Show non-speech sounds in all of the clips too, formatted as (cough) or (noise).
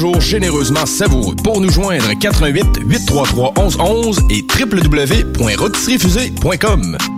Jour généreusement savoureux. Pour nous joindre, 88 833 1111 et www.rotisseriefusée.com.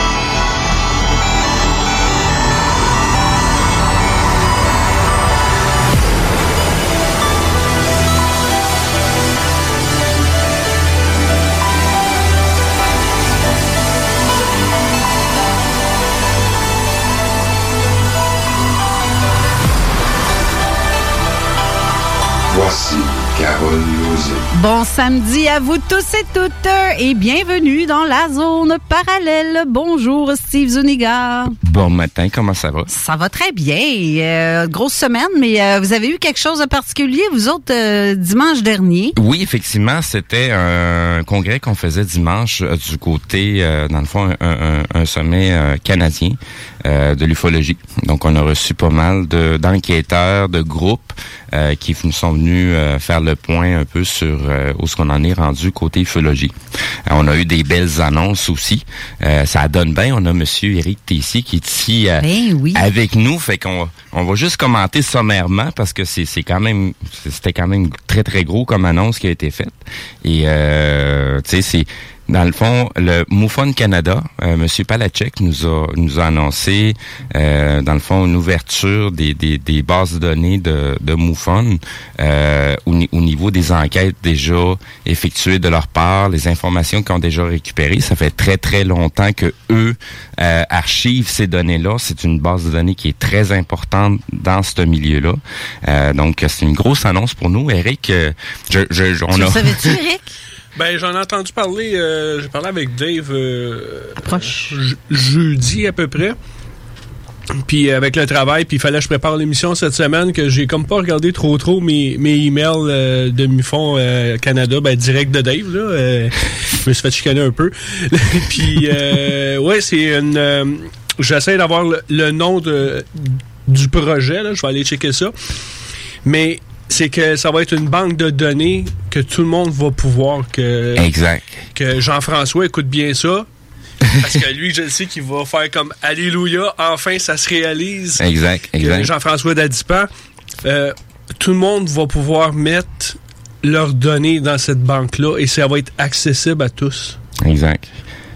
Yes. Bon samedi à vous tous et toutes et bienvenue dans la zone parallèle. Bonjour Steve Zuniga. Bon matin, comment ça va? Ça va très bien. Euh, grosse semaine, mais euh, vous avez eu quelque chose de particulier, vous autres, euh, dimanche dernier? Oui, effectivement, c'était un congrès qu'on faisait dimanche du côté, dans le fond, un, un- un sommet canadien de l'ufologie. Donc, on a reçu pas mal de- d'enquêteurs, de, groupes qui nous sont venus faire le point un peu sur euh, où ce qu'on en est rendu côté ufologie. Euh, on a eu des belles annonces aussi. Euh, ça donne bien. On a Monsieur Éric Tessier qui est ici euh, avec nous. Fait qu'on on va juste commenter sommairement parce que c'est c'est quand même c'était quand même très très gros comme annonce qui a été faite. Et tu sais c'est dans le fond, le MUFON Canada, euh, Monsieur Palachek nous a nous a annoncé, euh, dans le fond, une ouverture des, des, des bases de données de, de MUFON euh, au, au niveau des enquêtes déjà effectuées de leur part, les informations qu'ils ont déjà récupérées. Ça fait très très longtemps que eux euh, archivent ces données-là. C'est une base de données qui est très importante dans ce milieu-là. Euh, donc c'est une grosse annonce pour nous, Eric. euh, je, je, je- on Tu a... savais-tu, Eric? Ben, j'en ai entendu parler. euh, J'ai parlé avec Dave euh, je- jeudi à peu près. Puis euh, avec le travail, puis il fallait que je prépare l'émission cette semaine, que j'ai comme pas regardé trop trop mes, mes emails euh, de Mufon euh, Canada, ben direct de Dave, là. euh, je me suis fait chicaner un peu. (laughs) puis euh, ouais, c'est une... euh, J'essaie d'avoir le, le nom de, du projet, là. Je vais aller checker ça. Mais c'est que ça va être une banque de données que tout le monde va pouvoir que Exact. que Jean-François écoute bien ça parce que lui je le sais qu'il va faire comme alléluia enfin ça se réalise Exact, exact. Jean-François Dadipan euh, tout le monde va pouvoir mettre leurs données dans cette banque là et ça va être accessible à tous Exact.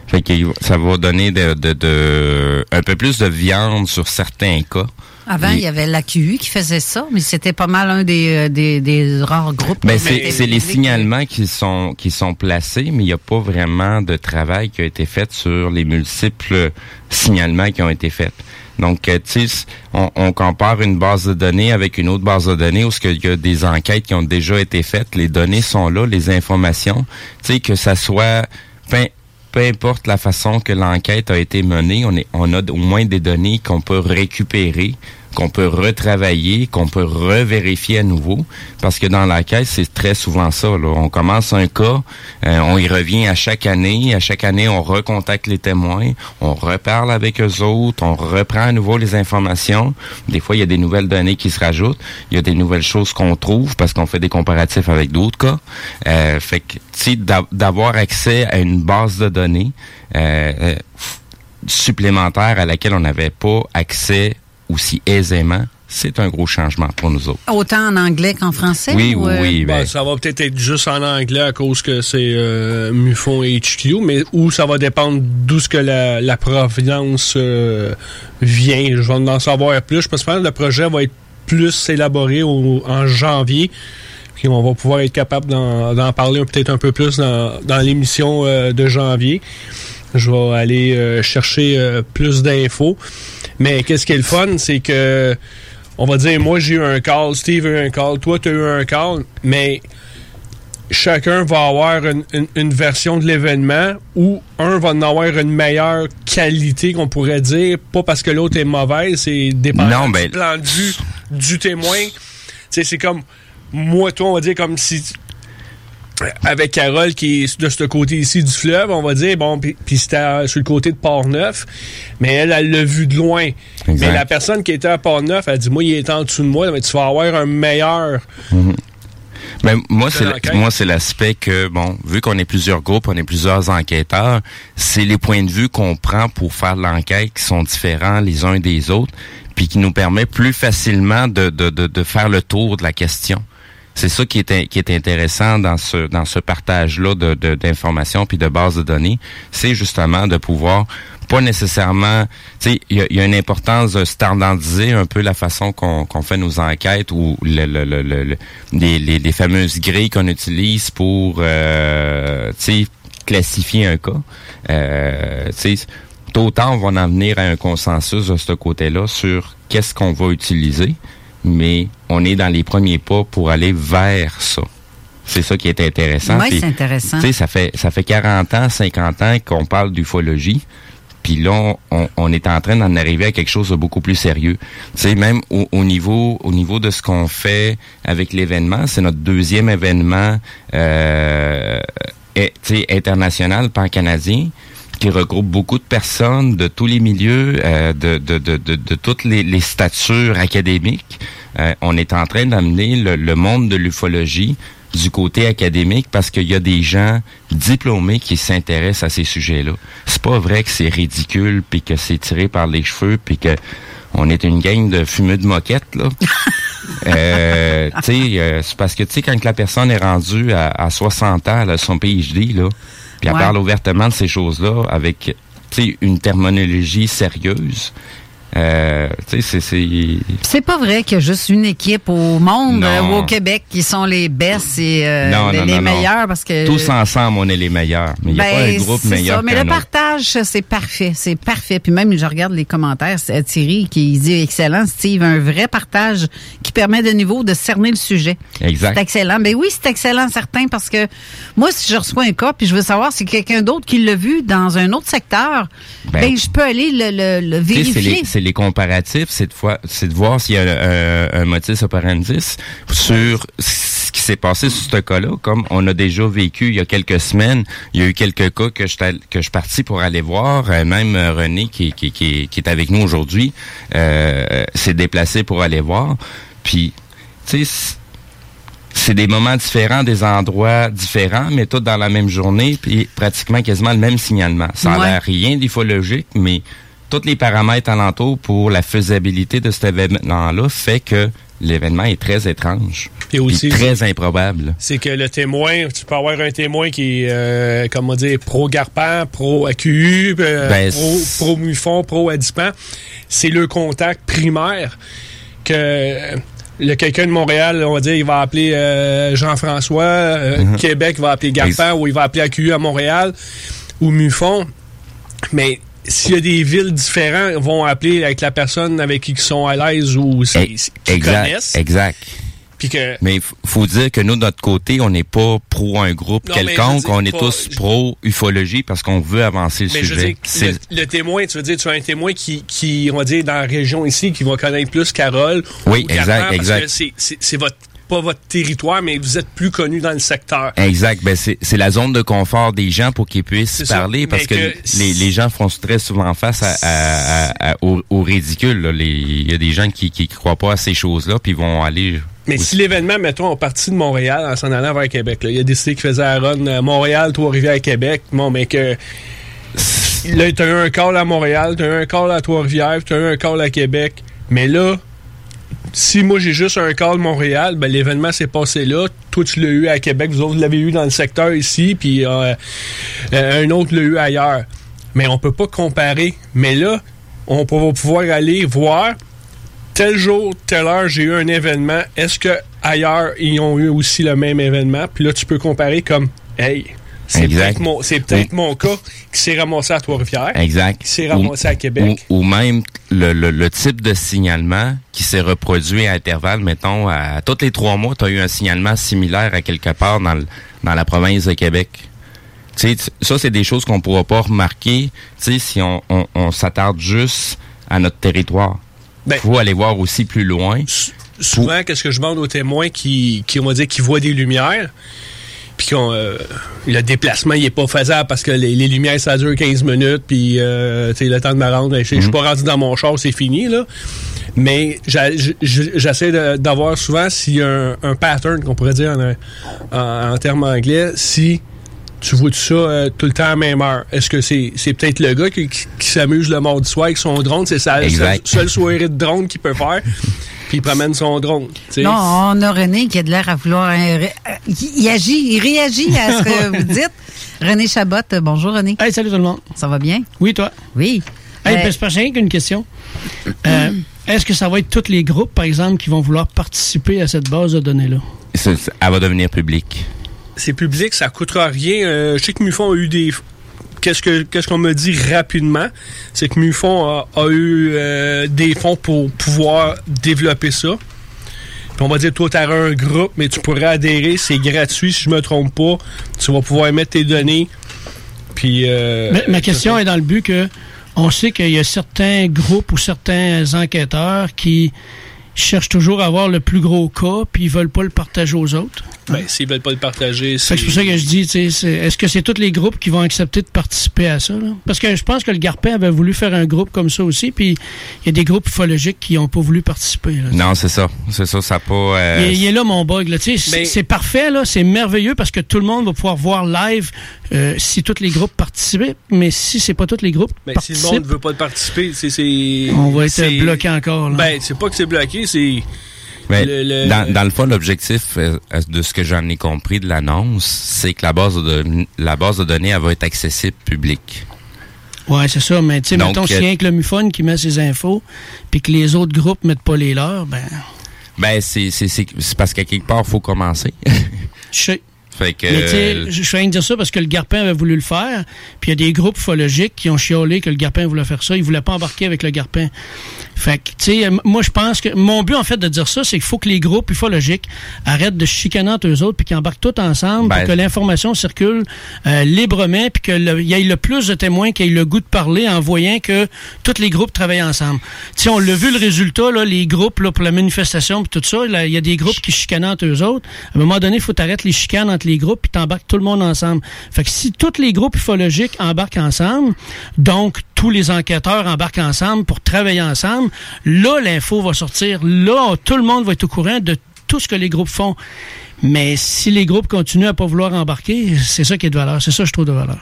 Fait que ça va donner de, de, de- un peu plus de viande sur certains cas. Avant, il y avait l'AQU qui faisait ça, mais c'était pas mal un des, euh, des, des rares groupes. Ben c'est les signalements qui sont qui sont placés, mais il n'y a pas vraiment de travail qui a été fait sur les multiples signalements qui ont été faits. Donc, euh, tu sais, on, on compare une base de données avec une autre base de données où ce qu'il y a des enquêtes qui ont déjà été faites, les données sont là, les informations, tu sais, que ça soit, enfin, peu importe la façon que l'enquête a été menée, on, est, on a au moins des données qu'on peut récupérer qu'on peut retravailler, qu'on peut revérifier à nouveau, parce que dans la caisse, c'est très souvent ça. On commence un cas, euh, on y revient à chaque année, à chaque année, on recontacte les témoins, on reparle avec eux autres, on reprend à nouveau les informations. Des fois, il y a des nouvelles données qui se rajoutent, il y a des nouvelles choses qu'on trouve parce qu'on fait des comparatifs avec d'autres cas. Euh, fait que, d'avoir accès à une base de données euh, supplémentaire à laquelle on n'avait pas accès aussi aisément, c'est un gros changement pour nous autres. Autant en anglais qu'en français? Oui, oui, euh? oui. Ben, ça va peut-être être juste en anglais à cause que c'est euh, MUFON et HQ, mais où ça va dépendre d'où ce que la, provenance euh, vient. Je vais en savoir plus. Je pense que le projet va être plus élaboré en janvier. Puis on va pouvoir être capable d'en parler peut-être un peu plus dans, dans l'émission de janvier. Je vais aller chercher plus d'infos. Mais qu'est-ce qui est le fun, c'est que, on va dire, moi j'ai eu un call, Steve a eu un call, toi tu as eu un call, mais chacun va avoir une, version de l'événement où un va en avoir une meilleure qualité qu'on pourrait dire, pas parce que l'autre est mauvais, c'est dépendant ben, du plan de vue du témoin. c'est comme moi, toi, on va dire comme si avec Carole qui est de ce côté ici du fleuve, on va dire, bon, puis c'était sur le côté de Port-Neuf, mais elle, elle l'a vu de loin. Mais la personne qui était à Port-Neuf, elle dit, moi, il est en dessous de moi, mais tu vas avoir un meilleur... Mais moi, c'est moi, c'est l'aspect que, bon, vu qu'on est plusieurs groupes, on est plusieurs enquêteurs, c'est les points de vue qu'on prend pour faire l'enquête qui sont différents les uns des autres, puis qui nous permet plus facilement de, de, de, de faire le tour de la question c'est ça qui est, qui est intéressant dans ce dans ce partage-là de, d'informations puis de bases de données, c'est justement de pouvoir pas nécessairement, tu sais, il y, a, une importance de standardiser un peu la façon qu'on, qu'on fait nos enquêtes ou le, le, le, les, les, fameuses grilles qu'on utilise pour, euh, tu sais, classifier un cas. Euh, tu sais, on va en venir à un consensus de ce côté-là sur qu'est-ce qu'on va utiliser mais on est dans les premiers pas pour aller vers ça. C'est ça qui est intéressant. Oui, c'est intéressant. Ça fait, ça fait 40 ans, 50 ans qu'on parle d'ufologie. Puis là, on, est en train d'en arriver à quelque chose de beaucoup plus sérieux. Tu sais, même au, niveau, au niveau de ce qu'on fait avec l'événement, c'est notre deuxième événement euh, international pan-canadien qui regroupe beaucoup de personnes de tous les milieux, euh, de, de, de, de, toutes les, les statures académiques. Euh, on est en train d'amener le, monde de l'ufologie du côté académique parce qu'il y a des gens diplômés qui s'intéressent à ces sujets-là. C'est pas vrai que c'est ridicule puis que c'est tiré par les cheveux puis que on est une gang de fumeux de moquette là. (laughs) euh, tu sais, euh, c'est parce que tu sais quand la personne est rendue à, à 60 ans, a son PhD là, puis elle parle ouvertement de ces choses-là avec une terminologie sérieuse. Euh, c'est pas vrai qu'il y a juste une équipe au monde euh, ou au Québec qui sont les best et euh, les, meilleurs parce que tous ensemble on est les meilleurs, mais il n'y a pas un ben, groupe meilleur. mais le partage c'est parfait, c'est parfait. Puis même je regarde les commentaires, c'est Thierry qui dit excellent Steve, un vrai partage qui permet de niveau de cerner le sujet. Exact. C'est excellent. Ben oui, c'est excellent certain parce que moi si je reçois un cas puis je veux savoir si quelqu'un d'autre qui l'a vu dans un autre secteur, ben, ben je peux aller le, le, vérifier les comparatifs, c'est de, c'est de voir s'il y a un, un motif operandis sur ce qui s'est passé sur ce cas-là. Comme on a déjà vécu il y a quelques semaines, il y a eu quelques cas que je, que je suis parti pour aller voir. Euh, même euh, René, qui, qui, qui, qui est avec nous aujourd'hui, euh, s'est déplacé pour aller voir. Puis, tu sais, c'est des moments différents, des endroits différents, mais tous dans la même journée, puis pratiquement quasiment le même signalement. Ça n'a l'air rien d'ufologique, mais tous les paramètres alentours pour la faisabilité de cet événement-là fait que l'événement est très étrange. Et aussi très improbable. C'est que le témoin, tu peux avoir un témoin qui est, euh, comment dire, pro-Garpan, pro-AQU, euh, ben, pro-MUFON, pro-Adipan. C'est le contact primaire que le quelqu'un de Montréal, on va dire, il va appeler euh, Jean-François, mm-hmm. Québec va appeler Garpan, ou il va appeler AQU à Montréal, ou MUFON. Mais s'il y a des villes différentes, vont appeler avec la personne avec qui ils sont à l'aise ou qui exact, connaissent. Exact. Que, Mais il faut dire que nous, de notre côté, on n'est pas pro un groupe Non, quelconque, dire, on est pas- tous pro ufologie parce qu'on veut avancer le mais je veux sujet. dire, le, le témoin, tu veux dire, tu as un témoin qui, qui, on va dire, dans la région ici, qui va connaître plus Carole. Oui, exact, exact. c'est votre, pas votre territoire, mais vous êtes plus connu dans le secteur. Exact. Ben c'est la zone de confort des gens pour qu'ils puissent ça. parler parce que, que les, les gens font très souvent face à, à- à- à- au, au ridicule. Il y a des gens qui qui croient pas à ces choses-là puis vont aller. Mais si l'événement, mettons, on partit de Montréal en s'en allant vers Québec, là, il a décidé qu'il faisait la run euh, Montréal, Trois-Rivières, Québec. Bon, mais que. Là, t'as eu un call à Montréal, t'as eu un call à Trois-Rivières, t'as eu un call à Québec. Mais là, si moi j'ai juste un call Montréal, ben l'événement s'est passé là. Toi, tu l'as eu à Québec, vous autres, l'avez eu dans le secteur ici, puis euh, euh, un autre l'a eu ailleurs. Mais on peut pas comparer. Mais là, on va pouvoir aller voir tel jour, telle heure, j'ai eu un événement. Est-ce que ailleurs ils ont eu aussi le même événement? Puis là, tu peux comparer comme, hey, c'est peut-être mon, peut-être mon cas qui s'est ramassé à Trois-Rivières, Exact. qui s'est ramassé Ou- à Québec. Ou, ou même le, le- le type de signalement qui s'est reproduit à intervalles, mettons, à tous les trois mois, tu as eu un signalement similaire à quelque part dans, le- dans la province de Québec. Tu sais, t- ça, c'est des choses qu'on pourra pas remarquer tu sais, si on, on- on s'attarde juste à notre territoire. Il Ben- faut aller voir aussi plus loin. Souvent, qu'est-ce que je demande aux témoins qui, qui on va dire, qui voient des lumières, puis qu'on euh, le déplacement il est pas faisable parce que les, les lumières ça dure 15 minutes, puis euh, le temps de me rendre, je je suis pas rendu dans mon char, c'est fini là. Mais j'essaie d'avoir souvent s'il y a un, un pattern qu'on pourrait dire en, en, en termes anglais, si tu vois tout ça euh, tout le temps à la même heure. Est-ce que c'est c'est peut-être le gars qui, qui- qui s'amuse le mardi soir avec son drone, c'est sa seule, seule soirée de drone qu'il peut faire, (laughs) puis il promène son drone. Non, on a René qui a de l'air à vouloir. euh, ré- euh, il il agit, il réagit à ce que (laughs) vous dites. René Chabot, bonjour René. Hey, salut tout le monde. Ça va bien? Oui, toi? Oui. Hey, Euh, ben, c'est pas rien qu'une question. Euh, Est-ce que ça va être tous les groupes, par exemple, qui vont vouloir participer à cette base de données-là? Elle va devenir publique. c'est public, ça coûtera rien. Euh, je sais que Mufon a eu des. Qu'est-ce que qu'est-ce qu'on me dit rapidement, c'est que Mufon a, a eu euh, des fonds pour pouvoir développer ça. Puis on va dire, toi, tu as un groupe, mais tu pourrais adhérer, c'est gratuit si je me trompe pas. Tu vas pouvoir mettre tes données. Puis. euh, Ma, ma question est dans le but que on sait qu'il y a certains groupes ou certains enquêteurs qui cherchent toujours à avoir le plus gros cas, puis ils veulent pas le partager aux autres. Ben, s'ils veulent pas le partager, que C'est pour ça que je dis, c'est- est-ce que c'est tous les groupes qui vont accepter de participer à ça? là? Parce que je pense que le Garpin avait voulu faire un groupe comme ça aussi, puis il y a des groupes ufologiques qui n'ont pas voulu participer. là. Non, c'est ça. C'est ça, ça a pas... euh, Il, est- il est là mon bug. Là. Tu sais, C'est c'est parfait, là, c'est merveilleux parce que tout le monde va pouvoir voir live euh, si tous les groupes participent, mais si c'est pas tous les groupes Ben, si le participent, monde veut pas participer, c'est. c'est- on va être c'est- bloqué encore. Là. Ben, c'est pas que c'est bloqué, c'est. Mais Le- le- dans, dans le fond, l'objectif euh, de ce que j'en ai compris de l'annonce, c'est que la base de la base de données elle va être accessible public. Ouais, c'est ça. Mais tu sais, mettons, s'il y a rien que le MUFON qui met ses infos, puis que les autres groupes mettent pas les leurs, ben, Ben c'est c'est c'est c'est parce qu'à quelque part faut commencer. (laughs) je sais. fait que Mais tu sais, je viens de dire ça parce que le Garpin avait voulu le faire, puis il y a des groupes ufologiques qui ont chiolé que le Garpin voulait faire ça. Ils voulaient pas embarquer avec le Garpin. Fait que, tu sais, m- moi, je pense que mon but, en fait, de dire ça, c'est qu'il faut que les groupes ufologiques arrêtent de chicaner entre eux autres, puis qu'ils embarquent tous ensemble, Ben, pour que l'information circule euh, librement, puis qu'il y ait le plus de témoins qui aient le goût de parler en voyant que tous les groupes travaillent ensemble. Tu sais, on l'a vu le résultat, là, les groupes là, pour la manifestation, puis tout ça, il y a des groupes qui chicanent entre eux autres. À un moment donné, il faut arrêter les chicanes entre les groupes, puis t'embarques tout le monde ensemble. Fait que si tous les groupes ufologiques embarquent ensemble, donc tous les enquêteurs embarquent ensemble pour travailler ensemble, là, l'info va sortir. Là, tout le monde va être au courant de tout ce que les groupes font. Mais si les groupes continuent à pas vouloir embarquer, c'est ça qui est de valeur. C'est ça que je trouve de valeur.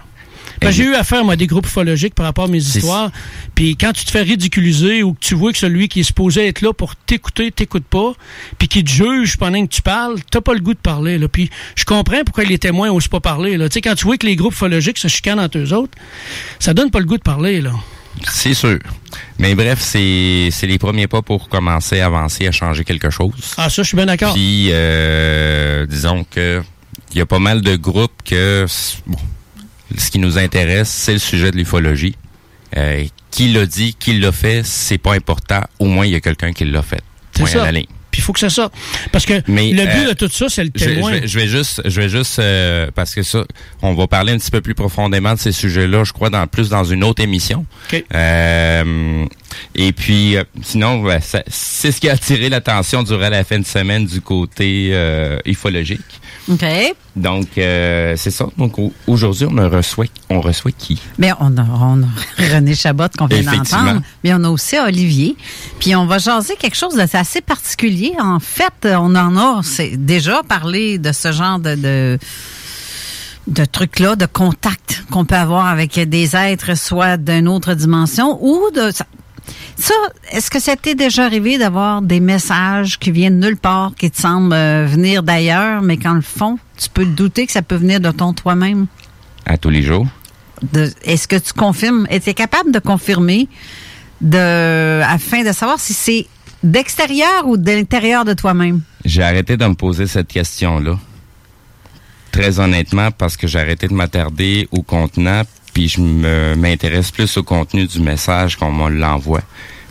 Ben, j'ai eu affaire, moi, à des groupes ufologiques par rapport à mes histoires. Puis quand tu te fais ridiculiser ou que tu vois que celui qui est supposé être là pour t'écouter, t'écoute pas, puis qui te juge pendant que tu parles, t'as pas le goût de parler. Là. Puis je comprends pourquoi les témoins osent pas parler. Là. Tu sais, quand tu vois que les groupes ufologiques se chicanent entre eux autres, ça donne pas le goût de parler. Là. c'est sûr. Mais bref, c'est c'est les premiers pas pour commencer à avancer à changer quelque chose. Ah, ça, je suis bien d'accord. Puis euh, disons que il y a pas mal de groupes que bon, ce qui nous intéresse, c'est le sujet de l'ufologie. Euh, qui l'a dit, qui l'a fait, c'est pas important. Au moins, il y a quelqu'un qui l'a fait. C'est Point à ça. la ligne. Puis il faut que ça sorte. Parce que Mais, le but euh, de tout ça, c'est le témoin. je vais, je vais juste, je vais juste, euh, parce que ça, on va parler un petit peu plus profondément de ces sujets-là, je crois, dans plus dans une autre émission. Euh, et puis, sinon, c'est ce qui a attiré l'attention durant la fin de semaine du côté ufologique. OK. Donc, euh, c'est ça. Donc, au- aujourd'hui, on reçoit, on reçoit qui? Bien, on a, on a (laughs) René Chabot qu'on vient d'entendre, mais on a aussi Olivier. Puis on va jaser quelque chose d'assez assez particulier. En fait, on en a déjà parlé de ce genre de, de, de trucs-là, de contact qu'on peut avoir avec des êtres, soit d'une autre dimension ou de... Ça, est-ce que ça t'est déjà arrivé d'avoir des messages qui viennent nulle part, qui te semblent euh, venir d'ailleurs, mais qu'en le fond, tu peux te douter que ça peut venir de ton toi-même? à tous les jours. est-ce que tu confirmes, es capable de confirmer de, afin de savoir si c'est d'extérieur ou de l'intérieur de toi-même? J'ai arrêté de me poser cette question-là. Très honnêtement, parce que j'ai arrêté de m'attarder au contenant, puis je m'intéresse plus au contenu du message qu'on me l'envoie.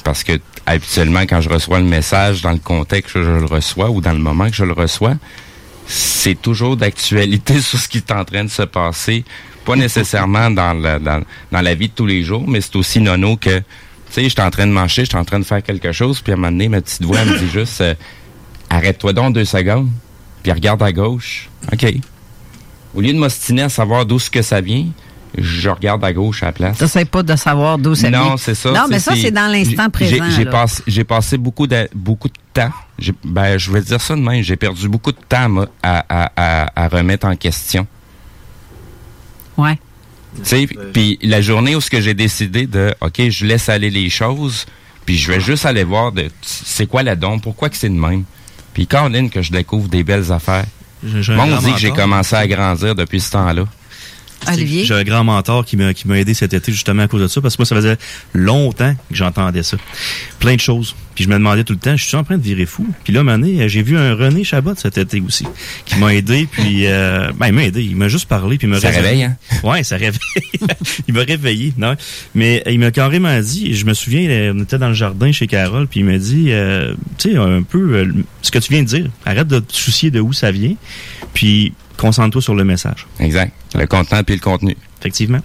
Parce que habituellement, quand je reçois le message, dans le contexte que je le reçois ou dans le moment que je le reçois, c'est toujours d'actualité (laughs) sur ce qui est en train de se passer. Pas nécessairement dans la, dans, dans la vie de tous les jours, mais c'est aussi nono que, tu sais, je suis en train de marcher, je suis en train de faire quelque chose, puis à un moment donné, ma petite voix elle me dit juste, euh, arrête-toi donc deux secondes, puis regarde à gauche. OK. Au lieu de m'ostiner à savoir d'où ce que ça vient, je regarde à gauche à la place. T'essaies pas de savoir d'où ça vient. Non, c'est ça. Non, mais ça, c'est dans l'instant présent. J'ai passé, j'ai passé beaucoup de, beaucoup de temps. Ben, je vais dire ça de même. J'ai perdu beaucoup de temps moi, à, à, à, à remettre en question. Ouais. Tu sais, puis la journée où ce que j'ai décidé de, ok, je laisse aller les choses, puis je vais juste aller voir de, c'est quoi la don, pourquoi que c'est de même. Puis Caroline, que je découvre des belles affaires. Moi, on dit que j'ai commencé à grandir depuis ce temps-là. Olivier? J'ai un grand mentor qui m'a qui m'a aidé cet été justement à cause de ça parce que moi ça faisait longtemps que j'entendais ça. Plein de choses. Puis je me demandais tout le temps, je suis en train de virer fou. Puis là, un moment donné, j'ai vu un René Chabot cet été aussi qui m'a aidé puis euh, ben il m'a aidé, il m'a juste parlé puis il m'a Ça réveille, hein? (laughs) Ouais, ça réveille. (laughs) il m'a réveillé, non? Mais il m'a carrément dit, et je me souviens, euh, on était dans le jardin chez Carole puis il m'a dit euh, tu sais un peu euh, ce que tu viens de dire, arrête de te soucier de où ça vient puis concentre-toi sur le message. Exact. Le contenant puis le contenu. Effectivement.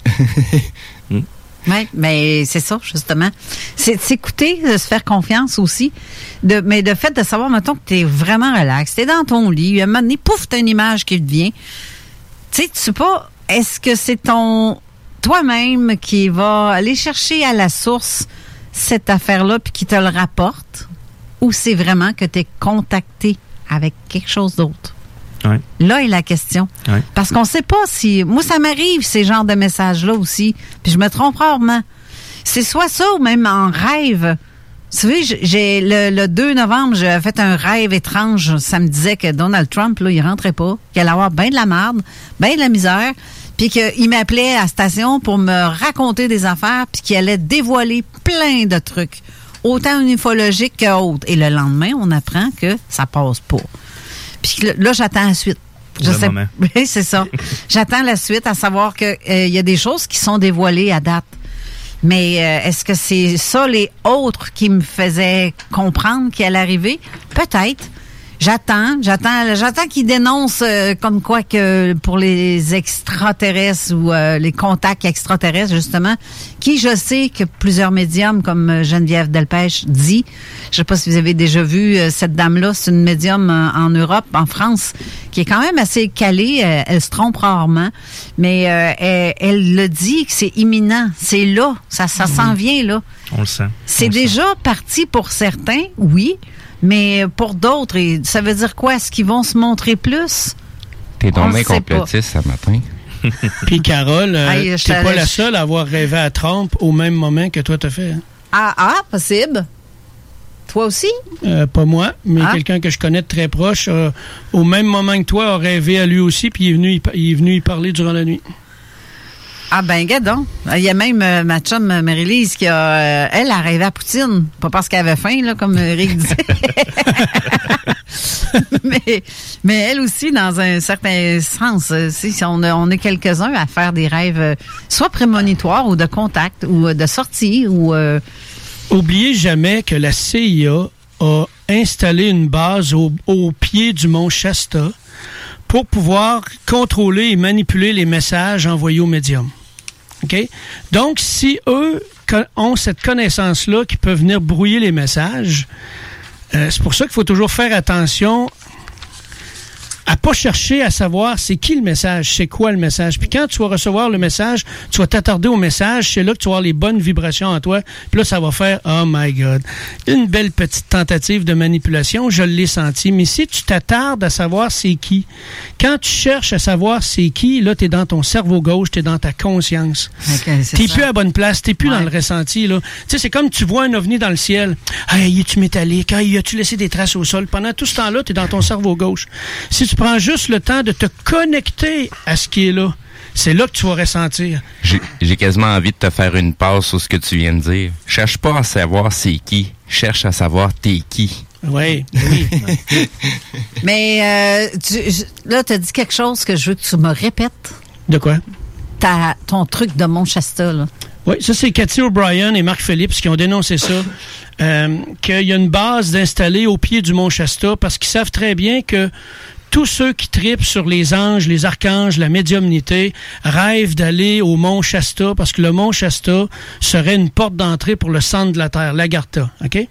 (laughs) Oui, mais c'est ça, justement. C'est de s'écouter, de se faire confiance aussi. De, mais de fait de savoir, mettons, que tu es vraiment relax. Tu es dans ton lit, à un moment donné, pouf, t'as une image qui te vient. Tu sais, tu sais pas, est-ce que c'est ton toi-même qui va aller chercher à la source cette affaire-là puis qui te le rapporte? Ou c'est vraiment que tu es contacté avec quelque chose d'autre? Ouais. Là est la question. Ouais. Parce qu'on sait pas si. Moi, ça m'arrive, ces genres de messages-là aussi. Puis je me trompe rarement. C'est soit ça ou même en rêve. Tu sais, j'ai- j'ai le, le 2 novembre, j'ai fait un rêve étrange. Ça me disait que Donald Trump, là, il rentrait pas, qu'il allait avoir bien de la merde, bien de la misère, puis qu'il m'appelait à la station pour me raconter des affaires, puis qu'il allait dévoiler plein de trucs, autant ufologiques que autres. Et le lendemain, on apprend que ça passe pas. Puis là, j'attends la suite. Je sais, (laughs) oui, c'est ça. (laughs) J'attends la suite à savoir que euh, il y a des choses qui sont dévoilées à date. Mais euh, est-ce que c'est ça les autres qui me faisaient comprendre qu'il allait arriver? Peut-être. J'attends, j'attends, j'attends qu'ils dénoncent euh, comme quoi que pour les extraterrestres ou euh, les contacts extraterrestres justement, qui je sais que plusieurs médiums comme euh, Geneviève Delpech dit, je sais pas si vous avez déjà vu euh, cette dame-là, c'est une médium euh, en Europe, en France, qui est quand même assez calée, euh, elle se trompe rarement, mais euh, elle, elle le dit que c'est imminent, c'est là, ça, ça s'en vient là. On le sent. C'est déjà parti pour certains, oui, mais pour d'autres, ça veut dire quoi? Est-ce qu'ils vont se montrer plus? T'es On donc bien complotiste ce matin. (laughs) Puis Carole, euh, t'es pas la seule à avoir rêvé à Trump au même moment que toi t'as fait. hein? Ah, ah, possible. Toi aussi? Euh, pas moi, mais Ah. quelqu'un que je connais de très proche, euh, au même moment que toi, a rêvé à lui aussi, puis il est venu y, pa- il est venu y parler durant la nuit. Ah ben, gadon. Il y a même euh, ma chum euh, Marie-Lise qui a... euh, elle a rêvé à Poutine. Pas parce qu'elle avait faim, là, comme Eric disait. (laughs) mais, mais elle aussi, dans un certain sens, si on, a- on est quelques-uns à faire des rêves soit prémonitoires ou de contact ou de sortie ou... Oubliez jamais que la CIA a installé une base au, au pied du mont Shasta pour pouvoir contrôler et manipuler les messages envoyés au médium. OK? Donc, si eux ont cette connaissance-là qui peut venir brouiller les messages, euh, c'est pour ça qu'il faut toujours faire attention à pas chercher à savoir c'est qui le message, c'est quoi le message. Puis quand tu vas recevoir le message, tu vas t'attarder au message, c'est là que tu vas avoir les bonnes vibrations en toi. Puis là, ça va faire oh my God, une belle petite tentative de manipulation, je l'ai senti. Mais si tu t'attardes à savoir c'est qui, quand tu cherches à savoir c'est qui, là, tu es dans ton cerveau gauche, tu es dans ta conscience. T'es plus à bonne place, t'es plus dans le ressenti. là. Tu sais, c'est comme tu vois un ovni dans le ciel. Hey, es-tu métallique? Hey, as-tu laissé des traces au sol? Pendant tout ce temps-là, tu es dans ton cerveau gauche. Si tu prends juste le temps de te connecter à ce qui est là, c'est là que tu vas ressentir. J'ai quasiment envie de te faire une passe sur ce que tu viens de dire. Cherche pas à savoir c'est qui. Cherche à savoir t'es qui. Oui, oui. (laughs) Mais euh, tu- là, tu as dit quelque chose que je veux que tu me répètes. De quoi? Ta, ton truc de Mont Shasta, là. Oui, ça c'est Cathy O'Brien et Marc Phillips qui ont dénoncé ça. Euh, qu'il y a une base d'installer au pied du mont Shasta parce qu'ils savent très bien que tous ceux qui tripent sur les anges, les archanges, la médiumnité, rêvent d'aller au mont Shasta parce que le mont Shasta serait une porte d'entrée pour le centre de la Terre, l'Agartha. OK?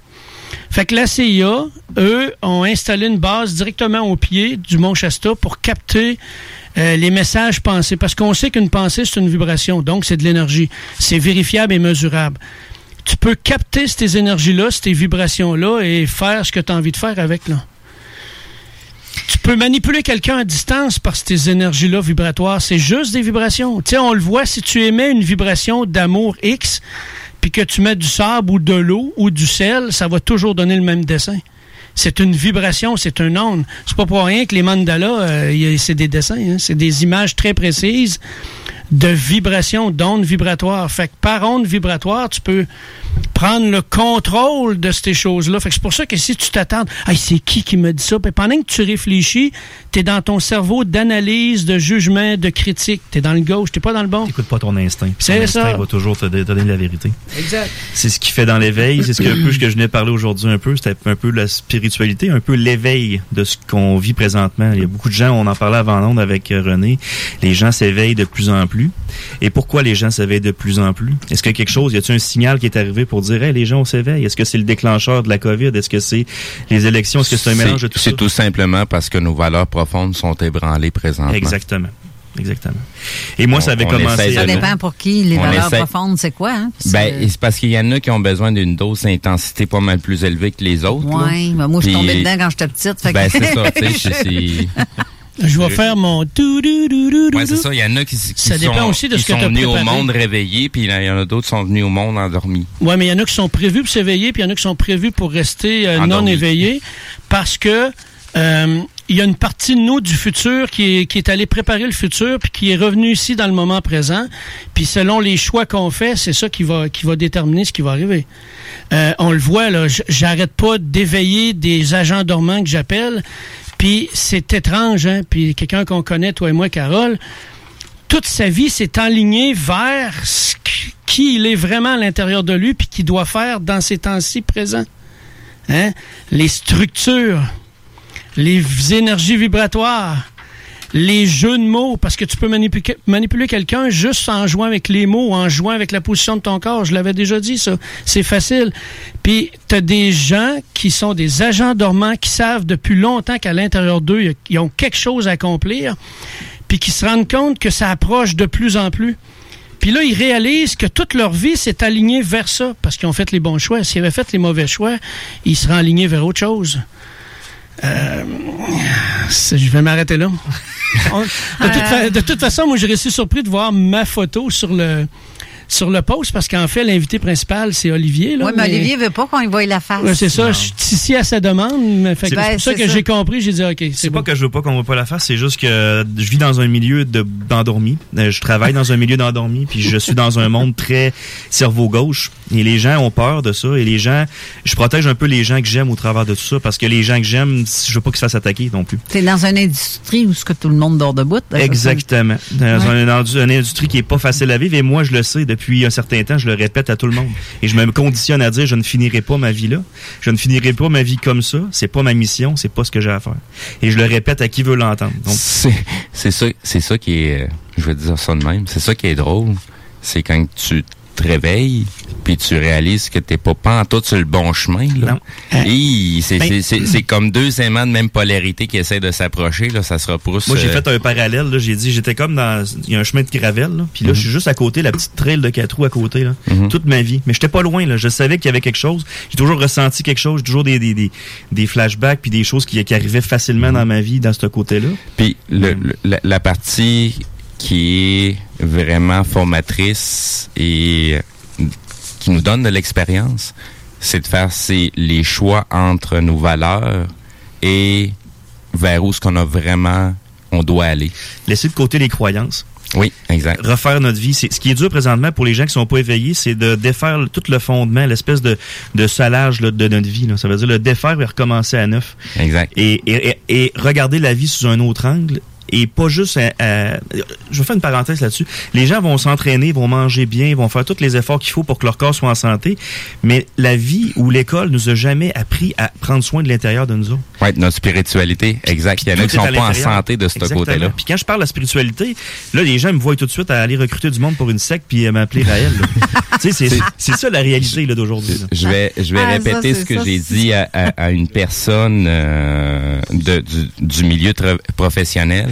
Fait que la CIA, eux, ont installé une base directement au pied du mont Shasta pour capter euh, les messages pensés. Parce qu'on sait qu'une pensée, c'est une vibration, donc c'est de l'énergie. C'est vérifiable et mesurable. Tu peux capter ces énergies-là, ces vibrations-là, et faire ce que tu as envie de faire avec. Là. Tu peux manipuler quelqu'un à distance par ces énergies-là vibratoires. C'est juste des vibrations. Tu on le voit, si tu émets une vibration d'amour X, puis que tu mets du sable ou de l'eau ou du sel, ça va toujours donner le même dessin. C'est une vibration, c'est un onde. C'est pas pour rien que les mandalas, euh, c'est des dessins, hein. c'est des images très précises de vibrations, d'ondes vibratoires. Fait que par onde vibratoire, tu peux prendre le contrôle de ces choses-là. Fait que c'est pour ça que si tu t'attends, hey, c'est qui qui me dit ça? Puis pendant que tu réfléchis, tu es dans ton cerveau d'analyse, de jugement, de critique. Tu es dans le gauche, tu pas dans le bon. Écoute pas ton instinct. Puis C'est ton instinct ça. va toujours te donner la vérité. Exact. C'est ce qui fait dans l'éveil. C'est ce que, un peu ce que je venais de parler aujourd'hui un peu. C'était un peu la spiritualité, un peu l'éveil de ce qu'on vit présentement. Il y a beaucoup de gens, on en parlait avant l'onde avec euh, René, les gens s'éveillent de plus en plus. Et pourquoi les gens s'éveillent de plus en plus? Est-ce qu'il y a quelque chose, y a-t-il un signal qui est arrivé pour dire, hey, les gens s'éveillent? Est-ce que c'est le déclencheur de la COVID? Est-ce que c'est les élections? Est-ce que c'est un mélange de tout ça? C'est tout simplement parce que nos valeurs profondes sont ébranlées présentement. Exactement. Exactement. Et moi, On- ça avait commencé. Ça dépend pour qui, les On valeurs essaie- profondes, c'est quoi, hein? Parce Ben, c'est parce qu'il y en a qui ont besoin d'une dose d'intensité pas mal plus élevée que les autres. Ouais, ben moi, je suis tombée dedans quand j'étais petite. fait que- Ben, c'est ça, tu sais. (laughs) Je vais faire mon dou dou dou dou Ouais, c'est ça. Il y en a qui, qui Ça dépend sont, aussi de qui ce que sont venus au monde réveillés, puis il y en a d'autres qui sont venus au monde endormis. Ouais, mais il y en a qui sont prévus pour s'éveiller, puis il y en a qui sont prévus pour rester euh, non éveillés, parce que euh, il y a une partie de nous du futur qui est, qui est allé préparer le futur, puis qui est revenu ici dans le moment présent. Puis selon les choix qu'on fait, c'est ça qui va qui va déterminer ce qui va arriver. Euh, on le voit là, j'arrête pas d'éveiller des agents dormants que j'appelle. Puis c'est étrange, hein. Puis quelqu'un qu'on connaît, toi et moi, Carole, toute sa vie s'est enlignée vers ce qui il est vraiment à l'intérieur de lui puis qu'il doit faire dans ces temps-ci présents. Hein? Les structures, les énergies vibratoires, les jeux de mots, parce que tu peux manipuler, quelqu'un juste en jouant avec les mots, en jouant avec la position de ton corps. Je l'avais déjà dit, ça. C'est facile. Puis, tu as des gens qui sont des agents dormants qui savent depuis longtemps qu'à l'intérieur d'eux, ils ont quelque chose à accomplir, puis qui se rendent compte que ça approche de plus en plus. Puis là, ils réalisent que toute leur vie s'est alignée vers ça, parce qu'ils ont fait les bons choix. S'ils avaient fait les mauvais choix, ils seraient alignés vers autre chose. Euh, je vais m'arrêter là. (laughs) De, toute fa- de toute façon, moi, j'ai resté surpris de voir ma photo sur le sur le post parce qu'en fait, l'invité principal, c'est Olivier. Là, Oui, mais Olivier veut pas qu'on y voie la face. Ouais, c'est ça. Je suis ici à sa demande. mais Ben, c'est pour ça c'est que j'ai compris. J'ai dit, OK, c'est C'est bon. pas que je veux pas qu'on voit pas la face, c'est juste que je vis dans un milieu de- d'endormi. Euh, je travaille dans un milieu d'endormi, puis je suis dans un monde très cerveau gauche. Et les gens ont peur de ça. Et les gens, je protège un peu les gens que j'aime au travers de tout ça parce que les gens que j'aime, je veux pas qu'ils se fassent attaquer non plus. T'es dans une industrie où ce que tout le monde dort debout. Exactement. Dans Ouais. un- dans une industrie qui est pas facile à vivre et moi je le sais depuis un certain temps, je le répète à tout le monde. Et je me conditionne à dire je ne finirai pas ma vie là, je ne finirai pas ma vie comme ça, c'est pas ma mission, c'est pas ce que j'ai à faire. Et je le répète à qui veut l'entendre. C'est ça, c'est ça qui est, euh, je vais dire ça de même, c'est ça qui est drôle, c'est quand tu te réveilles puis tu réalises que t'es pas pas en tout sur le bon chemin là. Et c'est Ben- c'est- comme deux aimants de même polarité qui essaient de s'approcher là, ça se repousse. Moi, j'ai euh, fait un parallèle. là. J'ai dit, j'étais comme dans, il y a un chemin de gravel, là. Puis là, je suis juste à côté, la petite trail de quatre roues à côté, là. Toute ma vie. Mais j'étais pas loin, là. Je savais qu'il y avait quelque chose. J'ai toujours ressenti quelque chose. J'ai toujours des, des, des, des flashbacks puis des choses qui, qui arrivaient facilement dans ma vie, dans ce côté-là. Puis le, le- la, la partie qui est vraiment formatrice et qui nous donne de l'expérience, c'est de faire c'est les choix entre nos valeurs et vers où ce qu'on a vraiment on doit aller. Laisser de côté les croyances. Oui, exact. Refaire notre vie. C'est, ce qui est dur présentement pour les gens qui sont pas éveillés, c'est de défaire tout le fondement, l'espèce de, de salage là, de notre vie. là. Ça veut dire le défaire et recommencer à neuf. Exact. Et, et, et- et regarder la vie sous un autre angle. Et pas juste à, à- Je vais faire une parenthèse là-dessus. Les gens vont s'entraîner, vont manger bien, vont faire tous les efforts qu'il faut pour que leur corps soit en santé. Mais la vie ou l'école nous a jamais appris à prendre soin de l'intérieur de nous autres. Ouais, notre spiritualité, exact. Il y en a qui sont pas en santé de ce côté-là. Puis quand je parle de spiritualité, là, les gens me voient tout de suite à aller recruter du monde pour une secte puis à m'appeler Raël. (laughs) tu sais, c'est, C'est- c'est ça la réalité là, d'aujourd'hui. là. Je vais, je vais Ah, répéter ce que ça, j'ai dit à, à- à une personne euh, de, du, du milieu tra- professionnel.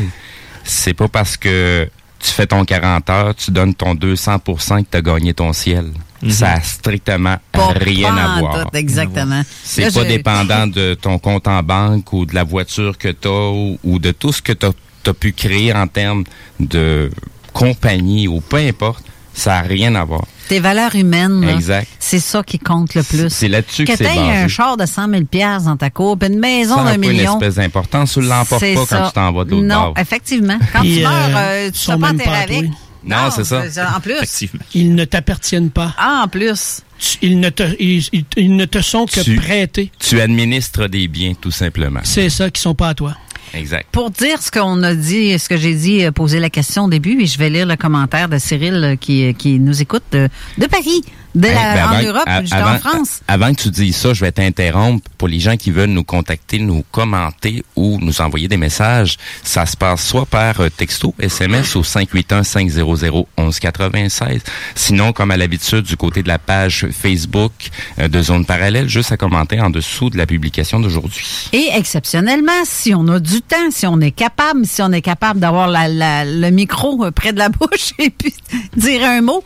C'est pas parce que tu fais ton 40 heures, tu donnes ton 200% que tu as gagné ton ciel. Mhm. Ça a strictement Pas rien à voir. exactement. C'est Là, pas je- dépendant de ton compte en banque ou de la voiture que tu as ou, ou de tout ce que tu as, pu créer en termes de compagnie ou peu importe. Ça n'a rien à voir. Tes valeurs humaines, là, Exact. c'est ça qui compte le plus. C'est là-dessus que Que c'est t'aies basé. un char de 100 000 piastres dans ta cour, puis une maison Ça d'un n'a pas une million. espèce d'importance. Tu l'emportes C'est pas ça. quand tu t'en vas de l'autre Non, bord. effectivement. Quand tu meurs, euh, euh, tu te pas enterré avec. Non, c'est ça. En plus. Ils ne t'appartiennent pas. Ah, en plus. Tu- Ils ne te, ils, ils- ils ne te sont que Tu- prêtés. Tu administres des biens, tout simplement. C'est ça qui sont pas à toi. Exact. Pour dire ce qu'on a dit, ce que j'ai dit, euh, poser la question au début, et je vais lire le commentaire de Cyril euh, qui, qui nous écoute de Paris, de Hey, la- ben en avant- Europe, jusqu'en avant- France. Avant que tu dises ça, je vais t'interrompre. Pour les gens qui veulent nous contacter, nous commenter ou nous envoyer des messages, ça se passe soit par euh, texto, SMS au 581-500-1196. Sinon, comme à l'habitude, du côté de la page Facebook euh, de Zone Parallèle, juste à commenter en dessous de la publication d'aujourd'hui. Et exceptionnellement, si on a du temps, si on est capable, si on est capable d'avoir la- la- le micro euh, près de la (laughs) bouche et puis dire un mot,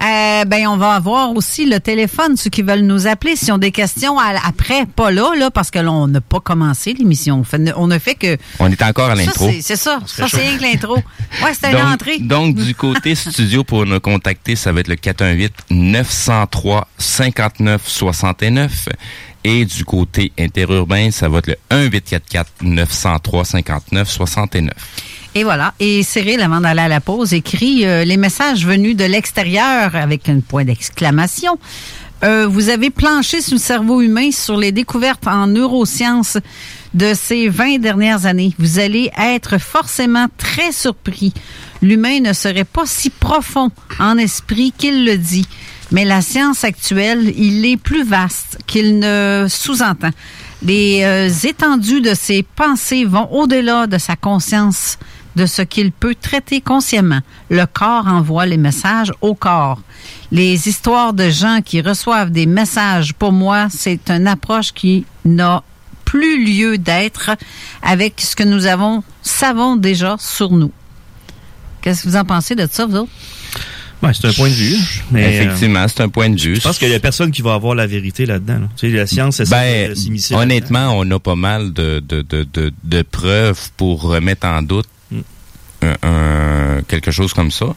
euh, ben on va avoir aussi le téléphone, ceux qui veulent nous appeler, si ont des questions à- après, pas là, là, parce que là, on n'a pas commencé l'émission. On, fait- on a fait que... On est encore à l'intro. c'est- C'est ça. Ça, c'est rien que l'intro. Ouais, c'était une donc, entrée. donc, du côté (laughs) studio, pour nous contacter, ça va être le 418-903-5969. Et du côté interurbain, ça va être le 1844-903-5969. Et voilà. Et Cyril, avant d'aller à la pause, écrit euh, les messages venus de l'extérieur avec un point d'exclamation. Euh, vous avez planché sur le cerveau humain sur les découvertes en neurosciences de ces 20 dernières années. Vous allez être forcément très surpris. L'humain ne serait pas si profond en esprit qu'il le dit. Mais la science actuelle, il est plus vaste qu'il ne sous-entend. Les euh, étendues de ses pensées vont au-delà de sa conscience, de ce qu'il peut traiter consciemment. Le corps envoie les messages au corps. Les histoires de gens qui reçoivent des messages, pour moi, c'est une approche qui n'a plus lieu d'être avec ce que nous avons, savons déjà sur nous. Qu'est-ce que vous en pensez de ça, vous autres? Ouais, c'est un point de vue. Mais, euh, Effectivement, c'est un point de vue. Je pense qu'il y a personne qui va avoir la vérité là-dedans. là. Tu sais, la science, essaie Ben, honnêtement, on a pas mal de, de, de, de, de preuves pour remettre en doute. Quelque chose comme ça.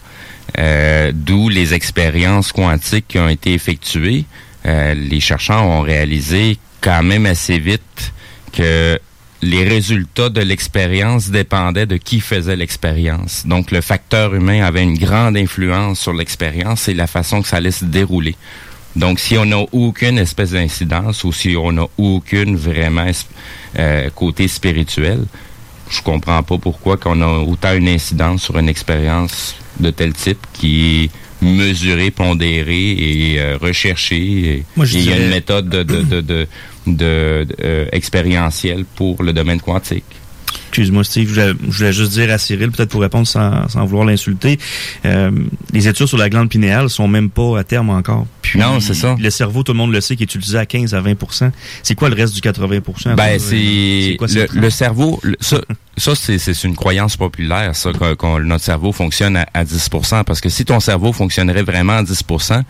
Euh, D'où les expériences quantiques qui ont été effectuées. Euh, les chercheurs ont réalisé quand même assez vite que les résultats de l'expérience dépendaient de qui faisait l'expérience. Donc, le facteur humain avait une grande influence sur l'expérience et la façon que ça allait se dérouler. Donc, si on n'a aucune espèce d'incidence ou si on n'a aucune vraiment euh, côté spirituel, je comprends pas pourquoi qu'on a autant une incidence sur une expérience de tel type qui est mesurée, pondérée et euh, recherchée. Et, Moi, je et il y a une méthode de, de, de, de, de- euh, expérientielle pour le domaine quantique. Excuse-moi, Steve, je voulais, je voulais juste dire à Cyril, peut-être pour répondre sans, sans vouloir l'insulter, euh, les études sur la glande pinéale sont même pas à terme encore. Puis, Non, c'est ça. Le cerveau, tout le monde le sait, qui est utilisé à 15 à 20% C'est quoi le reste du 80 Ben, Euh, c'est le, le cerveau. le- ça, (laughs) ça c'est, c'est une croyance populaire, ça, que, qu'on- notre cerveau fonctionne à, à 10% Parce que si ton cerveau fonctionnerait vraiment à 10%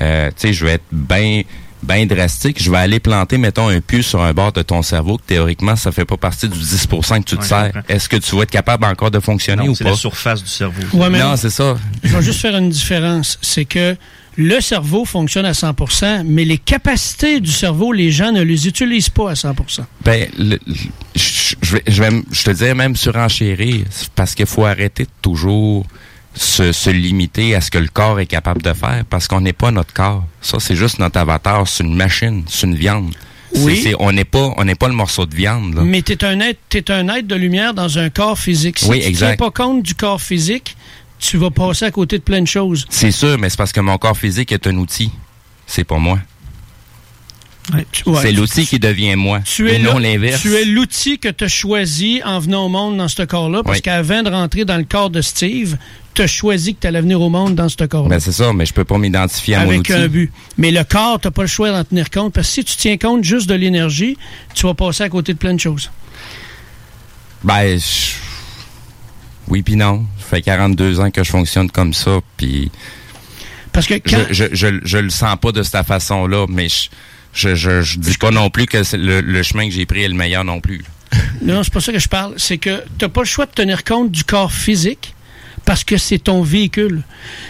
euh, tu sais, je vais être bien ben drastique, je vais aller planter, mettons, un pieu sur un bord de ton cerveau, que théoriquement, ça fait pas partie du 10% que tu te Ouais, sers. Est-ce que tu vas être capable encore de fonctionner Non, ou c'est pas? la surface du cerveau. Ouais, mais- non, c'est ça. Je vais juste faire une différence. C'est que le cerveau fonctionne à 100% mais les capacités du cerveau, les gens ne les utilisent pas à 100 Ben, le- le- je je vais, je vais m- je te dirais même surenchérir, c'est parce qu'il faut arrêter de toujours se, se limiter à ce que le corps est capable de faire, parce qu'on n'est pas notre corps. Ça, c'est juste notre avatar, c'est une machine, c'est une viande. Oui. on n'est pas, on n'est pas le morceau de viande. Là. Mais tu es un être, t'es un être de lumière dans un corps physique. Si Oui, tu ne pas compte du corps physique, tu vas passer à côté de plein de choses. C'est sûr, mais c'est parce que mon corps physique est un outil. C'est pas moi. Ouais, c'est l'outil qui devient moi, Tu et es, non l'inverse. tu es l'outil que tu as choisi en venant au monde dans ce corps-là, parce Oui. qu'avant de rentrer dans le corps de Steve, tu as choisi que tu allais venir au monde dans ce corps-là. Ben, c'est ça, mais je peux pas m'identifier à mon avec outil. un but. Mais le corps, tu pas le choix d'en tenir compte, parce que si tu tiens compte juste de l'énergie, tu vas passer à côté de plein de choses. Ben, je- oui puis non. Ça fait 42 ans que je fonctionne comme ça, puis Parce que je, quand... je, je, je le sens pas de cette façon-là, mais je, je, je, je dis pas non plus que le, le chemin que j'ai pris est le meilleur non plus. Non, c'est pas ça que je parle. C'est que tu pas le choix de tenir compte du corps physique parce que c'est ton véhicule.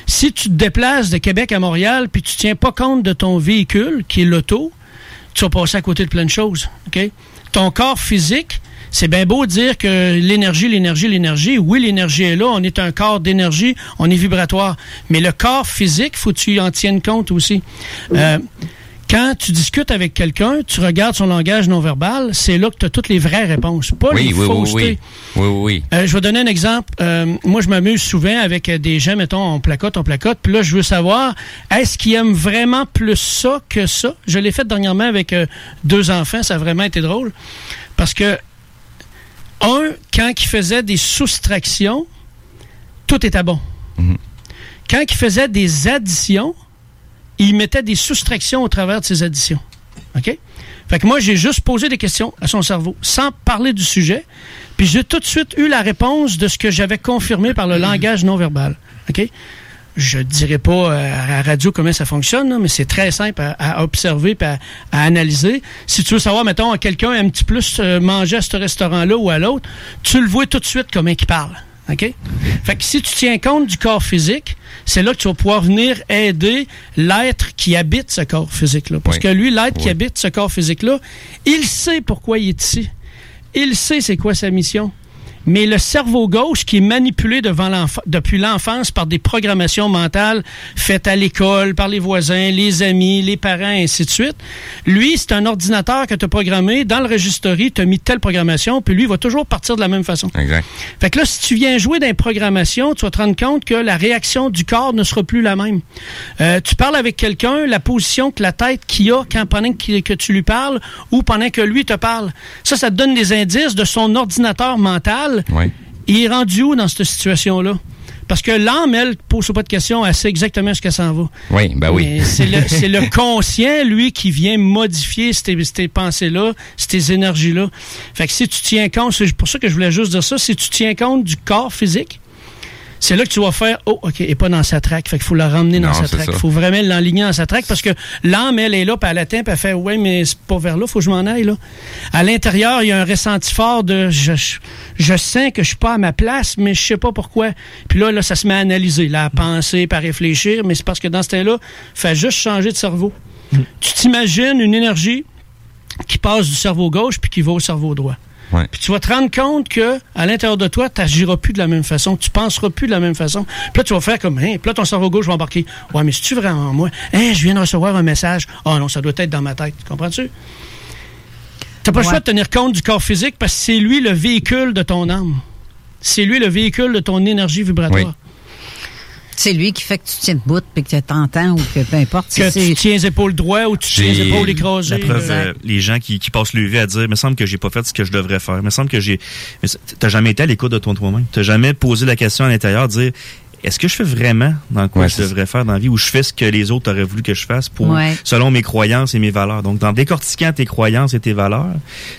Si tu te déplaces de Québec à Montréal puis tu tiens pas compte de ton véhicule, qui est l'auto, tu vas passer à côté de plein de choses. OK? Ton corps physique, c'est bien beau de dire que l'énergie, l'énergie, l'énergie. Oui, l'énergie est là. On est un corps d'énergie. On est vibratoire. Mais le corps physique, faut que tu en tiennes compte aussi. Euh, quand tu discutes avec quelqu'un, tu regardes son langage non verbal, c'est là que tu as toutes les vraies réponses, pas oui, les oui, oui, faussetés. oui, oui, oui, oui. Euh, je vais donner un exemple. Euh, moi, je m'amuse souvent avec des gens, mettons, on placote, on placote. Puis là, je veux savoir, est-ce qu'ils aiment vraiment plus ça que ça? Je l'ai fait dernièrement avec euh, deux enfants. Ça a vraiment été drôle. Parce que, un, quand il faisait des soustractions, tout était bon. Quand il faisait des additions, il mettait des soustractions au travers de ces additions. OK? Fait que moi, j'ai juste posé des questions à son cerveau, sans parler du sujet. Puis j'ai tout de suite eu la réponse de ce que j'avais confirmé par le langage non verbal. OK? Je ne dirais pas euh, à la radio comment ça fonctionne, là, mais c'est très simple à, à observer et à, à analyser. Si tu veux savoir, mettons, quelqu'un un petit plus euh, manger à ce restaurant-là ou à l'autre, tu le vois tout de suite comment il parle. OK? Fait que si tu tiens compte du corps physique, c'est là que tu vas pouvoir venir aider l'être qui habite ce corps physique-là. Parce Oui. que lui, l'être qui habite ce corps physique-là, il sait pourquoi il est ici. Il sait c'est quoi sa mission. Mais le cerveau gauche qui est manipulé devant depuis l'enfance par des programmations mentales faites à l'école, par les voisins, les amis, les parents, et ainsi de suite, lui, c'est un ordinateur que tu as programmé. Dans le registre, tu as mis telle programmation, puis lui, il va toujours partir de la même façon. Exact. Fait que là, si tu viens jouer dans les programmations, tu vas te rendre compte que la réaction du corps ne sera plus la même. Euh, tu parles avec quelqu'un, la position que la tête qu'il a quand, pendant que, que tu lui parles ou pendant que lui te parle. Ça, ça te donne des indices de son ordinateur mental. Oui. Il est rendu où dans cette situation-là? Parce que l'âme, elle, pose pas de questions, elle sait exactement ce qu'elle s'en va. Oui, ben oui. C'est le, conscient, lui, qui vient modifier ces, pensées-là, ces énergies-là. Fait que si tu tiens compte, c'est pour ça que je voulais juste dire ça, si tu tiens compte du corps physique, c'est là que tu vas faire, oh, OK, et pas dans sa traque. Fait qu'il faut la ramener dans Non, sa traque. Il faut vraiment l'enligner dans sa traque parce que l'âme, elle est là, puis elle atteint, puis elle fait, ouais, mais c'est pas vers là, faut que je m'en aille, là. À l'intérieur, il y a un ressenti fort de, je, je, je sens que je suis pas à ma place, mais je sais pas pourquoi. Puis là, là, ça se met à analyser, là, à penser, à réfléchir, mais c'est parce que dans ce temps-là, fait juste changer de cerveau. Tu t'imagines une énergie qui passe du cerveau gauche puis qui va au cerveau droit. Puis tu vas te rendre compte que à l'intérieur de toi, tu n'agiras plus de la même façon, tu penseras plus de la même façon. Puis là, tu vas faire comme, hein, puis là, ton cerveau gauche va embarquer. Ouais, mais si tu vraiment moi, hein, je viens de recevoir un message. Ah non, ça doit être dans ma tête. Comprends-tu? T'as pas le choix de tenir compte du corps physique parce que c'est lui le véhicule de ton âme. C'est lui le véhicule de ton énergie vibratoire. C'est lui qui fait que tu tiens debout puis que tu t'entends ou que peu importe. Que tu tiens épaules droit ou tu tiens J'ai- épaules écrasées. La preuve, euh, les gens qui, qui passent le vie à dire, il me semble que j'ai pas fait ce que je devrais faire. Il me semble que j'ai. T'as jamais été à l'écoute de ton toi-même. T'as jamais posé la question à l'intérieur, dire. Est-ce que je fais vraiment dans quoi Ouais, je devrais faire dans la vie ou je fais ce que les autres auraient voulu que je fasse pour Ouais. selon mes croyances et mes valeurs? Donc, dans décortiquant tes croyances et tes valeurs,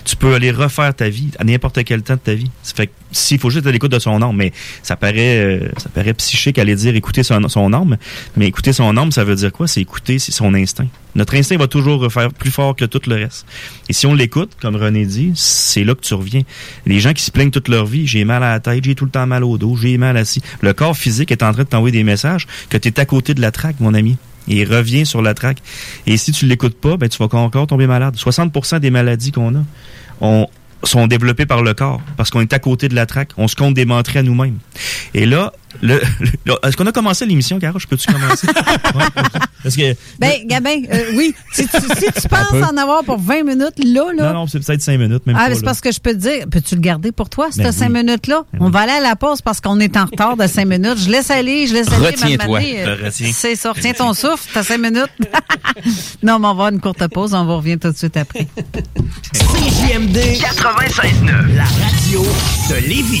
tu peux aller refaire ta vie à n'importe quel temps de ta vie. Ça fait que s'il faut juste être à l'écoute de son âme, mais ça paraît euh, ça paraît psychique aller dire écouter son, son âme, mais écouter son âme, ça veut dire quoi? C'est écouter son instinct. Notre instinct va toujours faire plus fort que tout le reste. Et si on l'écoute, comme René dit, c'est là que tu reviens. Les gens qui se plaignent toute leur vie, j'ai mal à la tête, j'ai tout le temps mal au dos, j'ai mal assis. Le corps physique est en train de t'envoyer des messages que tu es à côté de la traque, mon ami. Et revient sur la traque. Et si tu l'écoutes pas, ben tu vas encore tomber malade. 60% des maladies qu'on a on, sont développées par le corps parce qu'on est à côté de la traque. On se compte à nous-mêmes. Et là, le, le- est-ce qu'on a commencé l'émission, Caro? Je peux-tu commencer? (laughs) Ouais. Parce que Ben, Gabin, euh, oui. Si tu, si tu (laughs) penses en avoir pour 20 minutes, là, là. Non, non, c'est peut-être cinq minutes, même ah, pas, mais c'est parce que je peux te dire, peux-tu le garder pour toi, ces Ben cinq oui. minutes-là? On va aller à la pause parce qu'on est en retard de cinq minutes. Je laisse aller, je laisse aller. Retiens-toi. Euh. C'est ça, retiens ton souffle, t'as cinq minutes. (laughs) non, mais on va avoir une courte pause, on va revenir tout de suite après. CJMD 96.9, la radio de Lévis.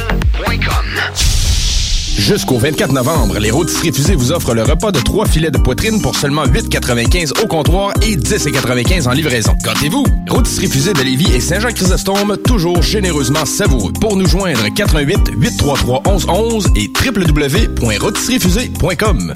Jusqu'au 24 novembre, les rôtisseries fusées vous offrent le repas de trois filets de poitrine pour seulement 8,95 au comptoir et 10,95 en livraison. Gâtez-vous! Rôtisserie fusée de Lévis et Saint-Jean-Chrysostome, toujours généreusement savoureux. Pour nous joindre, 88 833 1111 et www.rôtisseriefusée.com.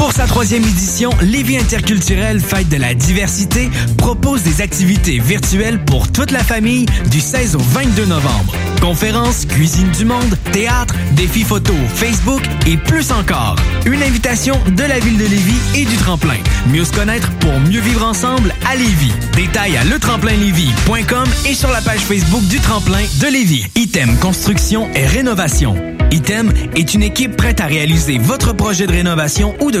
Pour sa troisième édition, Lévis Interculturel Fête de la diversité propose des activités virtuelles pour toute la famille du 16 au 22 novembre. Conférences, cuisine du monde, théâtre, défis photo, Facebook et plus encore. Une invitation de la ville de Lévis et du tremplin. Mieux se connaître pour mieux vivre ensemble à Lévis. Détails à letremplinlévis.com et sur la page Facebook du tremplin de Lévis. Item Construction et Rénovation. Item est une équipe prête à réaliser votre projet de rénovation ou de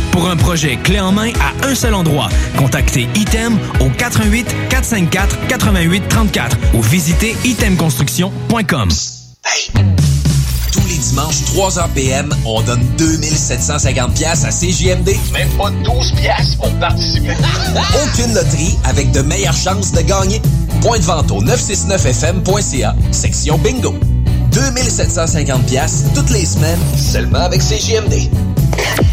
Pour un projet clé en main à un seul endroit, contactez Item au 88 454 88 34 ou visitez itemconstruction.com. Tous les dimanches, 3h PM, on donne 2750 pièces à CJMD. Même pas 12 pièces pour participer. (laughs) Aucune loterie avec de meilleures chances de gagner. Point de vente au 969fm.ca, section bingo. 2750 pièces toutes les semaines, seulement avec CJMD.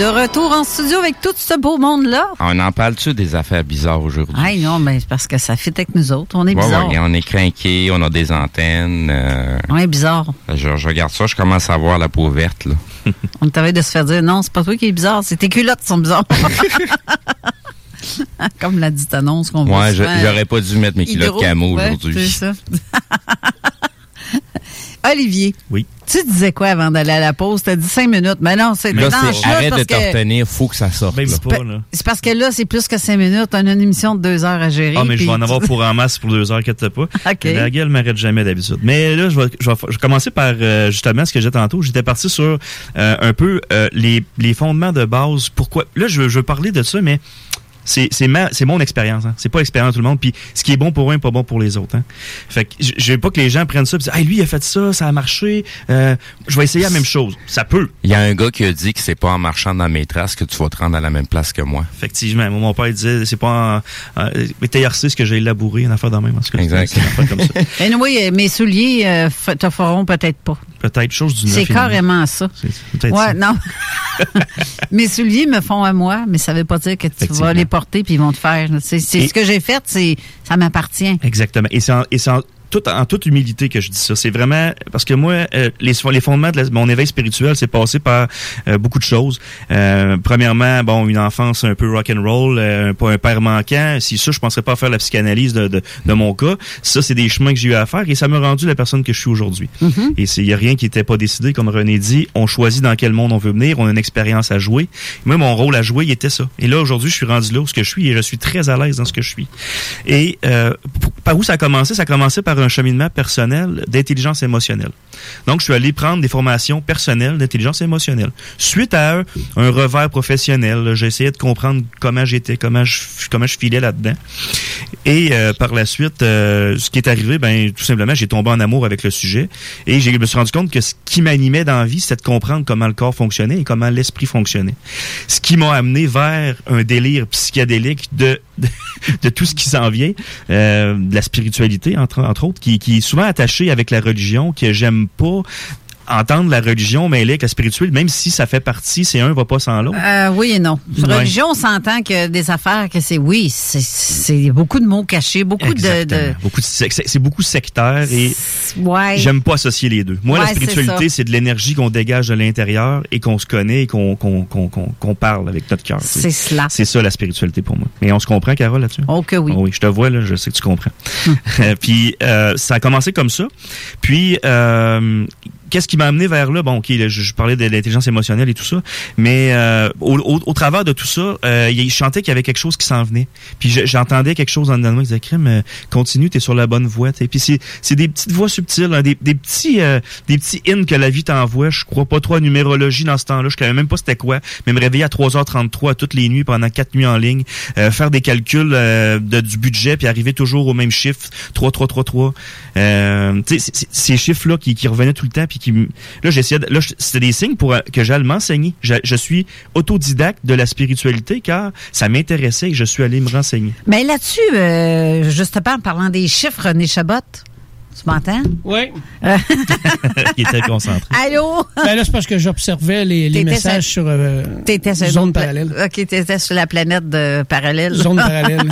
De retour en studio avec tout ce beau monde-là. On en parle-tu des affaires bizarres aujourd'hui? Ah non, mais c'est parce que ça fit avec nous autres. On est Ouais, bizarre. ouais, on est craqué, on a des antennes. euh, On est bizarre. je, je regarde ça, je commence à voir la peau verte. Là. (laughs) On t'avait de se faire dire non, c'est pas toi qui est bizarre, c'est tes culottes qui sont bizarres. (laughs) Comme la dite annonce qu'on voit Ouais, souvent. j'aurais pas dû mettre mes culottes Hydro. camo Ouais, aujourd'hui. c'est ça. (laughs) Olivier. Oui. Tu disais quoi avant d'aller à la pause? T'as dit cinq minutes. Mais non, c'est Là, c'est- arrête parce de te que- retenir, faut que ça sorte. Même là. pas, là. C'est parce que là, c'est plus que cinq minutes. On a une émission de deux heures à gérer. Ah, mais je vais en avoir pour en masse pour deux heures, inquiète pas. (laughs) OK. La gueule m'arrête jamais d'habitude. Mais là, je vais, je vais, je vais commencer par euh, justement ce que j'ai tantôt. J'étais parti sur euh, un peu euh, les, les fondements de base. Pourquoi? Là, je veux, je veux parler de ça, mais c'est c'est ma c'est mon expérience. Hein. C'est pas l'expérience de tout le monde. Puis ce qui est bon pour un, est pas bon pour les autres. Hein. Fait que je veux pas que les gens prennent ça et disent, hey, lui il a fait ça, ça a marché. Euh, je vais essayer la même chose. Ça peut. Il y a un gars qui a dit que c'est pas en marchant dans mes traces que tu vas te rendre à la même place que moi. Effectivement, moi, mon père il disait c'est pas en, en mais TRC ce que j'ai labouré, une affaire dans même. En tout cas, Exact. C'est une affaire comme ça. (laughs) Anyway, mes souliers euh, te feront peut-être pas. Peut-être chose du neuf, C'est carrément ça. Ouais, ça. non. (laughs) mes souliers me font à moi, mais ça veut pas dire que tu vas les porter puis ils vont te faire. C'est ce que j'ai fait, c'est ça m'appartient. Exactement. Et c'est en, tout, toute humilité que je dis ça. C'est vraiment parce que moi, euh, les, les fondements de la- mon éveil spirituel, c'est passé par euh, beaucoup de choses. Euh, premièrement, bon, une enfance un peu rock and roll, euh, pas un père manquant. Si ça, je penserais pas faire la psychanalyse de, de, de mon cas. Ça, c'est des chemins que j'ai eu à faire et ça m'a rendu la personne que je suis aujourd'hui. Mm-hmm. Et il y a rien qui était pas décidé, comme René dit. On choisit dans quel monde on veut venir. On a une expérience à jouer. Moi, mon rôle à jouer, il était ça. Et là, aujourd'hui, je suis rendu là où ce que je suis et je suis très à l'aise dans ce que je suis. Et euh, par où ça a commencé? Ça a commencé par un cheminement personnel d'intelligence émotionnelle. Donc, je suis allé prendre des formations personnelles d'intelligence émotionnelle. Suite à un, revers professionnel, j'ai essayé de comprendre comment j'étais, comment je, filais là-dedans. Et euh, par la suite, euh, ce qui est arrivé, ben tout simplement, j'ai tombé en amour avec le sujet et je me suis rendu compte que ce qui m'animait dans la vie, c'était de comprendre comment le corps fonctionnait et comment l'esprit fonctionnait. Ce qui m'a amené vers un délire psychédélique de (laughs) de, tout ce qui s'en vient, euh, de la spiritualité entre autres, qui, qui est souvent attaché avec la religion, que j'aime pas entendre la religion mêlée avec la spirituelle, même si ça fait partie, c'est un va pas sans l'autre. Euh, oui et non. Ouais. Religion, on s'entend que des affaires que c'est oui, c'est- beaucoup de mots cachés, beaucoup de, Exactement. de Beaucoup de c'est beaucoup sectaire et ouais. j'aime pas associer les deux. Moi, la Ouais, spiritualité, c'est de l'énergie qu'on dégage de l'intérieur et qu'on se connaît et qu'on qu'on qu'on qu'on qu'on parle avec notre cœur. C'est cela. C'est ça la spiritualité pour moi. Et on se comprend, Carole, là-dessus? Oh que oui. Oh oui, je te vois, là, je sais que tu comprends. Hum. (laughs) puis euh, ça a commencé comme ça. Puis euh, qu'est-ce qui m'a amené vers là? Bon, ok, je, je parlais de l'intelligence émotionnelle et tout ça, mais euh, au, au, au travers de tout ça, euh, je sentais qu'il y avait quelque chose qui s'en venait. Puis je- j'entendais quelque chose en dedans de moi qui disait, Crème, euh, continue, t'es sur la bonne voie. t'sais. Puis c'est des petites voix subtiles, hein, des, des petits euh, des petits in que la vie t'envoie. Je crois pas trop à numérologie dans ce temps-là. Je savais même pas c'était quoi, mais me réveiller à 3h33 toutes les nuits pendant quatre nuits en ligne, euh, faire des calculs euh, du budget puis arriver toujours au même chiffre 3 3 3 3 euh, ces chiffres là qui, qui revenaient tout le temps là j'essayais là c'était des signes pour euh, que j'allais m'enseigner. Je, suis autodidacte de la spiritualité car ça m'intéressait et je suis allé me renseigner. Mais là-dessus, euh, justement, en parlant des chiffres, René tu m'entends? Oui. (laughs) qui était concentré Allô? Ben là, c'est parce que j'observais les, messages sur- sur euh, T'étais sur zone parallèle. OK, t'étais sur la planète de parallèle. Zone (laughs) parallèle.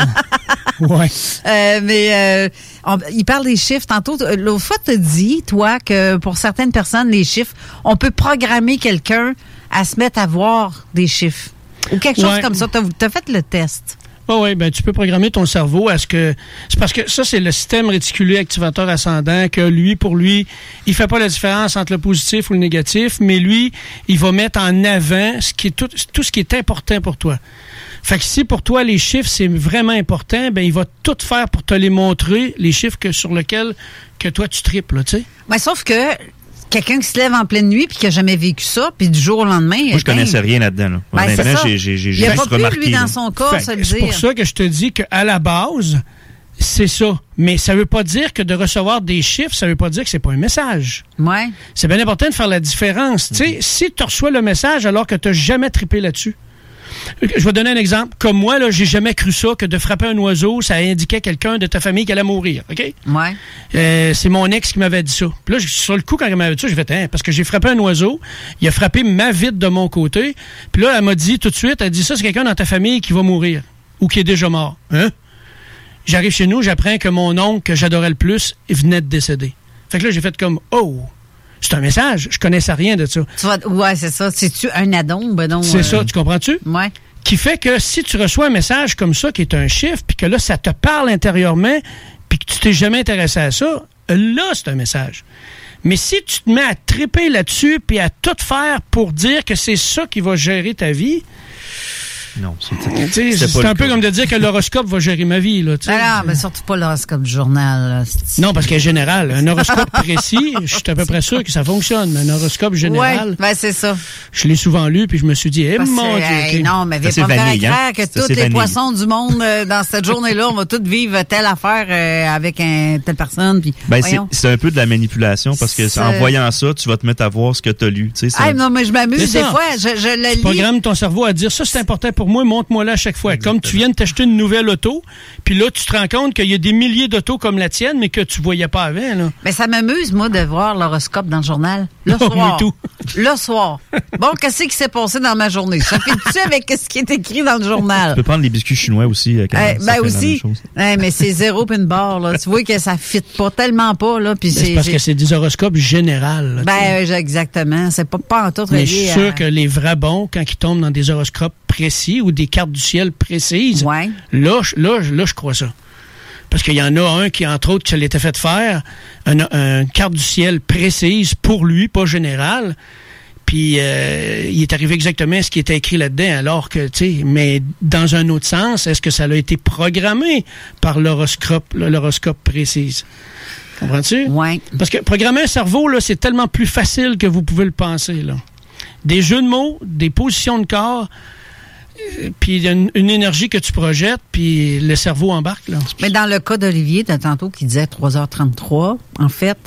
ouais. Euh, mais euh, on- il parle des chiffres. Tantôt, l'autre fois, tu as dit, toi, que pour certaines personnes, les chiffres, on peut programmer quelqu'un à se mettre à voir des chiffres. Ou quelque chose Ouais. comme ça. Tu as, fait le test. Oui, oui, ben, tu peux programmer ton cerveau à ce que. C'est parce que ça, c'est le système réticulé activateur ascendant que lui, pour lui, il fait pas la différence entre le positif ou le négatif, mais lui, il va mettre en avant ce qui est tout, tout ce qui est important pour toi. Fait que si pour toi les chiffres c'est vraiment important, ben il va tout faire pour te les montrer, les chiffres que sur lesquels que toi tu triples, tu sais. Mais sauf que quelqu'un qui se lève en pleine nuit puis qui a jamais vécu ça, puis du jour au lendemain. moi je ben, connaissais rien là-dedans là. Ben, Honnêtement, j'ai j'ai j'ai Il a juste pas remarqué lui, dans son corps, C'est pour ça que je te dis qu'à la base, c'est ça. Mais ça veut pas dire que de recevoir des chiffres, ça veut pas dire que c'est pas un message. Ouais. C'est bien important de faire la différence. Tu sais, si tu reçois le message alors que tu n'as jamais trippé là-dessus, Je vais donner un exemple. Comme moi, là, j'ai jamais cru ça que de frapper un oiseau, ça indiquait quelqu'un de ta famille qui allait mourir. OK? Ouais. Euh, c'est mon ex qui m'avait dit ça. Puis là, sur le coup, quand elle m'avait dit ça, j'ai fait, hein, parce que j'ai frappé un oiseau, il a frappé ma vitre de mon côté. Puis là, elle m'a dit tout de suite, elle dit ça, c'est quelqu'un dans ta famille qui va mourir ou qui est déjà mort. Hein? J'arrive chez nous, j'apprends que mon oncle que j'adorais le plus venait de décéder. Fait que là, j'ai fait comme, oh, c'est un message. Je connaissais rien de ça. Tu vas- ouais, c'est ça. C'est-tu un addon? Ben non. C'est euh, ça, tu comprends-tu? Ouais. Qui fait que si tu reçois un message comme ça, qui est un chiffre, puis que là, ça te parle intérieurement, puis que tu t'es jamais intéressé à ça, là, c'est un message. Mais si tu te mets à triper là-dessus, puis à tout faire pour dire que c'est ça qui va gérer ta vie, Non, tu c'est un peu comme de dire que l'horoscope va gérer ma vie. Là, tu. Ah, non, mais surtout pas l'horoscope du journal. là. Non, parce qu'en général, un horoscope précis, je suis à peu près sûr que ça fonctionne, mais un horoscope général, Ouais, ben c'est ça. je l'ai souvent lu, puis je me suis dit, eh mon Dieu, hey, non, mais viens C'est pas me faire hein? que tous les vanille. poissons du monde euh, dans cette journée-là, on va tous vivre telle affaire euh, avec un, telle personne. Puis, Ben, c'est un peu de la manipulation parce que en voyant ça, tu vas te mettre à voir ce que tu as lu. Tu Ah, non, mais je m'amuse C'est des fois. Je, je le Tu lis. programmes ton cerveau à dire ça c'est important pour moi, montre-moi là à chaque fois. Comme tu viens de t'acheter une nouvelle auto, puis là tu te rends compte qu'il y a des milliers d'autos comme la tienne, mais que tu voyais pas avant. Là. Mais ça m'amuse, moi, de voir l'horoscope dans le journal. Le (laughs) Oh, soir. tout. Le soir. Bon, qu'est-ce qui s'est passé dans ma journée? Ça fait-tu avec ce qui est écrit dans le Tu journal? peux prendre les biscuits chinois aussi. euh, quand Eh, ben aussi. Eh, mais c'est zéro puis une barre, là. Tu vois que ça fit pas tellement pas, là. Puis Ben, C'est parce que c'est des horoscopes là, tu sais. Ben, euh, exactement. C'est pas, pas en tout mais je suis à- sûr que les vrais bons, quand ils tombent dans des horoscopes précis ou des cartes du ciel précises, là, je- là, je- là, je crois ça. Parce qu'il y en a un qui, entre autres, se l'était fait faire, une un carte du ciel précise pour lui, pas générale. Puis euh, il est arrivé exactement ce qui était écrit là-dedans, alors que, tu sais, mais dans un autre sens, est-ce que ça a été programmé par l'horoscope, l'horoscope précise? Comprends-tu? Oui. Parce que programmer un cerveau, là, c'est tellement plus facile que vous pouvez le penser, là. Des jeux de mots, des positions de corps, puis une, une énergie que tu projettes, puis le cerveau embarque, là. Mais dans le cas d'Olivier, de tantôt qui disait 3h33, en fait,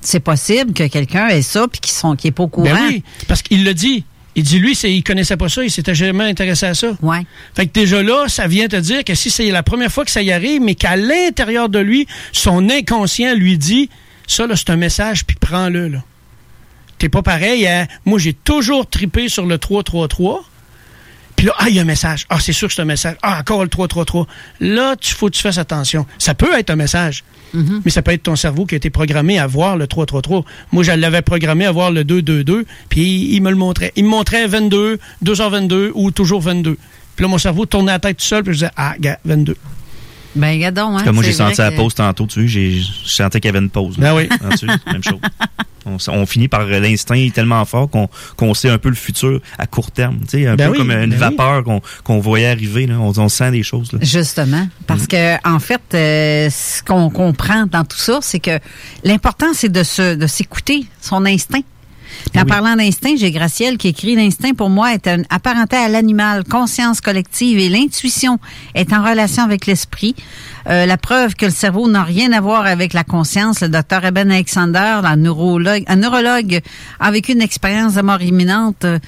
c'est possible que quelqu'un ait ça puis qu'il sont qui est pas au courant. Ben oui, parce qu'il le dit. Il dit, lui, il connaissait pas ça, il s'était jamais intéressé à ça. Ouais. Fait que déjà là, ça vient te dire que si c'est la première fois que ça y arrive, mais qu'à l'intérieur de lui, son inconscient lui dit, ça, là, c'est un message, puis prends-le, là. T'es pas pareil à, moi, j'ai toujours tripé sur le 333. Puis là, ah, il y a un message. Ah, c'est sûr que c'est un message. Ah, encore le 333. Là, tu faut que tu fasses attention. Ça peut être un message, mais ça peut être ton cerveau qui a été programmé à voir le 333. Moi, je l'avais programmé à voir le 222, puis il, il me le montrait. Il me montrait 22, 2h22 ou toujours 22. Puis là, mon cerveau tournait la tête tout seul, puis je disais, ah, gars, 22. Ben, regardons, hein. Comme moi, j'ai senti la que- pause tantôt, tu sais, j'ai- je sentais qu'il y avait une pause. Ben oui. Ah, sais, (laughs) même chose. On, on finit par euh, l'instinct tellement fort qu'on qu'on sait un peu le futur à court terme. Tu sais, un Ben peu oui, comme une ben vapeur qu'on qu'on voyait arriver. Là. On, on sent des choses. Là. Justement, parce que en fait, euh, ce qu'on comprend dans tout ça, c'est que l'important c'est de se de s'écouter son instinct. Puis en parlant d'instinct, j'ai Gracielle qui écrit l'instinct pour moi est un apparenté à l'animal, conscience collective et l'intuition est en relation avec l'esprit. Euh, la preuve que le cerveau n'a rien à voir avec la conscience, le docteur Eben Alexander, la neurologue, un neurologue, a vécu une expérience de mort imminente. Euh,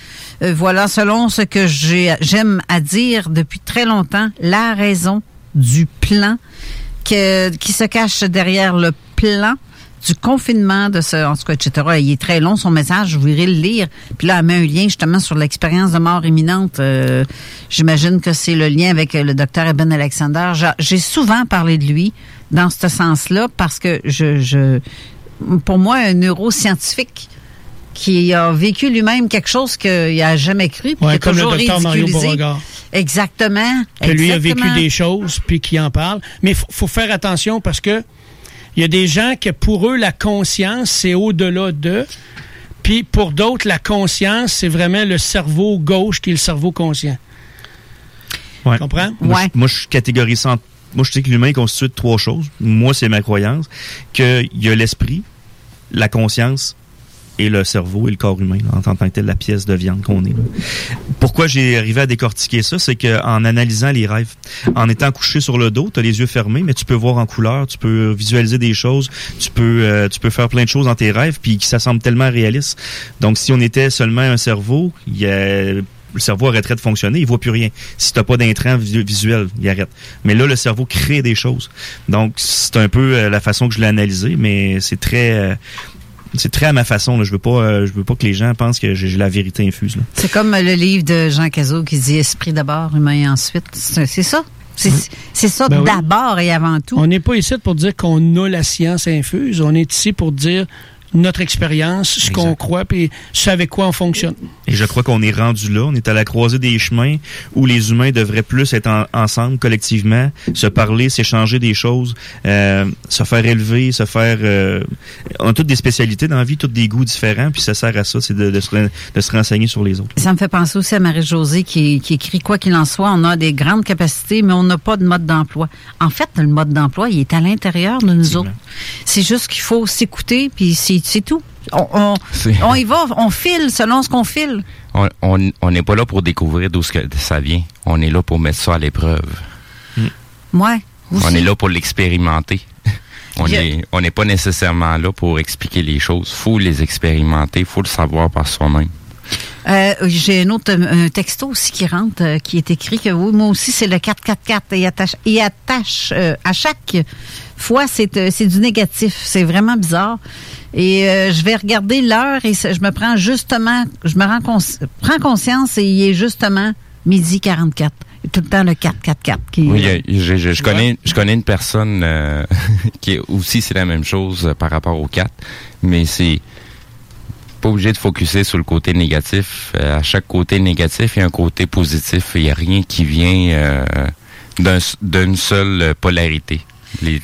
voilà, selon ce que j'ai j'aime à dire depuis très longtemps, la raison du plan que, qui se cache derrière le plan du confinement de ce, en tout cas, etc. Il est très long, son message, je vous irez le lire. Puis là, elle met un lien justement sur l'expérience de mort imminente. Euh, J'imagine que c'est le lien avec euh, le docteur Eben Alexander. J'a- J'ai souvent parlé de lui dans ce sens-là parce que je, je, pour moi, un neuroscientifique qui a vécu lui-même quelque chose qu'il n'a jamais cru, puis Ouais, comme le docteur Mario. Beauregard. Exactement. que lui a vécu des choses puis qui en parle. Mais il faut faire attention parce que il y a des gens que pour eux la conscience c'est au-delà de. Puis pour d'autres la conscience c'est vraiment le cerveau gauche qui est le cerveau conscient. Ouais. Comprends? Moi, je, moi, je catégorise ça en- Moi, je sais que l'humain est constitué de trois choses. Moi, c'est ma croyance. Qu'il y a l'esprit, la conscience et le cerveau et le corps humain, en tant que tel, la pièce de viande qu'on est. Pourquoi j'ai arrivé à décortiquer ça? C'est qu'en analysant les rêves, en étant couché sur le dos, tu as les yeux fermés, mais tu peux voir en couleur, tu peux visualiser des choses, tu peux, euh, tu peux faire plein de choses dans tes rêves, puis ça semble tellement réaliste. Donc, si on était seulement un cerveau, il y a le cerveau arrêterait de fonctionner, il voit plus rien. Si t'as pas d'intrant visu- visuel, il arrête. Mais là, le cerveau crée des choses. Donc, c'est un peu euh, la façon que je l'ai analysé, mais c'est très... euh, c'est très à ma façon. Là. Je veux pas, euh, je veux pas que les gens pensent que j'ai la vérité infuse. C'est comme le livre de Jean Cazot qui dit esprit d'abord, humain ensuite. C'est ça. C'est ça Ben oui. d'abord et avant tout. On n'est pas ici pour dire qu'on a la science infuse. On est ici pour dire notre expérience, ce qu'on croit, puis ce avec quoi on fonctionne. Et je crois qu'on est rendu là. On est à la croisée des chemins où les humains devraient plus être en- ensemble, collectivement, se parler, s'échanger des choses, euh, se faire élever, se faire... euh, on a toutes des spécialités dans la vie, tous des goûts différents, puis ça sert à ça, c'est de, de se, re- de se renseigner sur les autres. Ça me fait penser aussi à Marie-Josée qui, qui écrit quoi qu'il en soit, on a des grandes capacités, mais on n'a pas de mode d'emploi. En fait, le mode d'emploi, il est à l'intérieur de nous autres. C'est juste qu'il faut s'écouter, puis c'est tout. On, on, C'est- on y va, on file selon ce qu'on file. On- On on n'est pas là pour découvrir d'où ce que ça vient. On est là pour mettre ça à l'épreuve. Ouais. On est là pour l'expérimenter. On Il y a- est- on n'est pas nécessairement là pour expliquer les choses. faut les expérimenter, faut le savoir par soi-même. Euh, J'ai un autre euh, un texto aussi qui rentre, euh, qui est écrit que oui, moi aussi, c'est le 444. Et attache, et attache euh, à chaque fois, c'est c'est du négatif. C'est vraiment bizarre. Et je vais regarder l'heure et je me prends justement, je me rends cons- prends conscience et il est justement midi 44. Tout le temps le 444 qui Oui, je, je- je connais, je connais une personne euh, (laughs) qui est aussi c'est la même chose euh, par rapport au 4, mais c'est pas obligé de focuser sur le côté négatif. Euh, à chaque côté négatif, il y a un côté positif. Il n'y a rien qui vient euh, d'un d'une seule polarité. Les,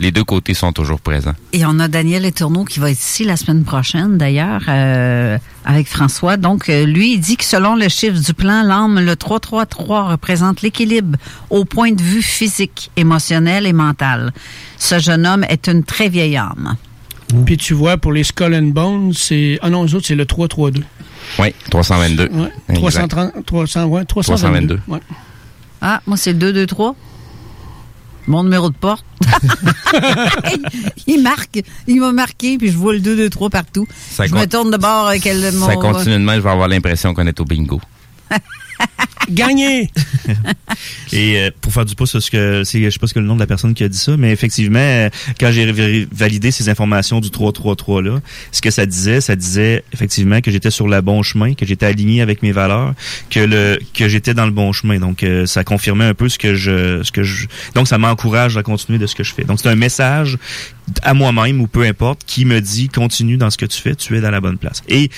les deux côtés sont toujours présents. Et on a Daniel Etourneau qui va être ici la semaine prochaine, d'ailleurs, euh, avec François. Donc, euh, lui, il dit que selon le chiffre du plan, l'âme, le 333 représente l'équilibre au point de vue physique, émotionnel et mental. Ce jeune homme est une très vieille âme. Puis tu vois, pour les Skull and Bones, c'est. Ah non, eux autres, c'est le 332. Oui, 322. Ouais. Exact. 330, 300, ouais, 322. 322. Ouais. Ah, moi, c'est le 223. Mon numéro de porte. (laughs) il marque. Il m'a marqué, puis je vois le 223 partout. Ça je me tourne de bord avec le, mon... Ça continue de même, je vais avoir l'impression qu'on est au bingo. (laughs) Gagné! (laughs) Et euh, pour faire du pouce sur ce que c'est, je sais pas ce que le nom de la personne qui a dit ça, mais effectivement, euh, quand j'ai validé ces informations du 333 là, ce que ça disait, ça disait effectivement que j'étais sur le bon chemin, que j'étais aligné avec mes valeurs, que le que j'étais dans le bon chemin. Donc euh, ça confirmait un peu ce que je ce que je donc ça m'encourage à continuer de ce que je fais. Donc c'est un message à moi-même ou peu importe qui me dit continue dans ce que tu fais, tu es dans la bonne place. Et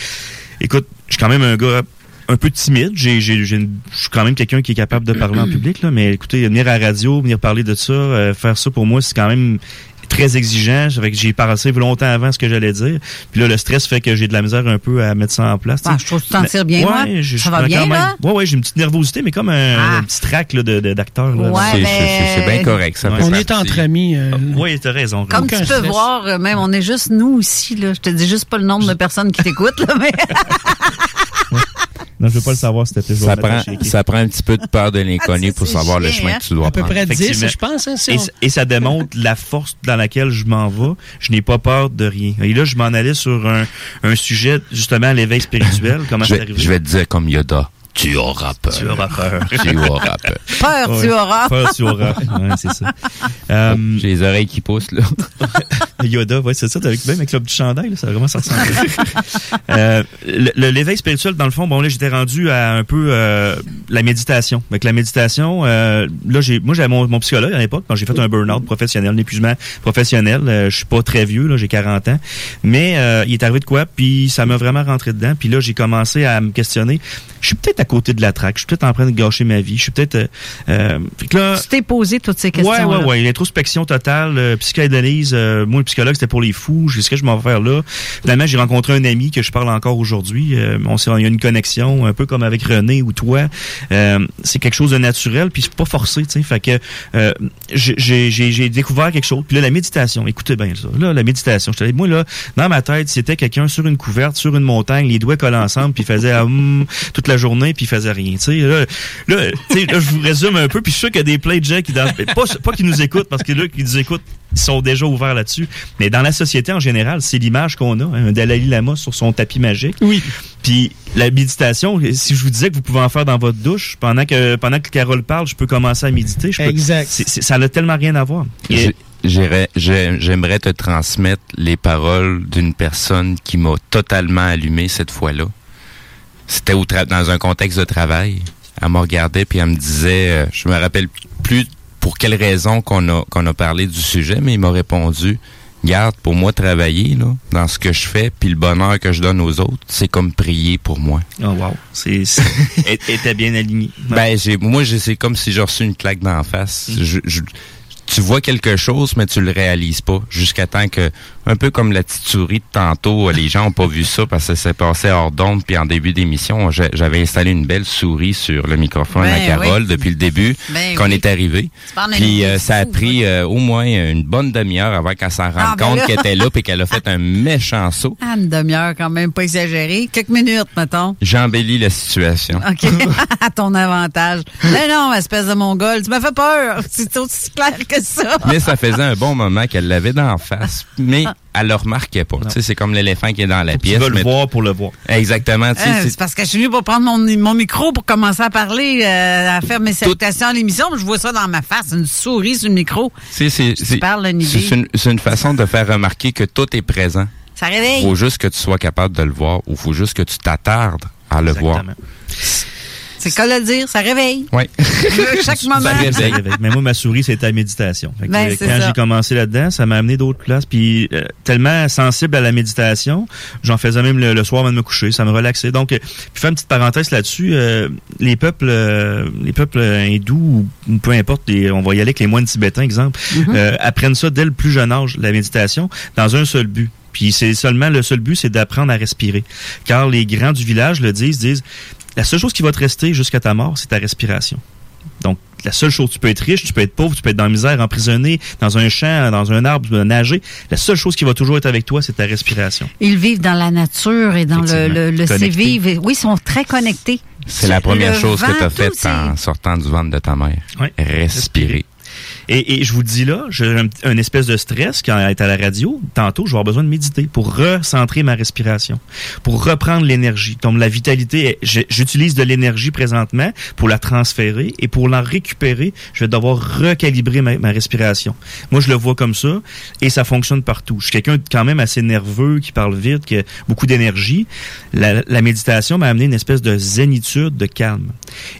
écoute, je suis quand même un gars un peu timide. J'ai, j'ai, je suis quand même quelqu'un qui est capable de parler en (clears throat) public, là, mais écoutez, venir à la radio, venir parler de ça, euh, faire ça pour moi, c'est quand même très exigeant. Ça fait que j'ai pensé longtemps avant ce que j'allais dire. Puis là, le stress fait que j'ai de la misère un peu à mettre ça en place. tu sais. Ah, je trouve que tu t'en tires bien, moi? ouais, je- Ça je va bien, même- là? Ouais, ouais, j'ai une petite nervosité, mais comme un, Ah. un petit trac là, de, de- d'acteur. là. Ouais, C'est- mais- c'est- c'est bien correct, ça Ouais. On est entre amis. euh, Oui, t'as raison. Comme tu peux stress. voir, euh, même, on est juste nous ici, là. Je te dis juste pas le nombre de personnes qui t'écoutent, là, mais. (laughs) (laughs) Non, je veux pas le savoir, je vais Ça prend, à ça prend un petit peu de peur de l'inconnu pour savoir le chemin hein? que tu dois À peu prendre. près 10, Effectivement. je pense. Hein, si Et, on- et ça démontre la force dans laquelle je m'en vais. Je n'ai pas peur de rien. Et là, je m'en allais sur un, un sujet, justement, l'éveil spirituel. (laughs) Comment Je vais, arrivé? je vais te dire comme Yoda. Tu auras (laughs) peur. Tu auras peur. Tu auras peur. Peur, tu auras. Peur, tu auras. Ouais, c'est ça. Euh, (laughs) J'ai les oreilles qui poussent, là. (laughs) Yoda, ouais, c'est ça, avec, même avec le petit chandail, là, ça vraiment ça ressemble. euh, L'éveil spirituel, dans le fond, bon là, j'étais rendu à un peu euh, la méditation. Avec la méditation, euh, là, j'ai, moi, j'avais mon, mon psychologue à l'époque, quand j'ai fait un burn-out professionnel, un épuisement professionnel. Euh, je suis pas très vieux, là, j'ai 40 ans, mais euh, il est arrivé de quoi, puis ça m'a vraiment rentré dedans. Puis là, j'ai commencé à me questionner. Je suis peut-être à côté de la traque. Je suis peut-être en train de gâcher ma vie. Je suis peut-être. euh, euh, là, Tu t'es posé toutes ces questions. Ouais, ouais, ouais. L'introspection totale, euh, psychanalyse. euh, moi, le psychologue, c'était pour les fous. Qu'est-ce que je m'en vais faire là? Finalement, j'ai rencontré un ami que je parle encore aujourd'hui. Euh, on s'est, il y a une connexion, un peu comme avec René ou toi. Euh, c'est quelque chose de naturel, puis c'est pas forcé, tu sais. Fait que euh, j'ai, découvert quelque chose. Puis là, la méditation. Écoutez bien ça. Là, la méditation. Je te dis, moi, là, dans ma tête, c'était quelqu'un sur une couverte, sur une montagne, les doigts collés ensemble, puis faisait hum, toute la la journée puis il faisait rien. Tu sais, là, là, je vous résume un peu, puis je suis sûr qu'il y a des plein de gens qui, dans, pas, pas qui nous écoutent, parce que là, qui nous écoutent, ils sont déjà ouverts là-dessus. Mais dans la société en général, c'est l'image qu'on a, hein, un Dalai Lama sur son tapis magique. Oui. Puis la méditation, si je vous disais que vous pouvez en faire dans votre douche, pendant que pendant que Carole parle, je peux commencer à méditer. Je peux- Exact. c'est- c'est- ça n'a tellement rien à voir. Et- J'aimerais te transmettre les paroles d'une personne qui m'a totalement allumé cette fois-là. C'était au tra- dans un contexte de travail. Elle me regardait puis elle me disait, euh, je me rappelle plus pour quelle raison qu'on a qu'on a parlé du sujet, mais il m'a répondu, garde pour moi travailler là, dans ce que je fais puis le bonheur que je donne aux autres, c'est comme prier pour moi. Oh wow, c'est (laughs) était bien aligné. Ben, j'ai, moi, j'ai- c'est comme si j'ai reçu une claque d'en face. Je- je- tu vois quelque chose, mais tu le réalises pas. Jusqu'à temps que, un peu comme la petite souris de tantôt, euh, les gens ont pas vu ça parce que ça s'est passé hors d'onde. Puis en début d'émission, j'avais installé une belle souris sur le microphone Ben à Carole oui. depuis le début, (laughs) Ben qu'on oui. est arrivé. Puis euh, ça a pris euh, au moins une bonne demi-heure avant qu'elle s'en rende Ah, ben compte qu'elle était là puis qu'elle a fait (laughs) un méchant saut. Ah, une demi-heure quand même, pas exagéré. Quelques minutes, mettons. J'embellis la situation. OK. (laughs) à ton avantage. Mais non, espèce de mongol, tu m'as fait peur. C'est aussi clair que ça. Mais ça faisait un bon moment qu'elle l'avait d'en face, mais elle le remarquait pas. Tu sais, c'est comme l'éléphant qui est dans la Tu pièce. veux le voir pour le voir. Exactement. tu sais, Hein, c'est- parce que je suis venue pour prendre mon, mon micro pour commencer à parler, euh, à faire mes salutations à l'émission. Je vois ça dans ma face, une souris sur le micro. c'est- Tu une, c'est une façon de faire remarquer que tout est présent. Ça réveille. faut juste que tu sois capable de le voir ou faut juste que tu t'attardes à le voir. C'est quoi le dire? Ça réveille. Oui. Chaque moment. Ça réveille. (laughs) Mais moi, ma souris, c'était la méditation. Fait que, Ben, euh, quand ça. j'ai commencé là-dedans, ça m'a amené d'autres places. Puis euh, tellement sensible à la méditation, j'en faisais même le, le soir avant de me coucher. Ça me relaxait. Donc, euh, puis faire une petite parenthèse là-dessus. euh, les peuples, euh, les peuples hindous ou, peu importe, les- on va y aller avec les moines tibétains, exemple, Mhm. euh, apprennent ça dès le plus jeune âge, la méditation, dans un seul but. Puis c'est seulement le seul but, c'est d'apprendre à respirer. Car les grands du village le disent, disent, la seule chose qui va te rester jusqu'à ta mort, c'est ta respiration. Donc, la seule chose, tu peux être riche, tu peux être pauvre, tu peux être dans la misère, emprisonné, dans un champ, dans un arbre, tu peux nager. La seule chose qui va toujours être avec toi, c'est ta respiration. Ils vivent dans la nature et dans le, le, c'est-vivre. Oui, ils sont très connectés. C'est la première Le chose que tu as faite en sortant du ventre de ta mère. Ouais. Respirer. Et, et je vous dis là, j'ai un, un espèce de stress quand est à la radio. Tantôt, je vais avoir besoin de méditer pour recentrer ma respiration, pour reprendre l'énergie. Donc la vitalité, j'utilise de l'énergie présentement pour la transférer et pour la récupérer, je vais devoir recalibrer ma, ma respiration. Moi, je le vois comme ça et ça fonctionne partout. Je suis quelqu'un quand même assez nerveux, qui parle vite, qui a beaucoup d'énergie. La, la méditation m'a amené une espèce de zénitude, de calme.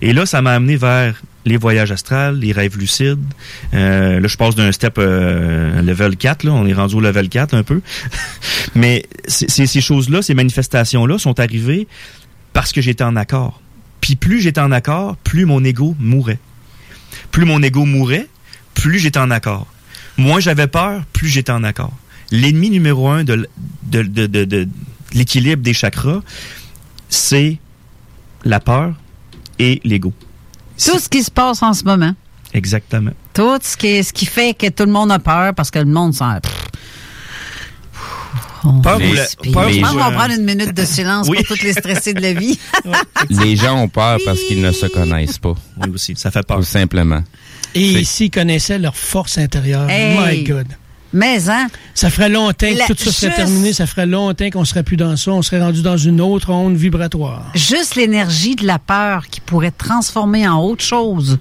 Et là, ça m'a amené vers les voyages astrales, les rêves lucides. Euh, là, je passe d'un step euh, level 4, là. on est rendu au level 4 un peu. (laughs) Mais ces choses-là, ces manifestations-là sont arrivées parce que j'étais en accord. Puis plus j'étais en accord, plus mon ego mourait. Plus mon ego mourait, plus j'étais en accord. Moins j'avais peur, plus j'étais en accord. L'ennemi numéro un de- de l'équilibre des chakras, c'est la peur et l'ego. Tout ce qui se passe en ce moment. Exactement. Tout ce qui, ce qui fait que tout le monde a peur parce que le monde s'en. Peur Les- ou la- peur je ou- pense qu'on va prendre une minute de silence Oui. pour toutes les stressés de la vie. (laughs) Les gens ont peur parce qu'ils ne se connaissent pas. Oui, aussi. Ça fait peur. Tout simplement. Et s'ils connaissaient leur force intérieure, Hey. my God. Mais, hein? Ça ferait longtemps La- que tout ça serait juste- terminé. Ça ferait longtemps qu'on serait plus dans ça. On serait rendu dans une autre onde vibratoire. Juste l'énergie de la peur qui pourrait transformer en autre chose.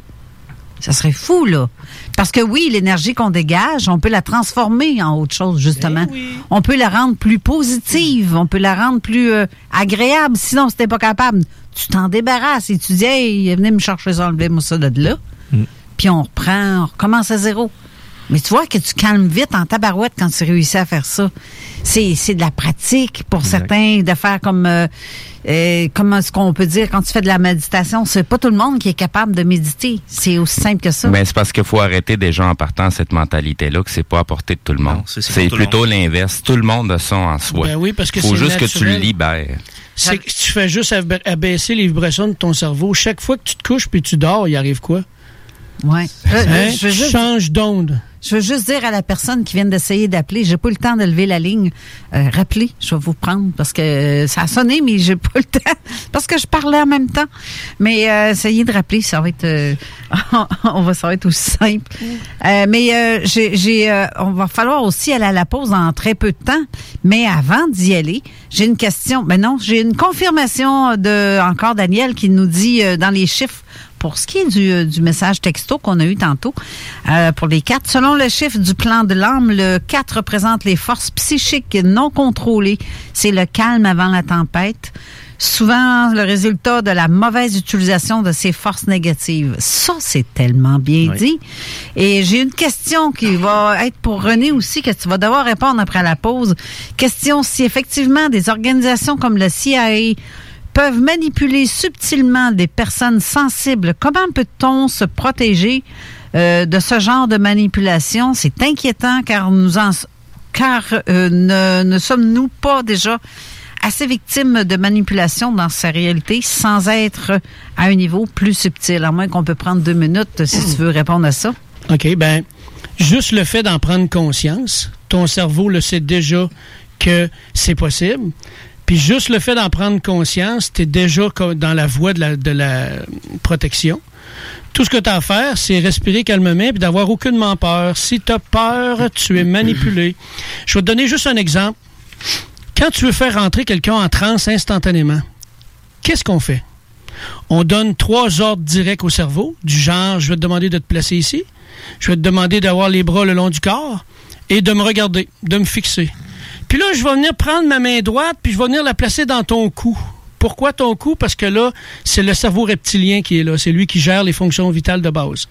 Ça serait fou, là. Parce que oui, l'énergie qu'on dégage, on peut la transformer en autre chose, justement. On peut la rendre plus positive, on peut la rendre plus euh, agréable. Sinon, si t'es pas capable, tu t'en débarrasses et tu dis, hey, venez me chercher ça, enlevez-moi ça de là. Puis on reprend, on recommence à zéro. Mais tu vois que tu calmes vite en tabarouette quand tu réussis à faire ça. C'est, c'est de la pratique pour certains de faire comme euh, euh, comment est-ce qu'on peut dire quand tu fais de la méditation, c'est pas tout le monde qui est capable de méditer. C'est aussi simple que ça. Ben, c'est parce qu'il faut arrêter déjà en partant cette mentalité-là que c'est pas à portée de tout le monde. c'est plutôt l'inverse. Tout le monde a ça en soi. Ben oui, parce que faut juste que tu le libères. C'est que tu fais juste ab- abaisser les vibrations de ton cerveau. Chaque fois que tu te couches puis tu dors, il arrive quoi? Ouais. Je- Hein? je veux juste- Change d'onde. Je veux juste dire à la personne qui vient d'essayer d'appeler, j'ai pas eu le temps de lever la ligne. Euh, rappelez, je vais vous prendre parce que euh, ça a sonné, mais j'ai pas (laughs) le temps parce que je parlais en même temps. Mais euh, essayez de rappeler, ça va être, euh, (laughs) on va, ça va être aussi simple. Euh, mais euh, j'ai, j'ai, on va falloir aussi aller à la pause en très peu de temps. Mais avant d'y aller, j'ai une question. Ben non, j'ai une confirmation de encore Daniel qui nous dit dans les chiffres pour ce qui est du, euh, du message texto qu'on a eu tantôt, euh, pour les quatre, selon le chiffre du plan de l'âme, le 4 représente les forces psychiques non contrôlées. C'est le calme avant la tempête. Souvent, le résultat de la mauvaise utilisation de ces forces négatives. Ça, c'est tellement bien Oui. dit. Et j'ai une question qui va être pour René aussi, que tu vas devoir répondre après la pause. Question si effectivement des organisations comme le CIA peuvent manipuler subtilement des personnes sensibles. Comment peut-on se protéger euh, de ce genre de manipulation? C'est inquiétant car nous en car euh, ne, sommes-nous pas déjà assez victimes de manipulation dans sa réalité sans être à un niveau plus subtil? À moins qu'on peut prendre deux minutes si tu veux répondre à ça. OK, ben, juste le fait d'en prendre conscience, ton cerveau le sait déjà que c'est possible. Puis juste le fait d'en prendre conscience, tu es déjà dans la voie de la, de la protection. Tout ce que tu as à faire, c'est respirer calmement puis d'avoir aucunement peur. Si tu as peur, tu es manipulé. Je vais te donner juste un exemple. Quand tu veux faire rentrer quelqu'un en transe instantanément, qu'est-ce qu'on fait? On donne trois ordres directs au cerveau, du genre, je vais te demander de te placer ici, je vais te demander d'avoir les bras le long du corps et de me regarder, de me fixer. Puis là, je vais venir prendre ma main droite, puis je vais venir la placer dans ton cou. Pourquoi ton cou? Parce que là, c'est le cerveau reptilien qui est là. C'est lui qui gère les fonctions vitales de base.